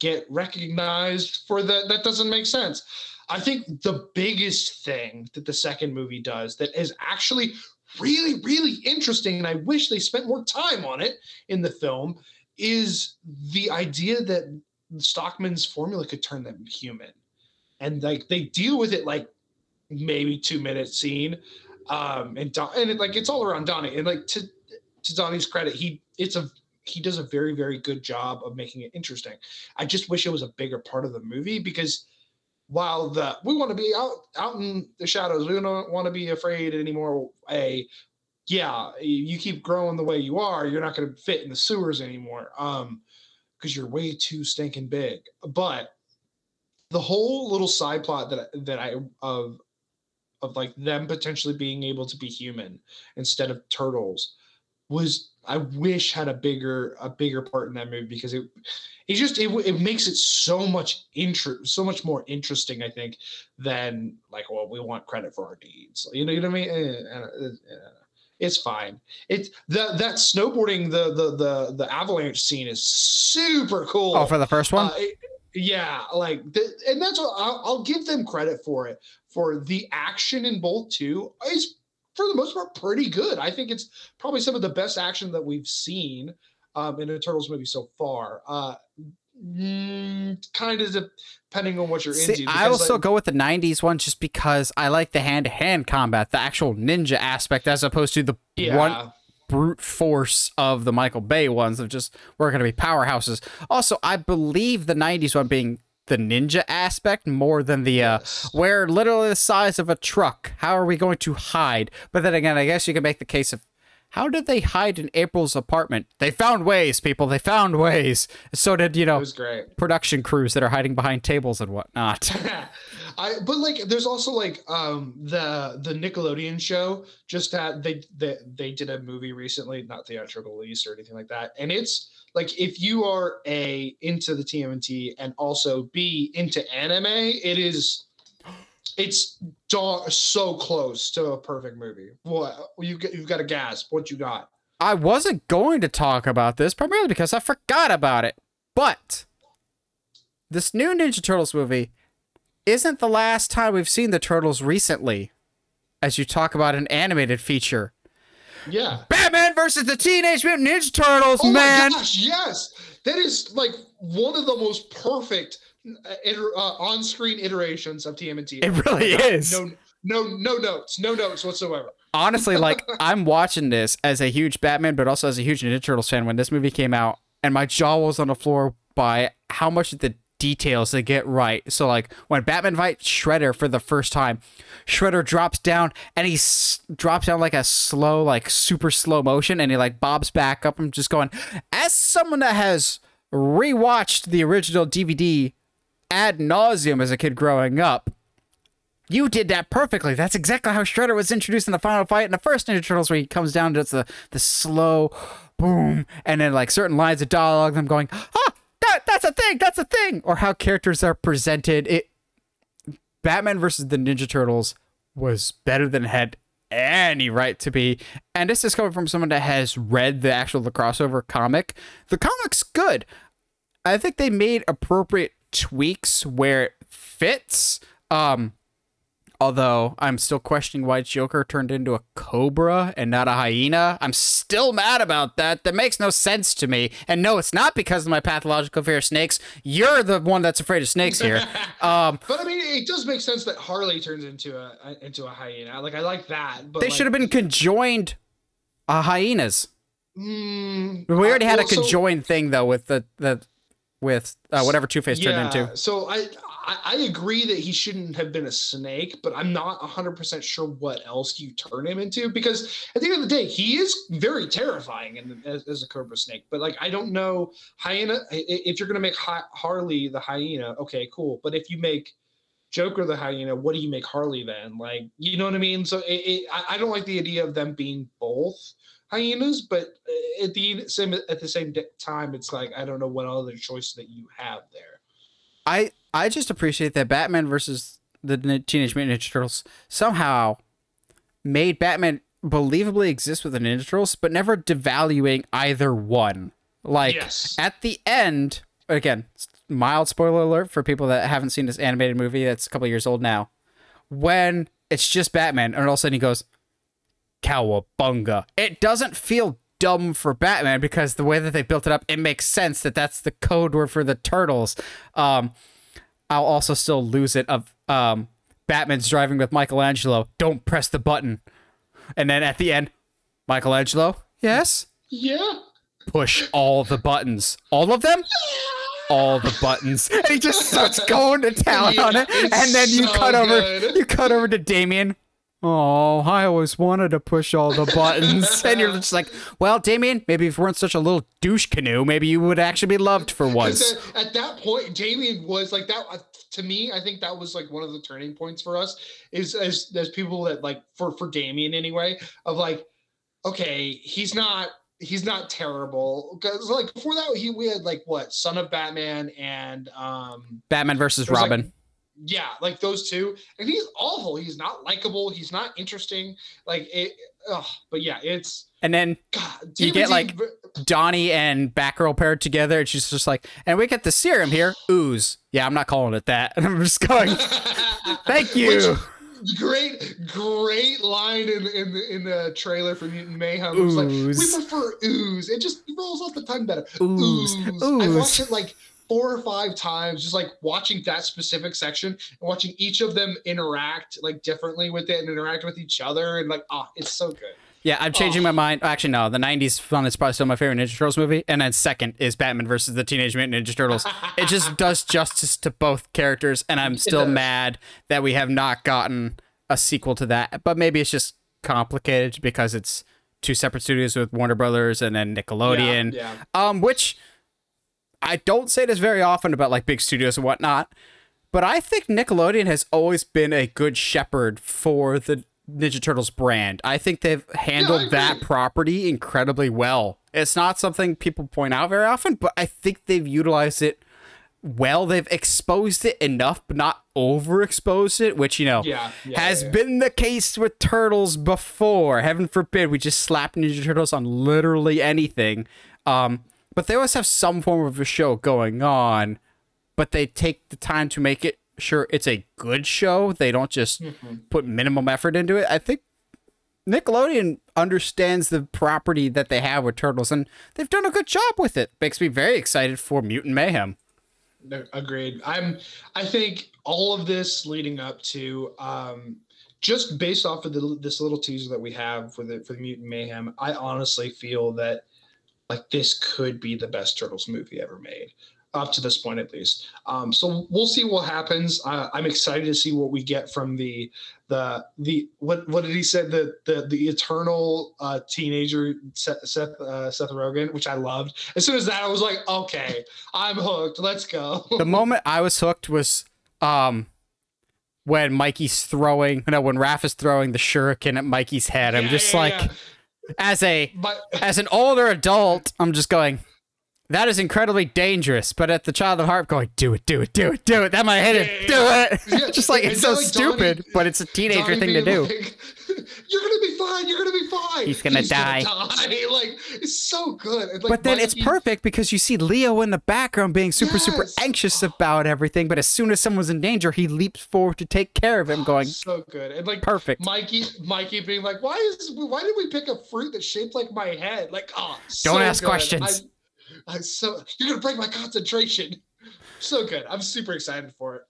get recognized for that? That doesn't make sense. I think the biggest thing that the second movie does that is actually really, really interesting, and I wish they spent more time on it in the film, is the idea that Stockman's formula could turn them human. And like they deal with it like maybe two minute scene. Um and Don, and it, like it's all around Donnie. And like to to Donnie's credit, he it's a he does a very, very good job of making it interesting. I just wish it was a bigger part of the movie because while the we want to be out out in the shadows, we don't want to be afraid anymore. A yeah, you keep growing the way you are, you're not going to fit in the sewers anymore. Um, because you're way too stinking big. But the whole little side plot that that I of of like them potentially being able to be human instead of turtles was I wish had a bigger a bigger part in that movie because it it just it, it makes it so much interest so much more interesting I think than like well we want credit for our deeds. You know, you know what I mean? Eh, eh, eh, it's fine. It's that that snowboarding the the the the avalanche scene is super cool. Oh for the first one? Uh, it, yeah like the, and that's what I'll, I'll give them credit for it. For the action in both two is for the most part pretty good. I think it's probably some of the best action that we've seen um, in a Turtles movie so far. Uh, mm, kind of depending on what you're See, into. I will like, go with the '90s one just because I like the hand-to-hand combat, the actual ninja aspect, as opposed to the yeah. one brute force of the Michael Bay ones of just we're going to be powerhouses. Also, I believe the '90s one being the ninja aspect more than the uh where literally the size of a truck. How are we going to hide? But then again, I guess you can make the case of how did they hide in April's apartment? They found ways, people. They found ways. So did you know production crews that are hiding behind tables and whatnot. I but like there's also like um the the Nickelodeon show just that they they they did a movie recently, not theatrical release or anything like that, and it's like if you are a into the TMNT and also B into anime, it is it's so close to a perfect movie. What you you've got a gasp. What you got? I wasn't going to talk about this primarily because I forgot about it. But this new Ninja Turtles movie isn't the last time we've seen the turtles recently. As you talk about an animated feature, yeah. Batman versus the Teenage Mutant Ninja Turtles, oh man. gosh, yes. That is like one of the most perfect uh, uh, on-screen iterations of TMNT. It really is. No, no no notes, no notes whatsoever. Honestly, like I'm watching this as a huge Batman, but also as a huge Ninja Turtles fan. When this movie came out, and my jaw was on the floor by how much the details they get right. So like when Batman fights Shredder for the first time, Shredder drops down and he s- drops down like a slow, like super slow motion, and he like bobs back up. I'm just going, as someone that has rewatched the original DVD ad nauseum as a kid growing up. You did that perfectly. That's exactly how Shredder was introduced in the final fight in the first Ninja Turtles, where he comes down to the the slow boom, and then like certain lines of dialogue, them going, ah, that that's a thing, that's a thing, or how characters are presented. It Batman versus the Ninja Turtles was better than it had any right to be. And this is coming from someone that has read the actual the crossover comic. The comic's good. I think they made appropriate tweaks where it fits. Um Although I'm still questioning why Joker turned into a cobra and not a hyena. I'm still mad about that. That makes no sense to me. And no, it's not because of my pathological fear of snakes. You're the one that's afraid of snakes here. Um, but I mean, it does make sense that Harley turns into a into a hyena. Like I like that. But they like, should have been conjoined uh, hyenas. Mm, we already had well, a conjoined so, thing though with the the with uh, whatever Two Face yeah, turned into. So I I, I, agree that he shouldn't have been a snake, but I'm not 100% sure what else you turn him into because at the end of the day, he is very terrifying in, as, as, a cobra snake. But like, I don't know, hyena, if you're going to make Harley the hyena, okay, cool. But if you make Joker the hyena, what do you make Harley then? Like, you know what I mean? So it, it, I, I don't like the idea of them being both hyenas, but uh, at the same at the same time, it's like I don't know what other choice that you have there. I I just appreciate that Batman versus the Teenage Mutant Ninja Turtles somehow made Batman believably exist with the Ninja Turtles, but never devaluing either one. Like yes. at the end, again, mild spoiler alert for people that haven't seen this animated movie that's a couple years old now. When it's just Batman, and all of a sudden he goes, Cowabunga. It doesn't feel dumb for Batman because the way that they built it up, it makes sense that that's the code word for the turtles. Um, I'll also still lose it of um, Batman's driving with Michelangelo. Don't press the button. And then at the end, Michelangelo, yes? Yeah. Push all the buttons. All of them? all the buttons. And he just starts going to town yeah, on it. And then you so cut good. over you cut over to Damian. Oh, I always wanted to push all the buttons. and you're just like, well, Damian, maybe if you weren't such a little douche canoe, maybe you would actually be loved for once. At, at, that point, Damian was like that. Uh, to me, I think that was like one of the turning points for us. Is as as people that like for for Damian anyway, of like, okay, he's not he's not terrible because like before that he we had like what Son of Batman and um Batman versus Robin. Like, yeah, like those two, and he's awful. He's not likable. He's not interesting. Like it. Ugh, but yeah, it's. And then God, you get like Donnie and Batgirl paired together, and she's just like, and we get the serum here, ooze. Yeah, I'm not calling it that. And I'm just going, thank you. Which, great, great line in in the, in the trailer for Mutant Mayhem. It was like, we prefer ooze. It just rolls off the tongue better. Ooze. ooze. ooze. I watched it like four or five times, just like watching that specific section and watching each of them interact like differently with it and interact with each other. And like, ah, oh, it's so good. Yeah, I'm changing oh. my mind. Actually, no, the '90s one is probably still my favorite Ninja Turtles movie, and then second is Batman versus the Teenage Mutant Ninja Turtles. it just does justice to both characters, and I'm still mad that we have not gotten a sequel to that. But maybe it's just complicated because it's two separate studios with Warner Brothers and then Nickelodeon. Yeah, yeah. Um, which I don't say this very often about like big studios and whatnot, but I think Nickelodeon has always been a good shepherd for the Ninja Turtles brand. I think they've handled yeah, that property incredibly well. It's not something people point out very often, but I think they've utilized it well. They've exposed it enough, but not overexposed it, which, you know, yeah, yeah, has been the case with Turtles before. Heaven forbid we just slap Ninja Turtles on literally anything. Um, but they always have some form of a show going on, but they take the time to make it sure it's a good show. They don't just mm-hmm. put minimum effort into it. I think Nickelodeon understands the property that they have with Turtles, and they've done a good job with it. Makes me very excited for Mutant Mayhem. Agreed. I'm. I think all of this leading up to um, just based off of the, this little teaser that we have for the for the mutant mayhem, I honestly feel that like this could be the best turtles movie ever made up to this point at least. Um, so we'll see what happens. Uh, I'm excited to see what we get from the the the what what did he say the the the eternal uh, teenager Seth Seth, uh, Seth Rogen, which I loved. As soon as that, I was like, okay, I'm hooked. Let's go. the moment I was hooked was um when Mikey's throwing, you know, when Raph is throwing the shuriken at Mikey's head. I'm yeah, just yeah, like. Yeah. As a but, as an older adult, I'm just going, that is incredibly dangerous. But at the child of heart, going, do it, do it, do it, do it. That might hit yeah, it. Yeah, do yeah. it. Just like it's so like stupid, Donnie, but it's a teenager Donnie thing to do. Like, You're gonna be fine. You're gonna be fine. He's gonna He's die. Gonna die. Like it's so good. Like, but then it's perfect because you see Leo in the background being super, yes. super anxious about everything. But as soon as someone's in danger, he leaps forward to take care of him. Oh, going so good and like perfect. Mikey, Mikey being like, why is why did we pick a fruit that's shaped like my head? Like, oh, don't so ask good. questions. I, I so you're gonna break my concentration. So good. I'm super excited for it.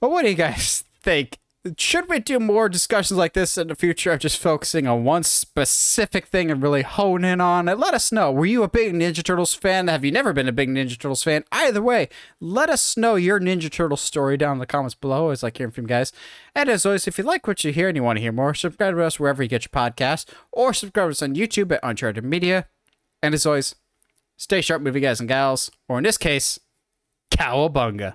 Well, what do you guys think? should we do more discussions like this in the future of just focusing on one specific thing and really hone in on it? Let us know. Were you a big Ninja Turtles fan? Have you never been a big Ninja Turtles fan? Either way, let us know your Ninja Turtle story down in the comments below. I Always like hearing from you guys. And as always, if you like what you hear and you want to hear more, subscribe to us wherever you get your podcast or subscribe to us on YouTube at Uncharted Media. And as always, stay sharp, movie guys and gals, or in this case, cowabunga.